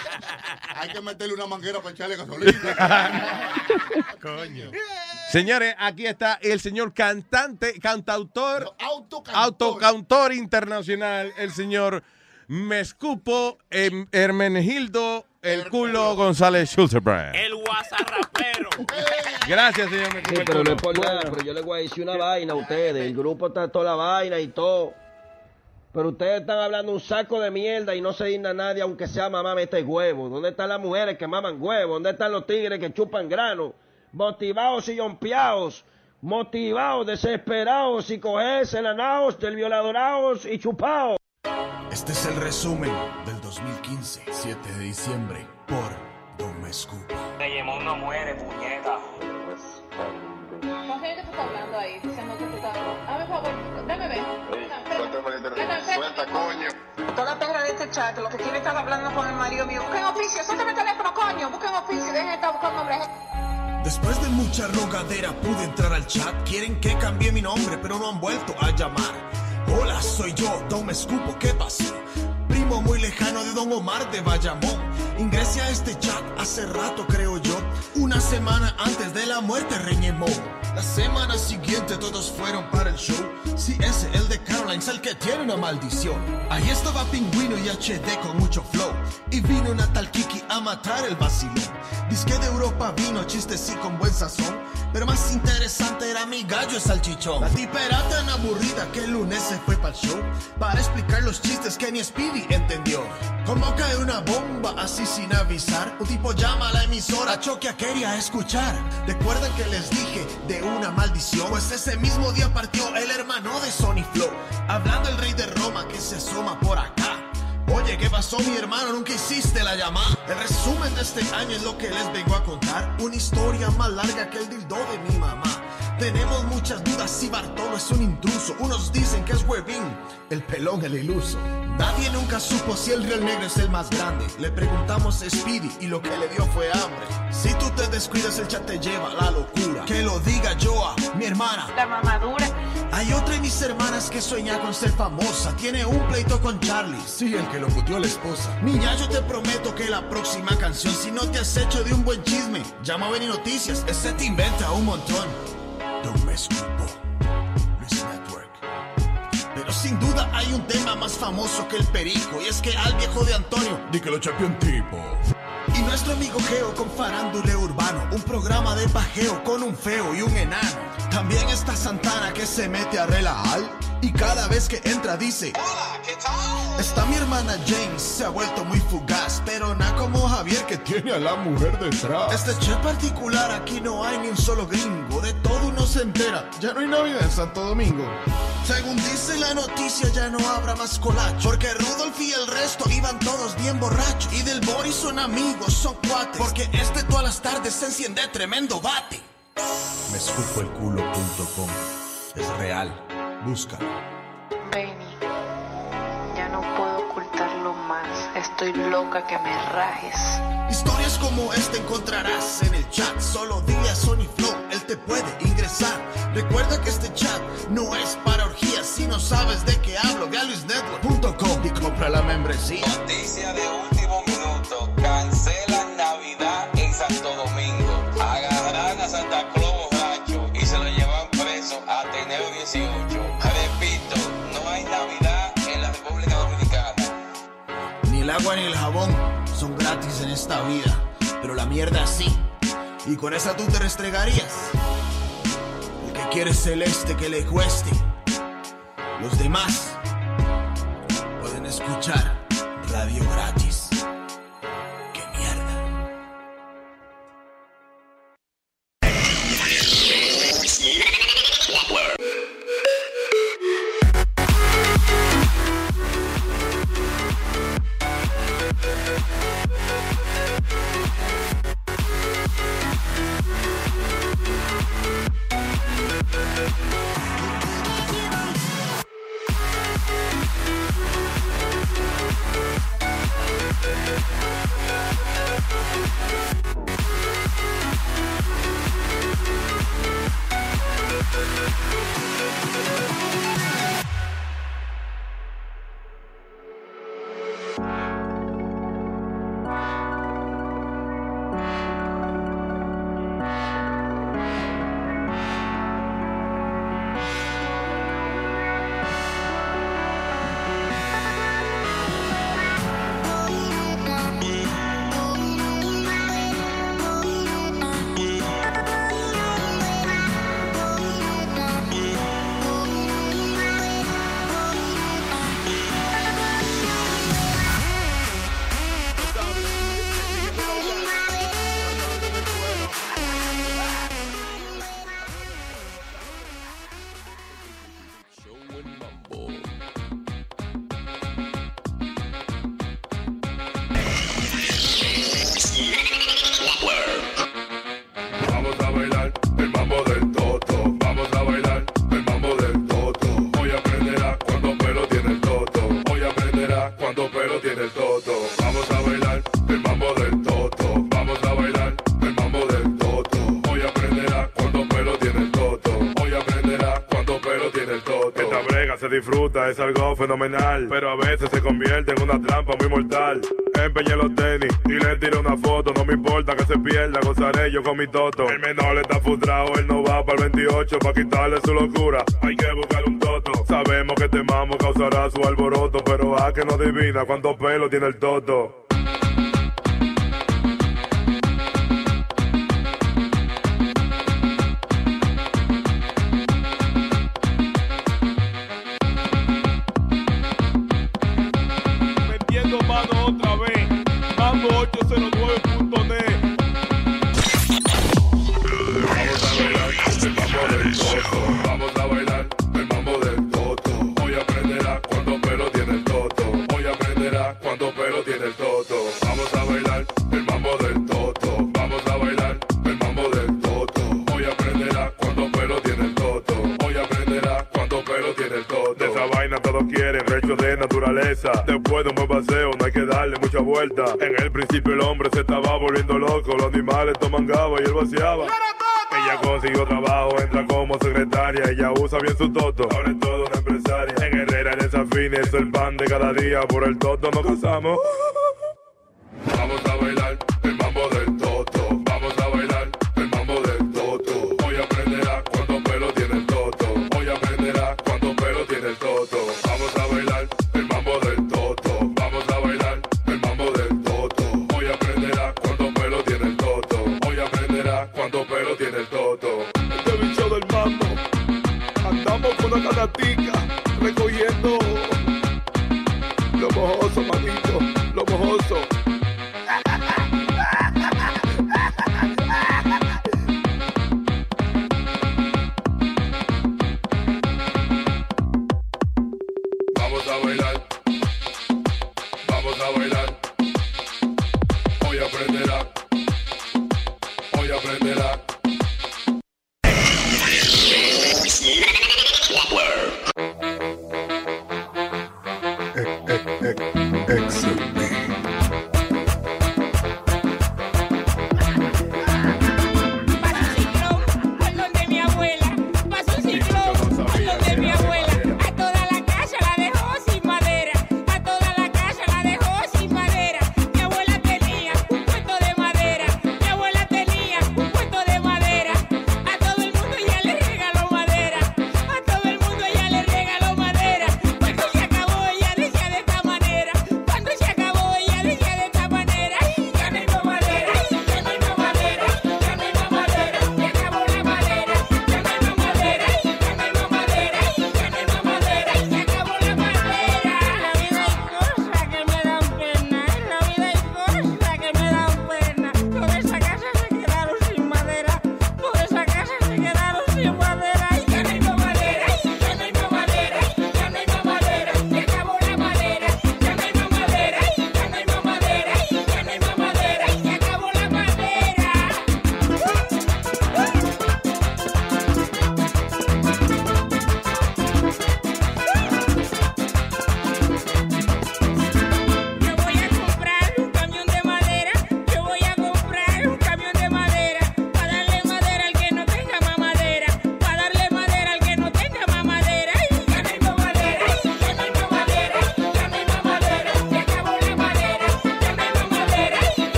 Hay que meterle una manguera para echarle gasolina. Coño. Señores, aquí está el señor cantante, cantautor, autocantor. autocantor internacional, el señor Mescupo Em- Hermenegildo El Culo González Schulterbrand. El whatsapero. Gracias, señor Mescupo Sí, el pero no Culo. es por nada, pero yo les voy a decir una vaina a ustedes. El grupo está toda la vaina y todo. Pero ustedes están hablando un saco de mierda y no se digna nadie, aunque sea mamá mete huevo. ¿Dónde están las mujeres que maman huevo? ¿Dónde están los tigres que chupan grano? Motivados y yompeados. Motivados, desesperados y cogerse lanaos del violadoraos y chupados. Este es el resumen del 2015, 7 de diciembre, por Don Mescupo. Reyemón no muere, puñeta. ¿Con quién que tú estás hablando ahí? Diciendo que tú estás... Hazme favor, déjame ver. Suelta, coño. Toda perra de este chat, lo que quiere estar hablando con el marido mío. Busquen oficio, suéltame el teléfono, coño. Busquen oficio, dejen de estar buscando hombres. Después de mucha rogadera pude entrar al chat. Quieren que cambie mi nombre, pero no han vuelto a llamar. Hola, soy yo, Don Mescupo, ¿qué pasó? Primo muy lejano de Don Omar de Bayamón. Ingresé a este chat hace rato, creo yo. Una semana antes de la muerte Reñemó. La semana siguiente todos fueron para el show. Sí, ese, el de Caroline, es el que tiene una maldición. Ahí estaba Pingüino y HD con mucho flow. Y vino una tal Kiki a matar el vacilón. Disque de Europa vino, chistes sí con buen sazón. Pero más interesante era mi gallo salchichón. La tipa era tan aburrida que el lunes se fue para el show. Para explicar los chistes que ni Speedy entendió. Como cae una bomba así sin avisar. Un tipo llama a la emisora, Choquia quería escuchar. Recuerdan que les dije de una maldición. Pues ese mismo día partió el hermano de Sony Flow. Hablando el rey de Roma que se asoma por acá. Oye, ¿qué pasó mi hermano? Nunca hiciste la llamada. El resumen de este año es lo que les vengo a contar. Una historia más larga que el dildo de mi mamá. Tenemos muchas dudas si Bartolo es un intruso. Unos dicen que es Webin, el pelón, el iluso. Nadie nunca supo si el Real Negro es el más grande. Le preguntamos a Speedy y lo que le dio fue hambre. Si tú te descuidas, el chat te lleva a la locura. Que lo diga Joa, mi hermana. La mamadura. Hay otra de mis hermanas que sueña con ser famosa. Tiene un pleito con Charlie. Sí, el que lo puteó a la esposa. Niña, yo te prometo que la próxima canción, si no te has hecho de un buen chisme, llama a Beni Noticias. Ese te inventa un montón. Don me escupo. Luis Network. Pero sin duda hay un tema más famoso que el perico. Y es que al viejo de Antonio, di que lo chapeó un tipo. Y nuestro amigo Geo con Farándule Urbano, un programa de pajeo con un feo y un enano. También está Santana que se mete a relajar y cada vez que entra dice Hola, ¿qué tal? Está mi hermana James, se ha vuelto muy fugaz, pero nada como Javier que tiene a la mujer detrás. Este chat particular aquí no hay ni un solo gringo, de todo uno se entera, ya no hay Navidad en Santo Domingo. Según dice la noticia ya no habrá más colacho, porque Rudolf y el resto iban todos bien borrachos. Y del Boris son amigos, son cuates, porque este todas las tardes se enciende tremendo bate. Me escupoelculo.com Es real, búscalo. Benny, ya no puedo ocultarlo más. Estoy loca que me rajes. Historias como esta encontrarás en el chat. Solo dile a Sony Flow, él te puede ingresar. Recuerda que este chat no es para orgías. Si no sabes de qué hablo, ve a luisnetwork.com y compra la membresía. Noticia de último minuto. Cancelan Navidad en Santo Domingo. Agua ni el jabón son gratis en esta vida, pero la mierda sí. Y con esa tú te restregarías. El que quiere celeste que le cueste. Los demás pueden escuchar radio gratis. Es algo fenomenal. Pero a veces se convierte en una trampa muy mortal. Empeñé los tenis y le tiré una foto. No me importa que se pierda, gozaré yo con mi toto. El menor está frustrado, él no va para el 28 para quitarle su locura. Hay que buscar un toto. Sabemos que este mamo causará su alboroto, pero a que no adivina cuántos pelos tiene el toto. En el principio el hombre se estaba volviendo loco. Los animales toman gaba y él vaciaba. Ella consiguió trabajo, entra como secretaria. Ella usa bien su toto, ahora es toda una empresaria. En Herrera, en esa fina, es el pan de cada día. Por el toto nos casamos.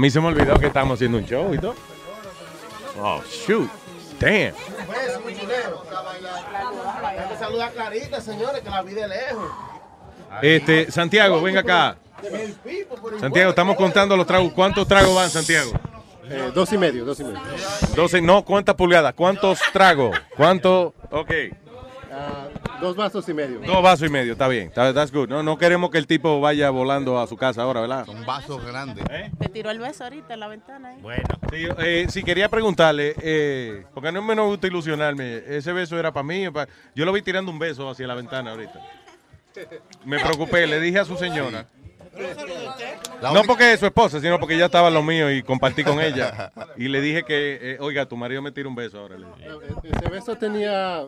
Mí se me olvidó que estamos haciendo un show y todo. Oh, shoot. Damn. Saludar a Clarita, señores, que la vi de lejos. Este, Santiago, venga acá. Santiago, estamos contando los tragos. ¿Cuántos tragos van, Santiago? Eh, dos y medio, dos y medio. 12, no, ¿cuántas pulgadas? ¿Cuántos tragos? ¿Cuánto? Ok. Ah, dos vasos y medio. Dos vasos y medio, está bien. Está- That's good. No, no queremos que el tipo vaya volando a su casa ahora, ¿verdad? Son vasos grandes. Te tiró el beso ahorita en la ventana. ¿eh? Bueno. Sí, eh, sí, quería preguntarle, eh, porque no me gusta ilusionarme, ¿ese beso era para mí? Yo lo vi tirando un beso hacia la ventana ahorita. Me preocupé, le dije a su señora. No porque es su esposa, sino porque ella estaba en lo mío y compartí con ella. Y le dije que, eh, oiga, tu marido me tira un beso ahora. Ese beso tenía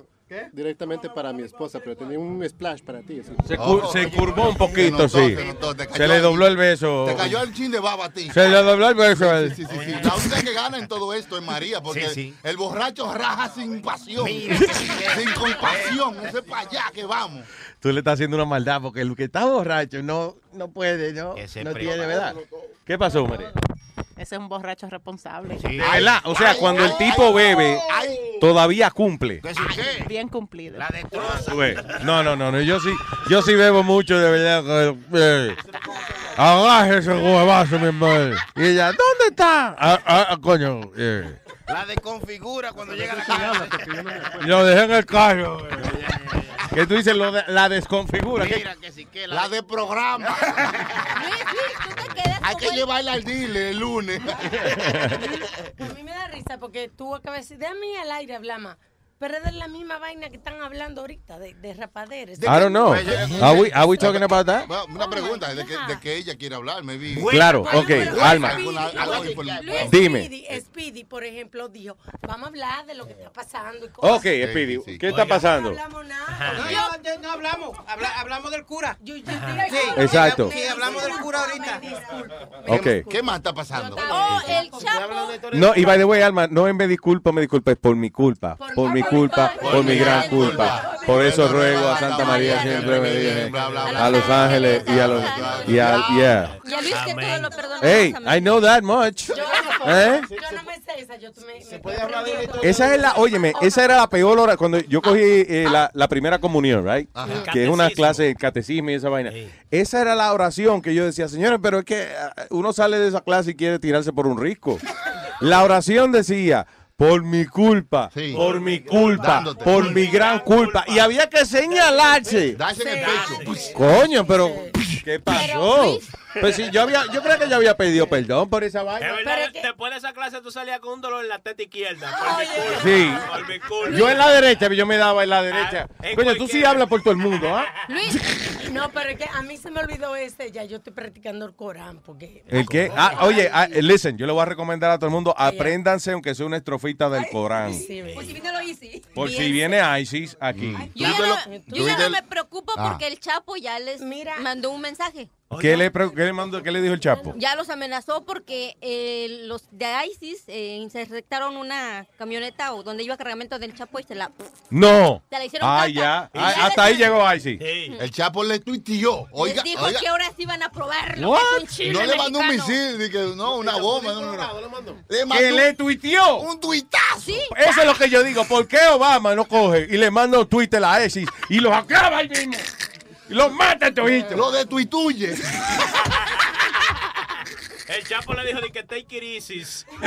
directamente para mi esposa, pero tenía un splash para ti. así. Se, cur- se curvó un poquito, notó, sí. se notó, te cayó Se le el- dobló el beso. Te cayó el chin de baba a ti. Se le dobló el beso a él. Sí, sí, sí. La única que gana en todo esto es María, porque Sí, sí. el borracho raja sin pasión, Mira. sin compasión. Ese es para allá que vamos. Tú le estás haciendo una maldad porque el que está borracho no, no puede, ¿no? Ese no tiene, ¿verdad? ¿Qué pasó, María? Es un borracho responsable. De verdad, o sea, cuando el tipo bebe, todavía cumple. Bien cumplido. La ves. No, no, no, no, yo sí, yo sí bebo mucho, de verdad. eh, Agaje ese huevazo, mi hermano. Y ella, ¿dónde está? Ah, ah, ah, coño. eh, La desconfigura cuando llega a la casa. Lo dejé en el carro. Que tú dices, lo de- la desconfigura. ¿qué? Mira que sí que La de programa. Hay que llevarla al dealer el lunes. A mí me da risa porque tú acabas de decir, déjame al aire hablamos. Pero es de la misma vaina que están hablando ahorita, de, de rapaderes. I don't know. Are we, are we talking about that? Una pregunta, ¿de qué, de qué ella quiere hablar? Me vi. Claro, ok, Alma. Luis Dime. Speedy, Speedy, por ejemplo, dijo, vamos a hablar de lo que está pasando y cosas. Ok, Speedy, ¿qué está pasando? No, no, no hablamos. Habla- hablamos del cura. Sí, Exacto. Sí, hablamos del cura ahorita. Ok. ¿Qué más está pasando? Oh, el Chapo. No, y by the way, Alma, no en me disculpa, me disculpa, es por mi culpa. Por mi culpa, por mi gran culpa. Por eso ruego a Santa María siempre me dije, a Los Ángeles y a los... Y a, yeah. Y a Luis que todo lo. Hey, I know that much. ¿Eh? Yo no me sé esa, yo me, me puede hablar de Esa es la, óyeme, esa era la peor hora cuando yo cogí eh, la, la primera comunión, right? Que es una clase de catecismo y esa vaina. Esa era la oración que yo decía, señores, pero es que ah, uno sale de esa clase y quiere tirarse por un risco. La oración decía, por mi culpa, por mi culpa, Dándote. por mi gran culpa. Y había que señalarse. Darse en el pecho. Coño, pero ¿qué pasó? Pues sí, yo había, yo creo que yo había pedido perdón por esa Es vaina. verdad, después de esa clase tú salías con un dolor en la teta izquierda. Por mi. Sí. Por mi culpa. Yo en la derecha, yo me daba en la derecha. en Coño, tú sí hablas por todo el mundo, ¿ah? No, pero es que a mí se me olvidó este, ya yo estoy practicando el Corán, porque... ¿El qué? Ah, oye, ah, listen, yo le voy a recomendar a todo el mundo, apréndanse aunque sea una estrofita del Corán. Por si viene lo easy. Por si viene ISIS aquí. Yo ya no, yo ya no me preocupo Ah. porque el Chapo ya les mandó un mensaje. ¿Qué le, qué le mandó, qué le dijo el Chapo? Ya los amenazó porque eh, los de ISIS eh, interceptaron una camioneta o donde iba cargamento del Chapo y se la... No. Se la hicieron Ah, caca. ya. Y Ah, ya hasta ahí llegó ISIS. El Chapo le tuiteó. Oiga, les dijo oiga, que ahora sí van a probar lo What? que es un chile no le mandó un misil, ni que, no, una bomba. No, no, no. Le Que mandó le tuiteó. un tuitazo. Eso es lo que yo digo. ¿Por qué Obama no coge y le manda un Twitter a ISIS y los acaba ahí mismo? Y los mata todito. Lo de tuituye. El Chapo le dijo de que take it easy.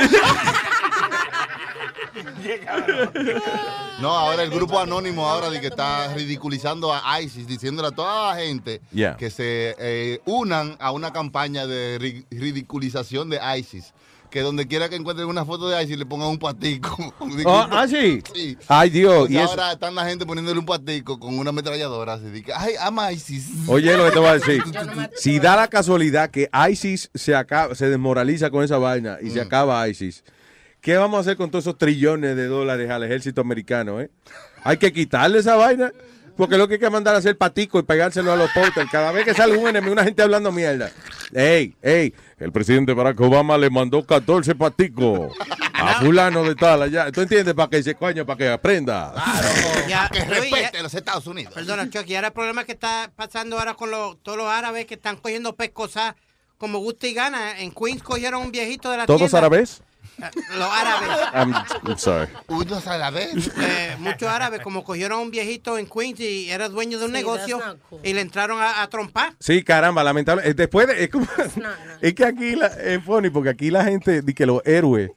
No, ahora el grupo anónimo ahora de que está ridiculizando a ISIS, diciéndole a toda la gente Yeah. que se eh, unan a una campaña de ri- ridiculización de ISIS. Que donde quiera que encuentren una foto de ISIS le pongan un patico. Oh, ah, sí. Sí. Ay, Dios. Y ahora están la gente poniéndole un patico con una ametralladora así de que, ay, ama ISIS. Oye, lo que te voy a decir. Si da la casualidad que ISIS se acaba, se desmoraliza con esa vaina y se acaba ISIS, ¿qué vamos a hacer con todos esos trillones de dólares al ejército americano, eh? Hay que quitarle esa vaina. Porque lo que hay que mandar a hacer patico y pegárselo a los posters. Cada vez que sale un enemigo, una gente hablando mierda. Ey, ey, el presidente Barack Obama le mandó 14 paticos a fulano de tal allá. ¿Tú entiendes? Para que se coño, para que aprenda. Ya, Que respete ya- los Estados Unidos. Perdona, Chucky, ahora el problema que está pasando ahora con los, todos los árabes que están cogiendo pescosas como gusta y gana. En Queens cogieron un viejito de la ¿Todos tienda. árabes? Los árabes. I'm, I'm sorry. Unos a la vez. Eh, muchos árabes, como cogieron a un viejito en Queens y era dueño de un Sí, negocio cool. y le entraron a, a trompar. Sí, caramba, lamentable. eh, Después de, es, como- es que aquí la, es funny porque aquí la gente dice que los héroes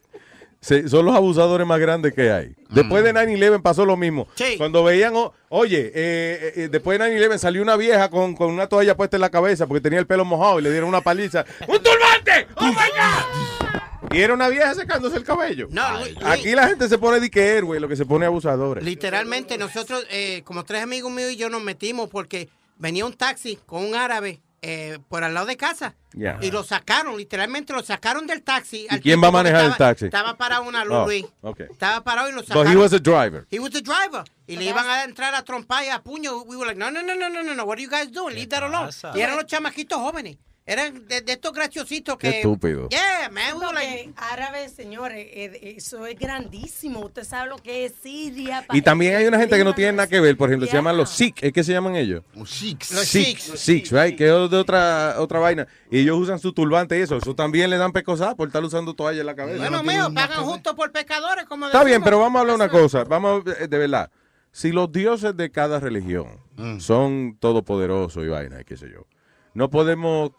se- son los abusadores más grandes que hay. Después de 9-11 pasó lo mismo. Cuando veían, o- oye, eh, eh, eh, después de 9-11 salió una vieja con, con una toalla puesta en la cabeza porque tenía el pelo mojado y le dieron una paliza. ¡Un turbante! ¡Oh my God! Y era una vieja secándose el cabello. No, Aquí la gente se pone de que héroe, lo que se pone abusadores. Literalmente, nosotros, eh, como tres amigos míos y yo nos metimos porque venía un taxi con un árabe eh, por al lado de casa. Y lo sacaron, literalmente lo sacaron del taxi. ¿Y quién va a manejar el taxi? Estaba parado una luz, Oh, Luis. okay. Estaba parado y lo But sacaron. he was a driver. He was the driver. Y le iban a entrar a trompar y a puño. We were like, no, no, no, no, no, no, no. What are you guys doing? Leave that alone. Y eran los chamaquitos jóvenes. Eran de, de estos graciositos que... Qué estúpido. Yeah, man. we like... árabes, señores, eh, eso es grandísimo. Usted sabe lo que es Siria. Y también hay una gente que no tiene nada que ver, por ejemplo, se llaman los Sikhs, ¿es que se llaman ellos? Los Sikhs. Los Sikhs, Sikhs. Sikhs, right? Que es de otra, otra vaina. Y ellos usan su turbante y eso. Eso también le dan pescosas por estar usando toalla en la cabeza. Bueno, mío, pagan justo por pecadores, como Está bien, pero vamos a hablar una cosa. Vamos, eh, de verdad. Si los dioses de cada religión son todopoderosos y vaina, y qué sé yo, no podemos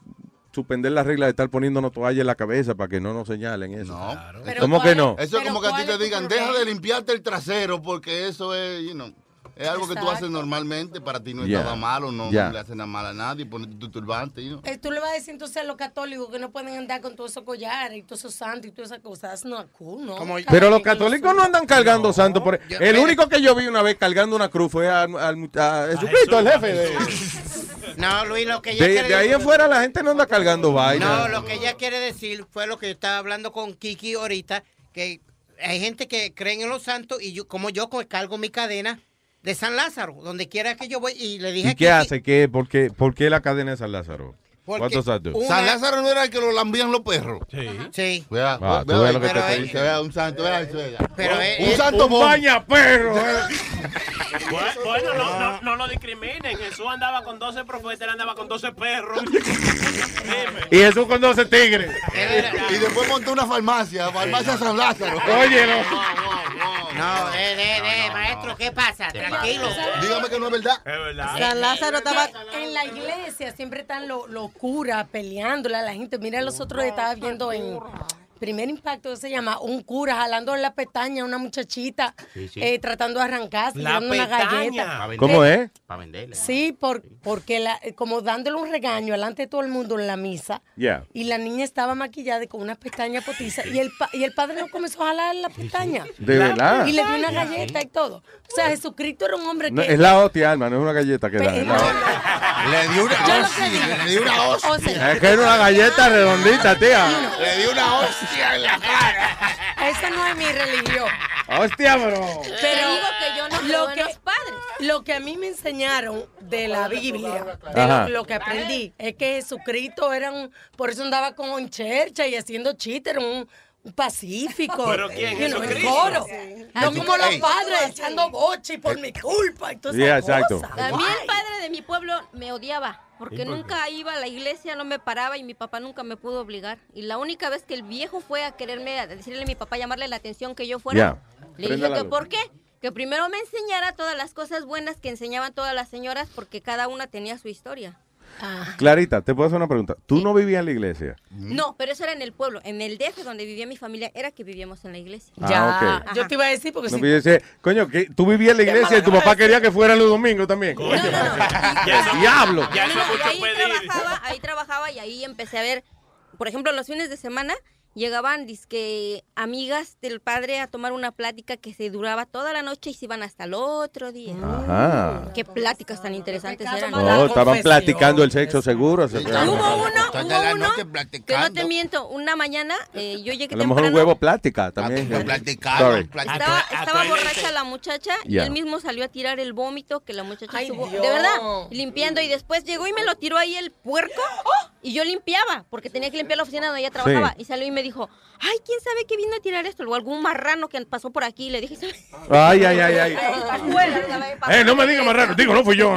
suspender las reglas de estar poniéndonos toalla en la cabeza para que no nos señalen eso. Pero ¿Cómo que no? Eso es como que a ti te digan, deja de limpiarte el trasero porque eso es, you know, es algo que tú haces normalmente, para ti no es Yeah. nada malo, no, Yeah. no le hace nada mal a nadie, ponerte tu turbante, you know. Eh, tú le vas a decir entonces a los católicos que no pueden andar con todos esos collares y todos esos santos y todas esas cosas. That's not cool, ¿no? Cada Pero los quien con lo católicos no andan cargando santos. Por... Yo- el mira. único que yo vi una vez cargando una cruz fue al, al- a Jesucristo, el jefe. De, No, Luis, lo que ella de, quiere de ahí decir- afuera la gente no anda cargando vaina. No, lo que ella quiere decir fue lo que yo estaba hablando con Kiki ahorita, que hay gente que creen en los santos y yo, como yo co- cargo mi cadena de San Lázaro, donde quiera que yo voy, y le dije ¿Y qué hace? ¿Qué, por, qué, ¿Por qué la cadena de San Lázaro? ¿Cuántos años? una- San Lázaro no era el que lo lambían los perros. Sí. Sí. Vea, Ah, vea, ves lo que vea, te vea, diciendo. vea, un santo, vea, vea. Pero un, es- un santo un baña perro. Bueno, bueno, no, no, no lo discriminen. Jesús andaba con 12 profetas, él andaba con 12 perros. Dime. Y Jesús con 12 tigres. Y después montó una farmacia, farmacia San Lázaro. Óyelo. No, de, de, de, maestro, ¿qué pasa? Tranquilo. Dígame que no es verdad. Es verdad. San Lázaro estaba en la iglesia, siempre están los los curas peleándole a la gente. Mira, los otros estaba viendo en Primer Impacto, se llama un cura jalando la pestaña a una muchachita, Sí, sí. eh, tratando de arrancarse, La dándole una pestaña. galleta. ¿Cómo Eh, es? Para venderle. Sí, por, porque la, como dándole un regaño delante de todo el mundo en la misa. Y la niña estaba maquillada con unas pestañas potizas. Y el, pa- y el padre no comenzó a jalar la pestaña. De verdad. Y le dio una galleta y todo. O sea, Jesucristo era un hombre que. No, es la hostia, alma, no es una galleta que da. Le dio una hostia, digo. le dio una O hostia. sea, Es que era una galleta redondita, tía. Le dio una hostia en la cara. esa no es mi religión. Hostia, bro. Pero digo que yo no lo que, los padres. lo que a mí me enseñaron de la Biblia, de lo, lo que aprendí, es que Jesucristo era un, por eso andaba con chercha y haciendo chiste, era un, un pacífico. ¿Pero quién? you know, en Jesucristo. coro. No como los padres echando boche y por mi culpa y todas Yeah, esas exacto. cosas. A mí el padre de mi pueblo me odiaba porque nunca iba a la iglesia, no me paraba y mi papá nunca me pudo obligar. Y la única vez que el viejo fue a quererme, a decirle a mi papá, llamarle la atención que yo fuera, Ya. le Prenda dije que luz. por qué. Que primero me enseñara todas las cosas buenas que enseñaban todas las señoras porque cada una tenía su historia. Ah. Clarita, te puedo hacer una pregunta. ¿Tú no vivías en la iglesia? No, pero eso era en el pueblo. En el DF donde vivía mi familia era que vivíamos en la iglesia. Ah, ok. Yo te iba a decir porque No si coño, que tú vivías en la iglesia y tu papá quería que fuera los domingos también. Coño. Diablo. Ya eso No, es y mucho ahí pedir. trabajaba, ahí trabajaba y ahí empecé a ver, por ejemplo, los fines de semana llegaban dizque amigas del padre a tomar una plática que se duraba toda la noche y se iban hasta el otro día. Ajá. Qué pláticas tan interesantes eran. No, estaban platicando el sexo seguro. se- hubo uno, Toda hubo la uno, que no te miento, una mañana eh, yo llegué A lo mejor un huevo plática también. Estaba, estaba borracha la muchacha y él mismo salió a tirar el vómito que la muchacha Ay, de verdad, limpiando y después llegó y me lo tiró ahí el puerco y yo limpiaba porque tenía que limpiar la oficina donde ella trabajaba Sí. y salió y me dijo, ay, ¿quién sabe qué vino a tirar esto? O algún marrano que pasó por aquí le dije. Ay, ay, ay, ay. Eh, no me digas más raro. Digo, no fui yo.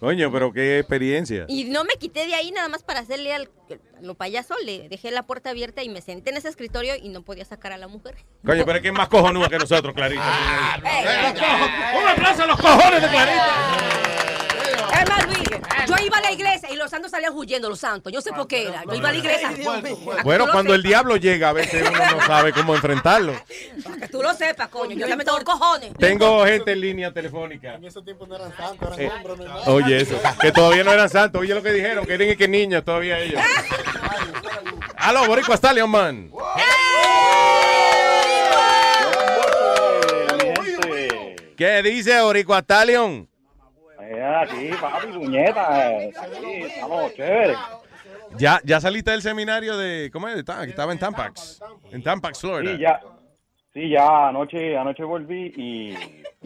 Coño, pero qué experiencia. Y no me quité de ahí nada más para hacerle al lo payaso, le dejé la puerta abierta y me senté en ese escritorio y no podía sacar a la mujer. Coño, pero es que es más cojonuda que nosotros, Clarita. Ah, Un aplauso a los cojones de Clarita. Es más, Luis, yo iba a la iglesia y los santos salían huyendo, los santos. Yo sé por qué era. Yo iba a la iglesia. Bueno, cuando el diablo llega, a veces uno no sabe cómo enfrentarlo. Para que tú lo sepas, coño. Yo también tengo cojones. Tengo gente en línea telefónica. En esos tiempos no eran santos, eran Eh, hombres. ¿no? oye, eso. Que todavía no eran santos. Oye lo que dijeron, que eran y que niños todavía ellos. Aló, Boricua Stallion Man. ¿Qué dice Boricua Stallion? Aquí, papi, puñeta. eh, Sí, estamos chéveres. Ya, ya saliste del seminario de, ¿cómo es? De que estaba en Tampax. En Tampax, Florida. Sí, ya. Sí, ya anoche, anoche volví y,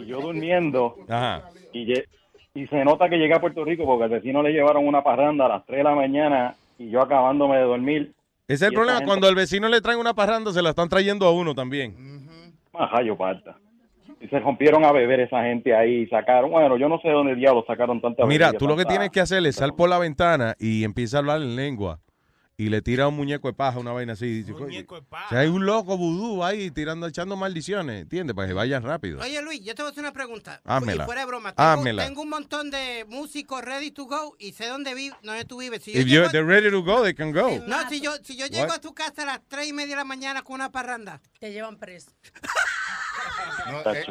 y yo durmiendo. Ajá. Y, lle- y se nota que llegué a Puerto Rico porque al vecino le llevaron una parranda a las 3 de la mañana y yo acabándome de dormir. Ese es el Y problema, gente- cuando al vecino le traen una parranda, se la están trayendo a uno también. Ajá, yo parta. Y se rompieron a beber esa gente ahí y sacaron, bueno, yo no sé de dónde diablos sacaron tanta Mira, tú lo que tienes que hacer es sal por la ventana y empieza a hablar en lengua. Y le tira un muñeco de paja, una vaina así. Dice, "Coño, O sea, hay un loco vudú ahí tirando, echando maldiciones, ¿entiendes? Para que vayan rápido. Oye, Luis, yo te voy a hacer una pregunta. Házmela. Y fuera de broma. Tengo, Házmela. tengo un montón de músicos ready to go y sé dónde, vi, dónde tú vives. Si yo If llego you're a- they're ready to go, they can go. no, si yo, si yo llego What? a tu casa a las 3 y media de la mañana con una parranda. Te llevan preso.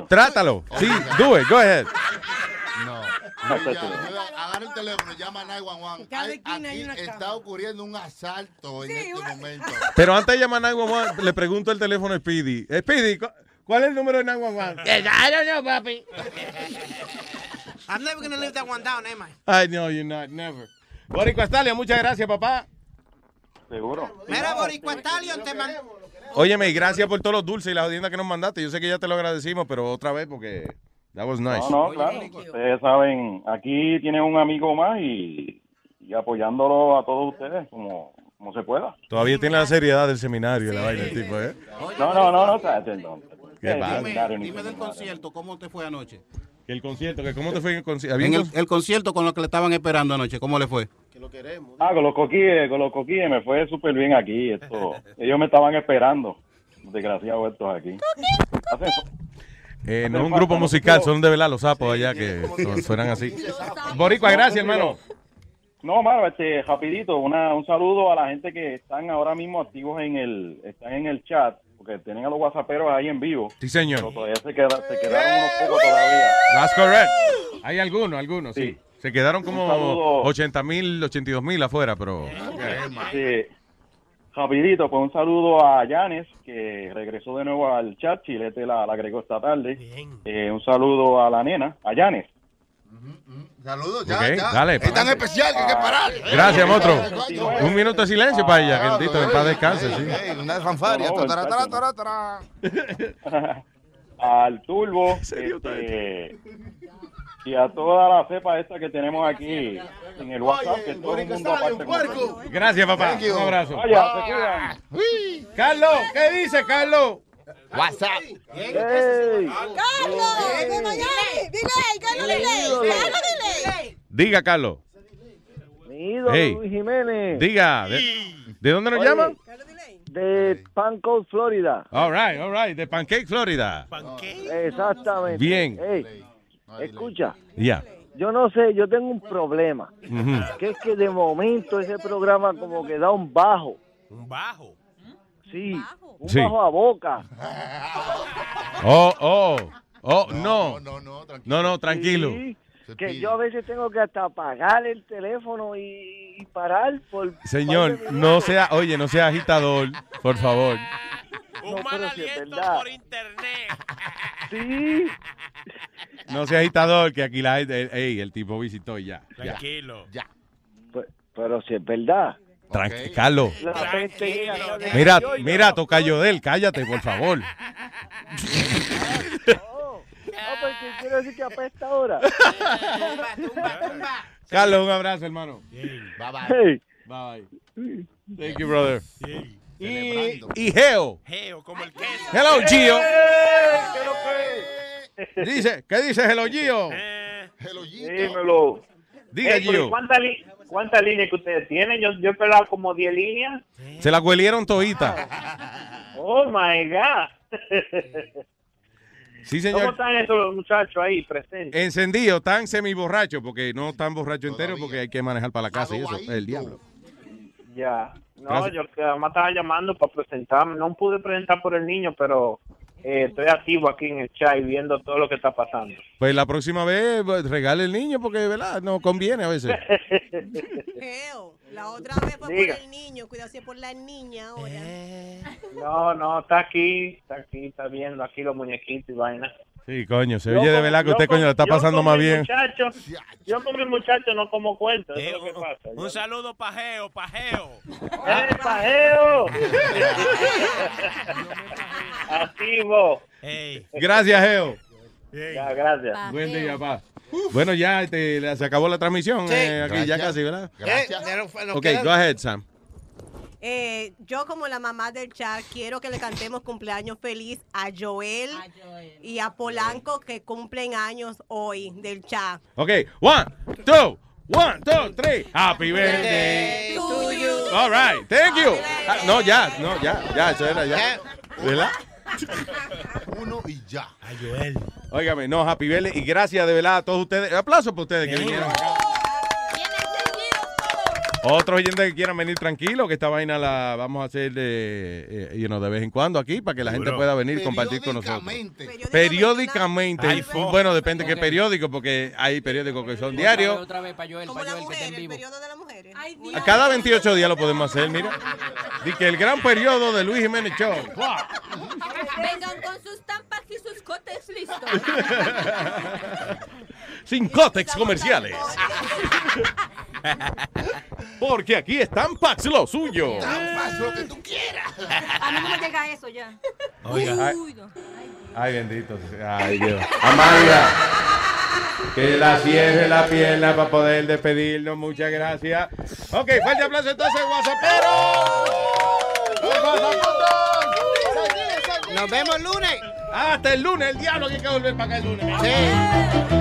Trátalo. Sí, do it, go ahead. No. Agarra el teléfono, llama a 911. cada Hay- esquina hay aquí una está ocurriendo un asalto en este momento. Pero antes de llamar a 911, le pregunto el teléfono a Speedy. Eh, Speedy, ¿cu- ¿cuál es el número de 911? I don't know, papi. I'm never gonna live that one down, am I? Ay, no, you're not, never. Boricua Stallion, muchas gracias, papá. Seguro. Mira, Boricua Stallion, te man- Óyeme, y gracias por todos los dulces y las jodiendas que nos mandaste. Yo sé que ya te lo agradecimos, pero otra vez porque that was nice. No, no, claro. Ustedes saben, aquí tienen un amigo más y, y apoyándolo a todos ustedes como, como se pueda. Todavía tiene la seriedad del seminario, la vaina, el tipo, ¿eh? No, no, no, no, no. Qué ni Dime del seminario. concierto, ¿cómo te fue anoche? Que el concierto, que ¿cómo te fue en el concierto? ¿Había En el, el concierto con lo que le estaban esperando anoche, ¿cómo le fue? Ah, con los coquíes, con los coquíes me fue súper bien aquí. Esto, ellos me estaban esperando. Desgraciados estos aquí. Eh, no es un grupo musical, son de verdad los sapos allá que su- suenan así. Boricua, gracias, hermano. No, mano, este, rapidito, una, un saludo a la gente que están ahora mismo activos en el, están en el chat, porque tienen a los whatsapperos ahí en vivo. Sí, señor. Pero todavía se, queda- se quedaron unos pocos todavía. That's correct. Hay algunos, algunos, sí. Sí. Se quedaron como saludo. 80 mil, 82 mil afuera, pero... Sí. Rapidito, pues un saludo a Yanes, que regresó de nuevo al chat, Chilete la, la agregó esta tarde. Eh, un saludo a la nena, a Yanes. Saludos, ya, Ok, ya. dale, Es tan especial que hay que parar. Gracias, monstruo. Un minuto de silencio para ella, que el dito en paz descanse, sí. Una fanfaria. No, no, tará, tará, tará. al Turbo este, y a toda la cepa esta que tenemos aquí en el WhatsApp, que todo el mundo aparte con- Gracias, papá. Un abrazo. Vaya, se cuidan. Carlos, ¿qué dice, Carlos? WhatsApp. Diga, Carlos. Mi ídolo Hey. Luis Jiménez. Diga. ¿De, de dónde nos Oye, llama? De Pancos, Florida. All right, all right. De Pancake, Florida. Exactamente. Bien. Escucha, Ya. yo no sé, yo tengo un problema. Que es que de momento ese programa como que da un bajo. ¿Un bajo? Sí, un Sí. bajo a boca. Oh, oh. Oh, no. No, no, tranquilo. Sí, que yo a veces tengo que hasta apagar el teléfono y, y parar por... Señor, no sea, oye, no sea agitador. Por favor. Un mal aliento por internet. Sí. No sea agitador, que aquí la gente. Ey, el tipo visitó y ya. Tranquilo. Ya. Pe- Pero si es verdad. Tranqui- Carlos. De- Mira, Yo, yo- mira, de él, cállate, por favor. Ah, porque quiere decir que apesta ahora. Carlos, un abrazo, hermano. Bye bye. Hey. Bye bye. Thank you, brother. Y, y Geo. Geo, como el queso. Hello, Gio. ¿Qué lo que? Dice, ¿qué dice Hello, Gio? Dímelo. Diga, Eh, Gio. ¿Cuántas li- cuántas líneas que ustedes tienen? Yo, yo he pelado como 10 líneas. Se la huelieron todita. Oh, my God. Sí, ¿Cómo señor. están esos muchachos ahí presentes? Encendido, tan semi borracho, porque no tan borracho entero, porque hay que manejar para la casa y eso. Es el diablo. Ya. No, Gracias. yo que además estaba llamando para presentarme. No pude presentar por el niño, pero eh, estoy activo aquí en el chat y viendo todo lo que está pasando. Pues la próxima vez pues, regale el niño, porque, ¿verdad? No conviene a veces. Geo, la otra vez fue Diga. por el niño, cuidado si es por la niña ahora. No, no, está aquí, está aquí, está viendo aquí los muñequitos y vaina. Sí, coño, se Yo oye de verdad que usted, con- coño, le está pasando más bien. muchacho- yo con mi muchacho no como cuento, eso es lo que pasa. Un saludo pajeo, pajeo. ¡Eh, pajeo! Activo. Gracias, Geo. Ya, gracias. Buen día, pa. Bueno, ya este, se acabó la transmisión. Sí. eh, aquí ya Gracias. casi, ¿verdad? Eh, no- nos Ok, go ahead, Sam. Eh, yo como la mamá del chat quiero que le cantemos cumpleaños feliz a Joel, y a Polanco que cumplen años hoy del chat. Ok, one, two, one, two, three. Happy birthday. to you. All right, thank you. Ah, no, ya, no, ya, ya, eso era ya. ¿Verdad? Uno y ya. A Joel. Óigame, no, happy birthday. Y gracias de verdad a todos ustedes. Aplausos para ustedes que vinieron acá. Otros oyentes que quieran venir tranquilos, que esta vaina la vamos a hacer de, eh, you know, de vez en cuando aquí para que la gente pueda venir y compartir con nosotros. Periódicamente. Periódicamente. Ay, bueno, depende de qué periódico, porque hay periódicos que son diarios. Otra vez para Joel, para Joel, que está en vivo. A cada 28 días lo podemos hacer, mira. Dice que el gran periodo de Luis Jiménez Show. Vengan con sus tampas y sus cotes listos. Sin cótex comerciales. Porque aquí están Pax lo suyo. lo que tú quieras. A mí no me llega eso ya. Oiga. Uy, no. Ay, bendito. Ay, Dios. Amalia. Que la cierre la pierna para poder despedirnos. Muchas gracias. Ok, fuerte aplauso entonces, WhatsAppero. Los WhatsApputos. Nos vemos el lunes. Hasta el lunes, el diablo tiene que volver para acá el lunes. Sí.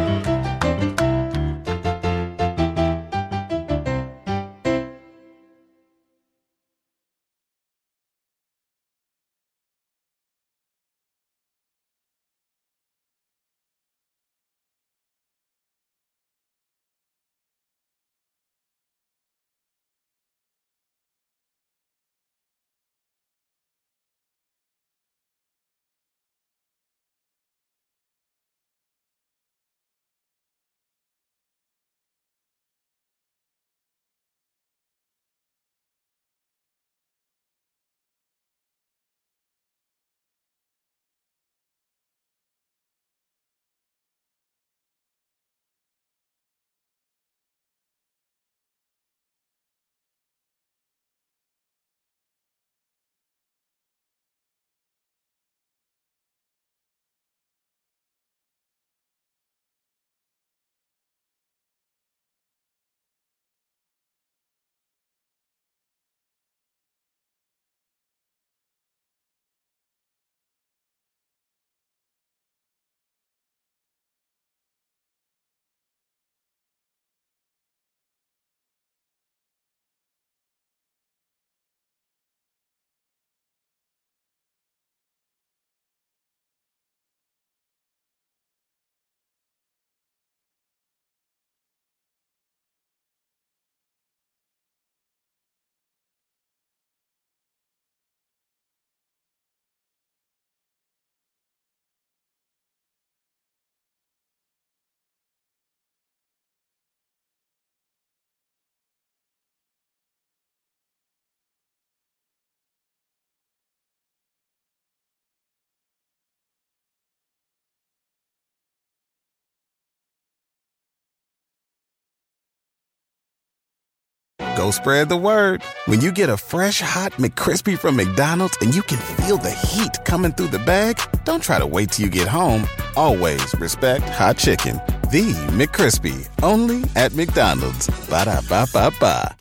Go spread the word. When you get a fresh hot McCrispy from McDonald's and you can feel the heat coming through the bag, don't try to wait till you get home. Always respect hot chicken. The McCrispy, only at McDonald's. Ba da ba ba ba.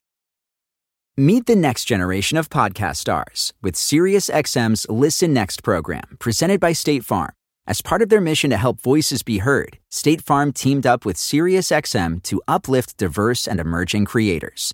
Meet the next generation of podcast stars with SiriusXM's Listen Next program, presented by State Farm. As part of their mission to help voices be heard, State Farm teamed up with SiriusXM to uplift diverse and emerging creators.